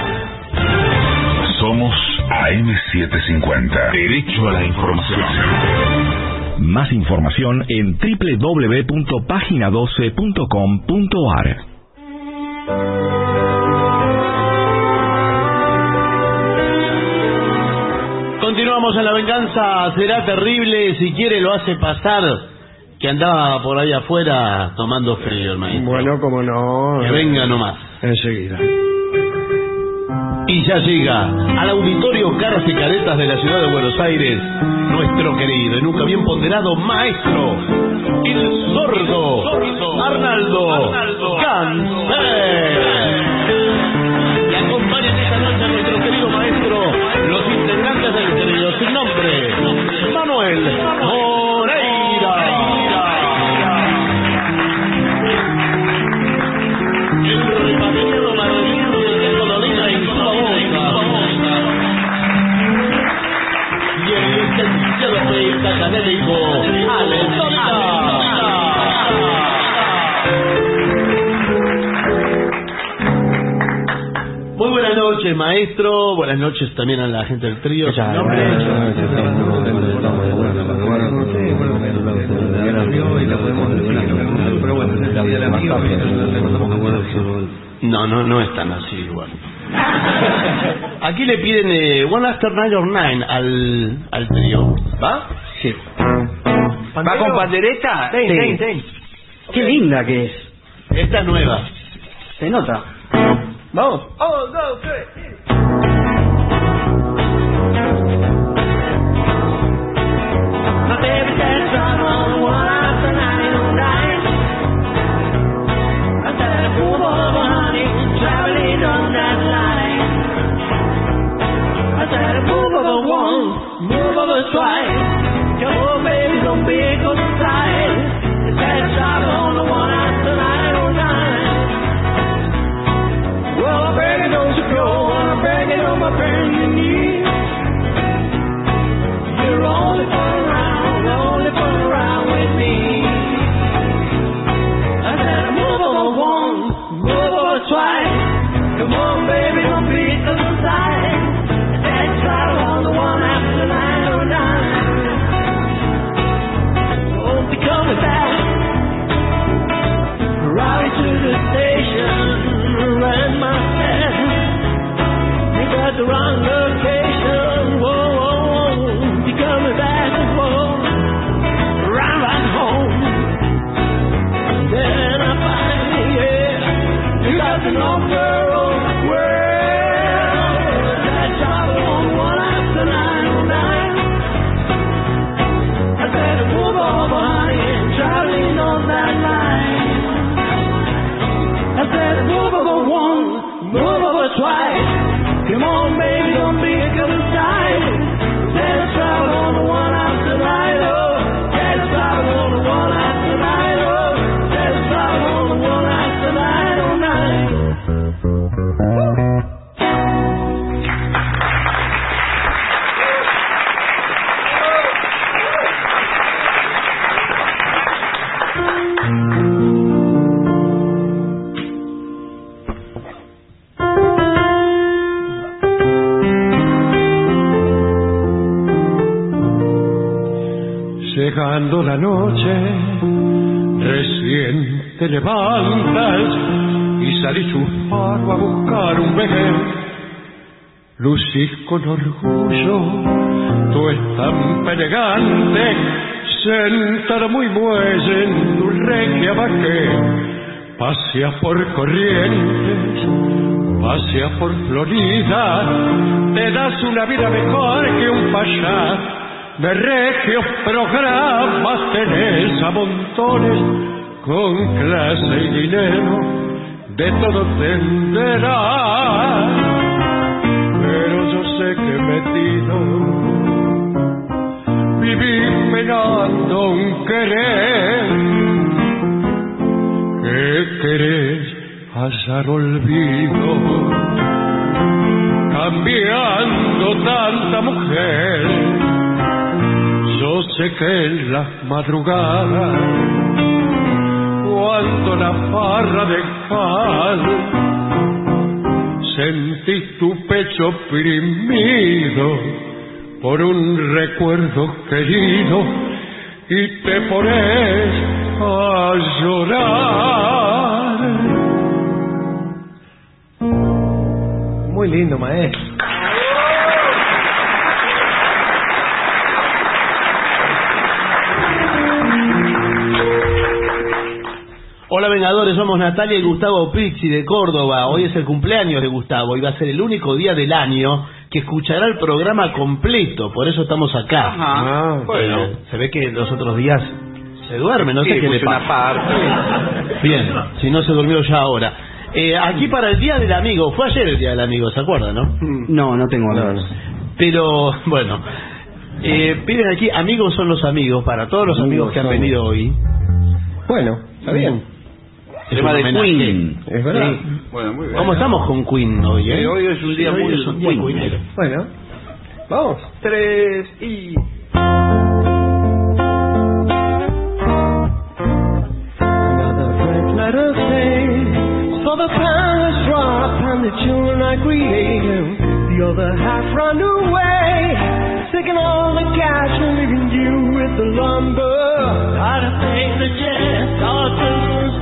Somos AM750. Derecho a la información.
Más información en www.pagina12.com.ar.
Continuamos en la venganza, será terrible, si quiere lo hace pasar, que andaba por ahí afuera tomando frío el maestro.
Bueno, como no.
Que venga nomás.
Enseguida.
Y ya llega al auditorio Caras y Caretas de la ciudad de Buenos Aires, nuestro querido y nunca bien ponderado maestro, el sordo, Arnaldo, Cáncer. Y acompañan esta noche a nuestro los integrantes del querido sin nombre, Manuel. Noches, maestro. Buenas noches también a la gente del trío. No, no, no es tan así igual. [laughs] Aquí le piden eh, One After Nine or Nine al, al trío. ¿Va? Sí.
¿Va con pandereta?
Sí, sí, sí.
Qué linda que es.
Esta es nueva.
Se nota. Vamos.
Oh, no, tres.
Con orgullo tu estampa elegante, sentada muy muelle en tu regia baqué. Pasea por corrientes, pasea por Florida, te das una vida mejor que un payá. De regios programas tenés a montones, con clase y dinero, de todo tenderás. Que metido viví penando un querer que querés hallar olvido. Cambiando tanta mujer yo sé que en las madrugadas cuando la farra de cal sentís tu pecho oprimido por un recuerdo querido y te pones a llorar.
Muy lindo, maestro.
Hola Vengadores, somos Natalia y Gustavo Pizzi de Córdoba. Hoy es el cumpleaños de Gustavo y va a ser el único día del año que escuchará el programa completo, por eso estamos acá.
Ajá.
bueno,
Bueno.
se ve que los otros días se duerme, no
Sí,
sé qué le pasa. [laughs] Bien, si no se durmió ya ahora. Eh, aquí para el Día del Amigo, fue ayer el Día del Amigo, ¿se acuerdan, no?
No, no tengo amigos.
Pero, [laughs] bueno, eh, piden aquí, amigos son los amigos, para todos los amigos que han
somos.
venido hoy.
Bueno, está bien.
Es
Tema de
homenaje.
Queen.
Es verdad.
Sí.
Bueno, muy bien.
¿Cómo estamos con Queen hoy, eh?
Sí, hoy es un día
Sí, hoy
muy-
es un día
muy
queenero.
Bueno, vamos.
Tres y...
Another say, the parents drop and the children are grieving. The other half run away, taking all the cash and leaving you with the lumber. Gotta take the chance, all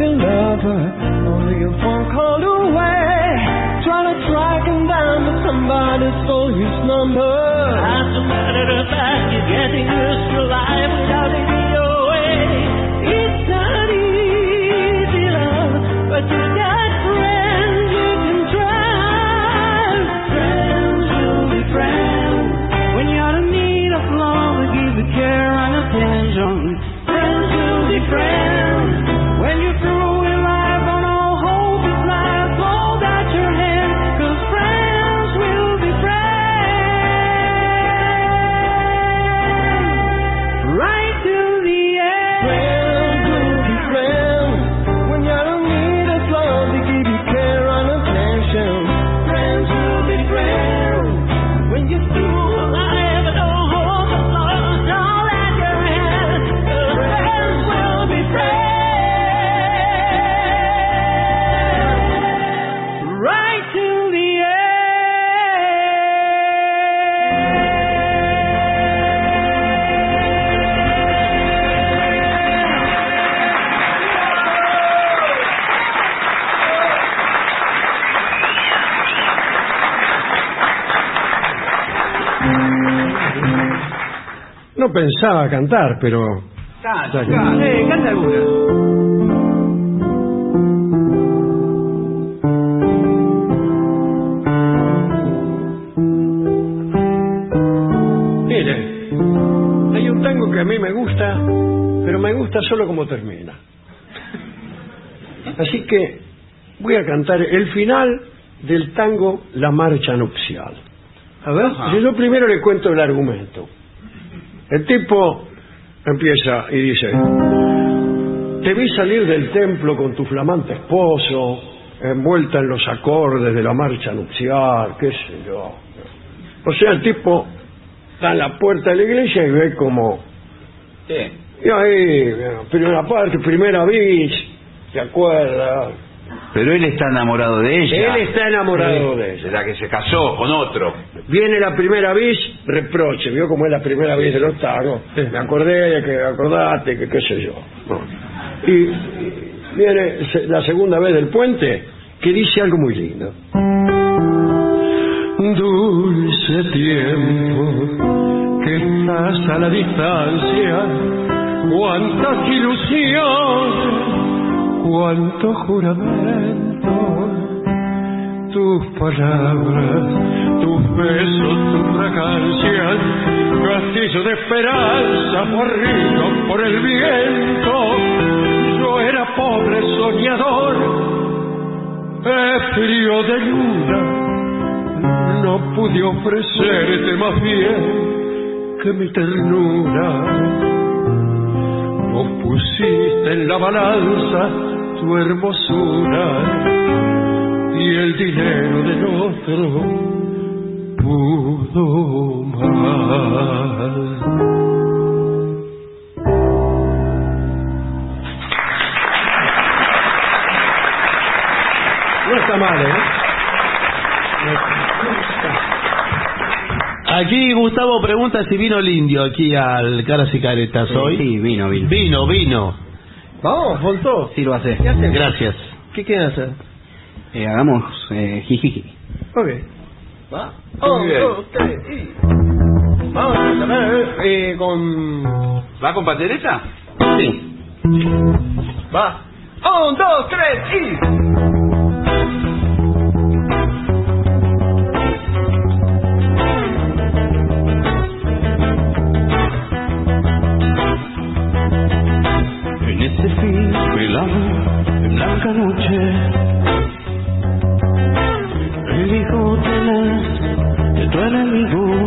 your lover, only a phone call away. Trying to track him down, but somebody stole his number. As a matter of fact, you're getting used to life No pensaba cantar, pero...
Canta,
Dale.
canta.
Eh, canta alguna.
Mire, hay un tango que a mí me gusta, pero me gusta solo como termina. Así que voy a cantar el final del tango La Marcha Nupcial.
A ver.
Yo primero le cuento el argumento. El tipo empieza y dice, te vi salir del templo con tu flamante esposo, envuelta en los acordes de la marcha nupcial, qué sé yo. O sea, el tipo está en la puerta de la iglesia y ve como... Y ahí, primera parte, primera bis, ¿se acuerda?
Pero él está enamorado de ella.
Él está enamorado de
De
ella.
la que se casó con otro.
Viene la primera bis, reproche, vio cómo es la primera bis de los tangos. Me acordé, que acordate, que qué sé yo. No. Y, y viene la segunda vez del puente, que dice algo muy lindo.
Dulce tiempo que estás a la distancia, cuántas ilusiones, cuánto juramento, tus palabras, tus besos, tus fragancias, castillo de esperanza borrido por el viento. Yo era pobre soñador, frío de luna no pude ofrecerte más bien que mi ternura. Vos pusiste en la balanza tu hermosura y el dinero del otro pudo más.
No está mal, ¿eh?
Aquí Gustavo pregunta si vino el indio aquí al Caras y Caretas hoy.
Sí, vino, vino.
Vino, vino.
Vamos, Fonto. Sí, lo hace.
Gracias.
¿Qué quieren hacer? Eh, hagamos eh, jijiji.
Ok.
Va.
Muy bien.
dos, tres, y... Vamos a cantar eh, con...
¿Va con patereta?
Sí. Va. Un, dos, tres, y... en blanca noche, el hijo tenaz de tu enemigo,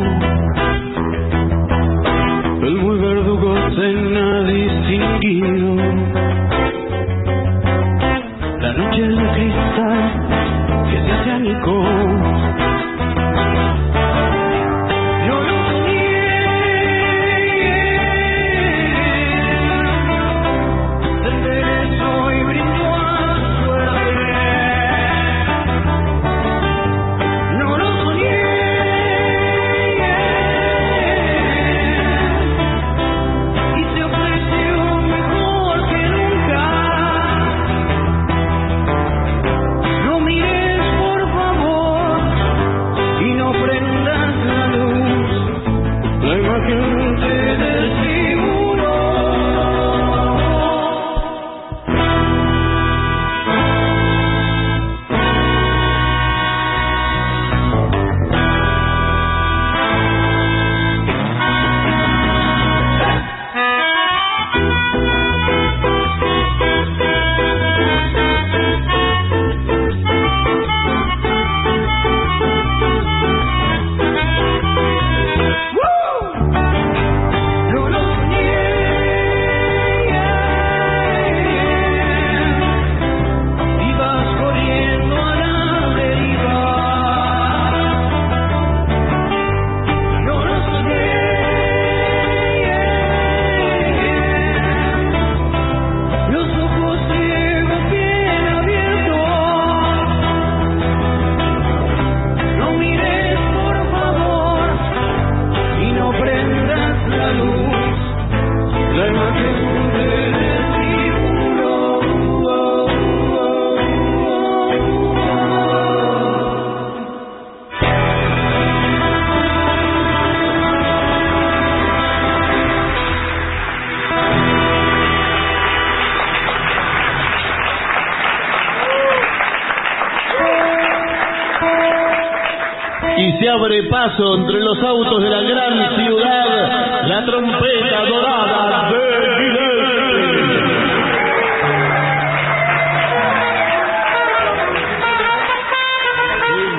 abre paso entre los autos de la gran ciudad la trompeta dorada de.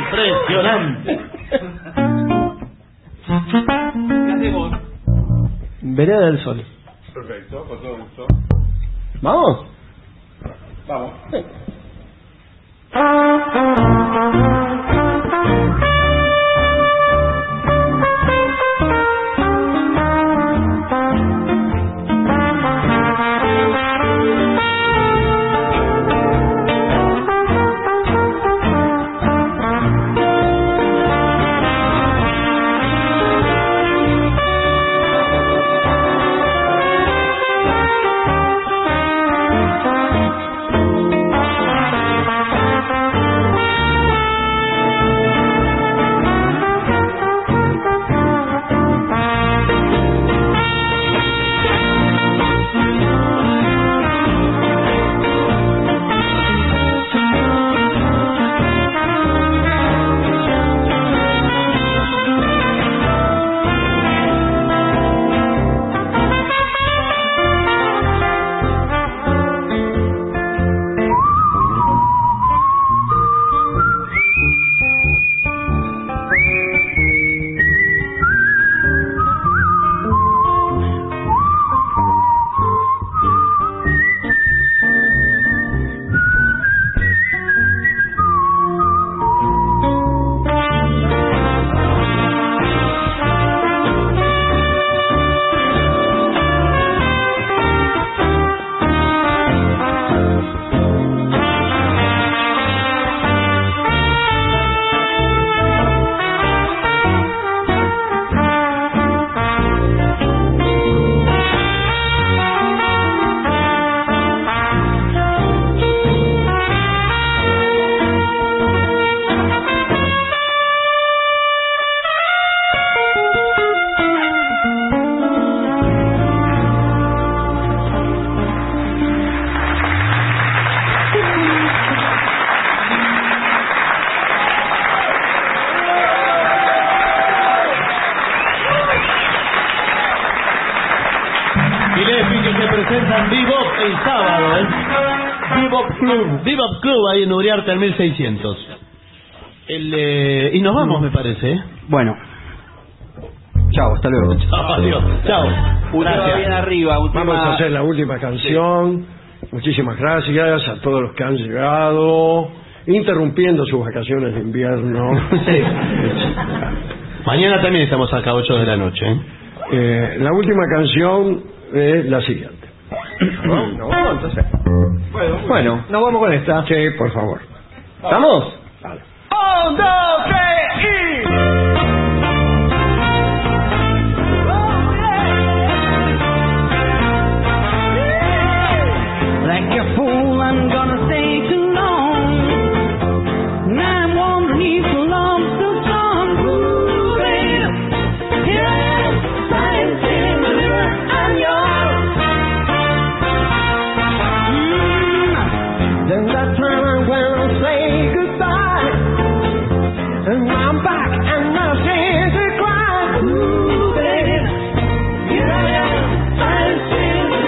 Impresionante.
Vereda del Sol.
Perfecto, con todo gusto.
Vamos.
Bebop Club, ahí en Uriarte al 1600. El, eh, y nos vamos, me parece, ¿eh?
Bueno. Chao, hasta luego. [laughs]
Chao, adiós. Chao.
Gracias. bien arriba, última-
Vamos a hacer la última canción. Muchísimas gracias a todos los que han llegado, interrumpiendo sus vacaciones de invierno. [laughs]
Mañana también estamos acá a 8 de la noche, ¿eh?
Eh, la última canción es la siguiente.
No, no, entonces. Bueno, nos vamos con esta.
Sí, por favor.
¿Estamos?
Un, dos, y... Like a fool, I'm gonna say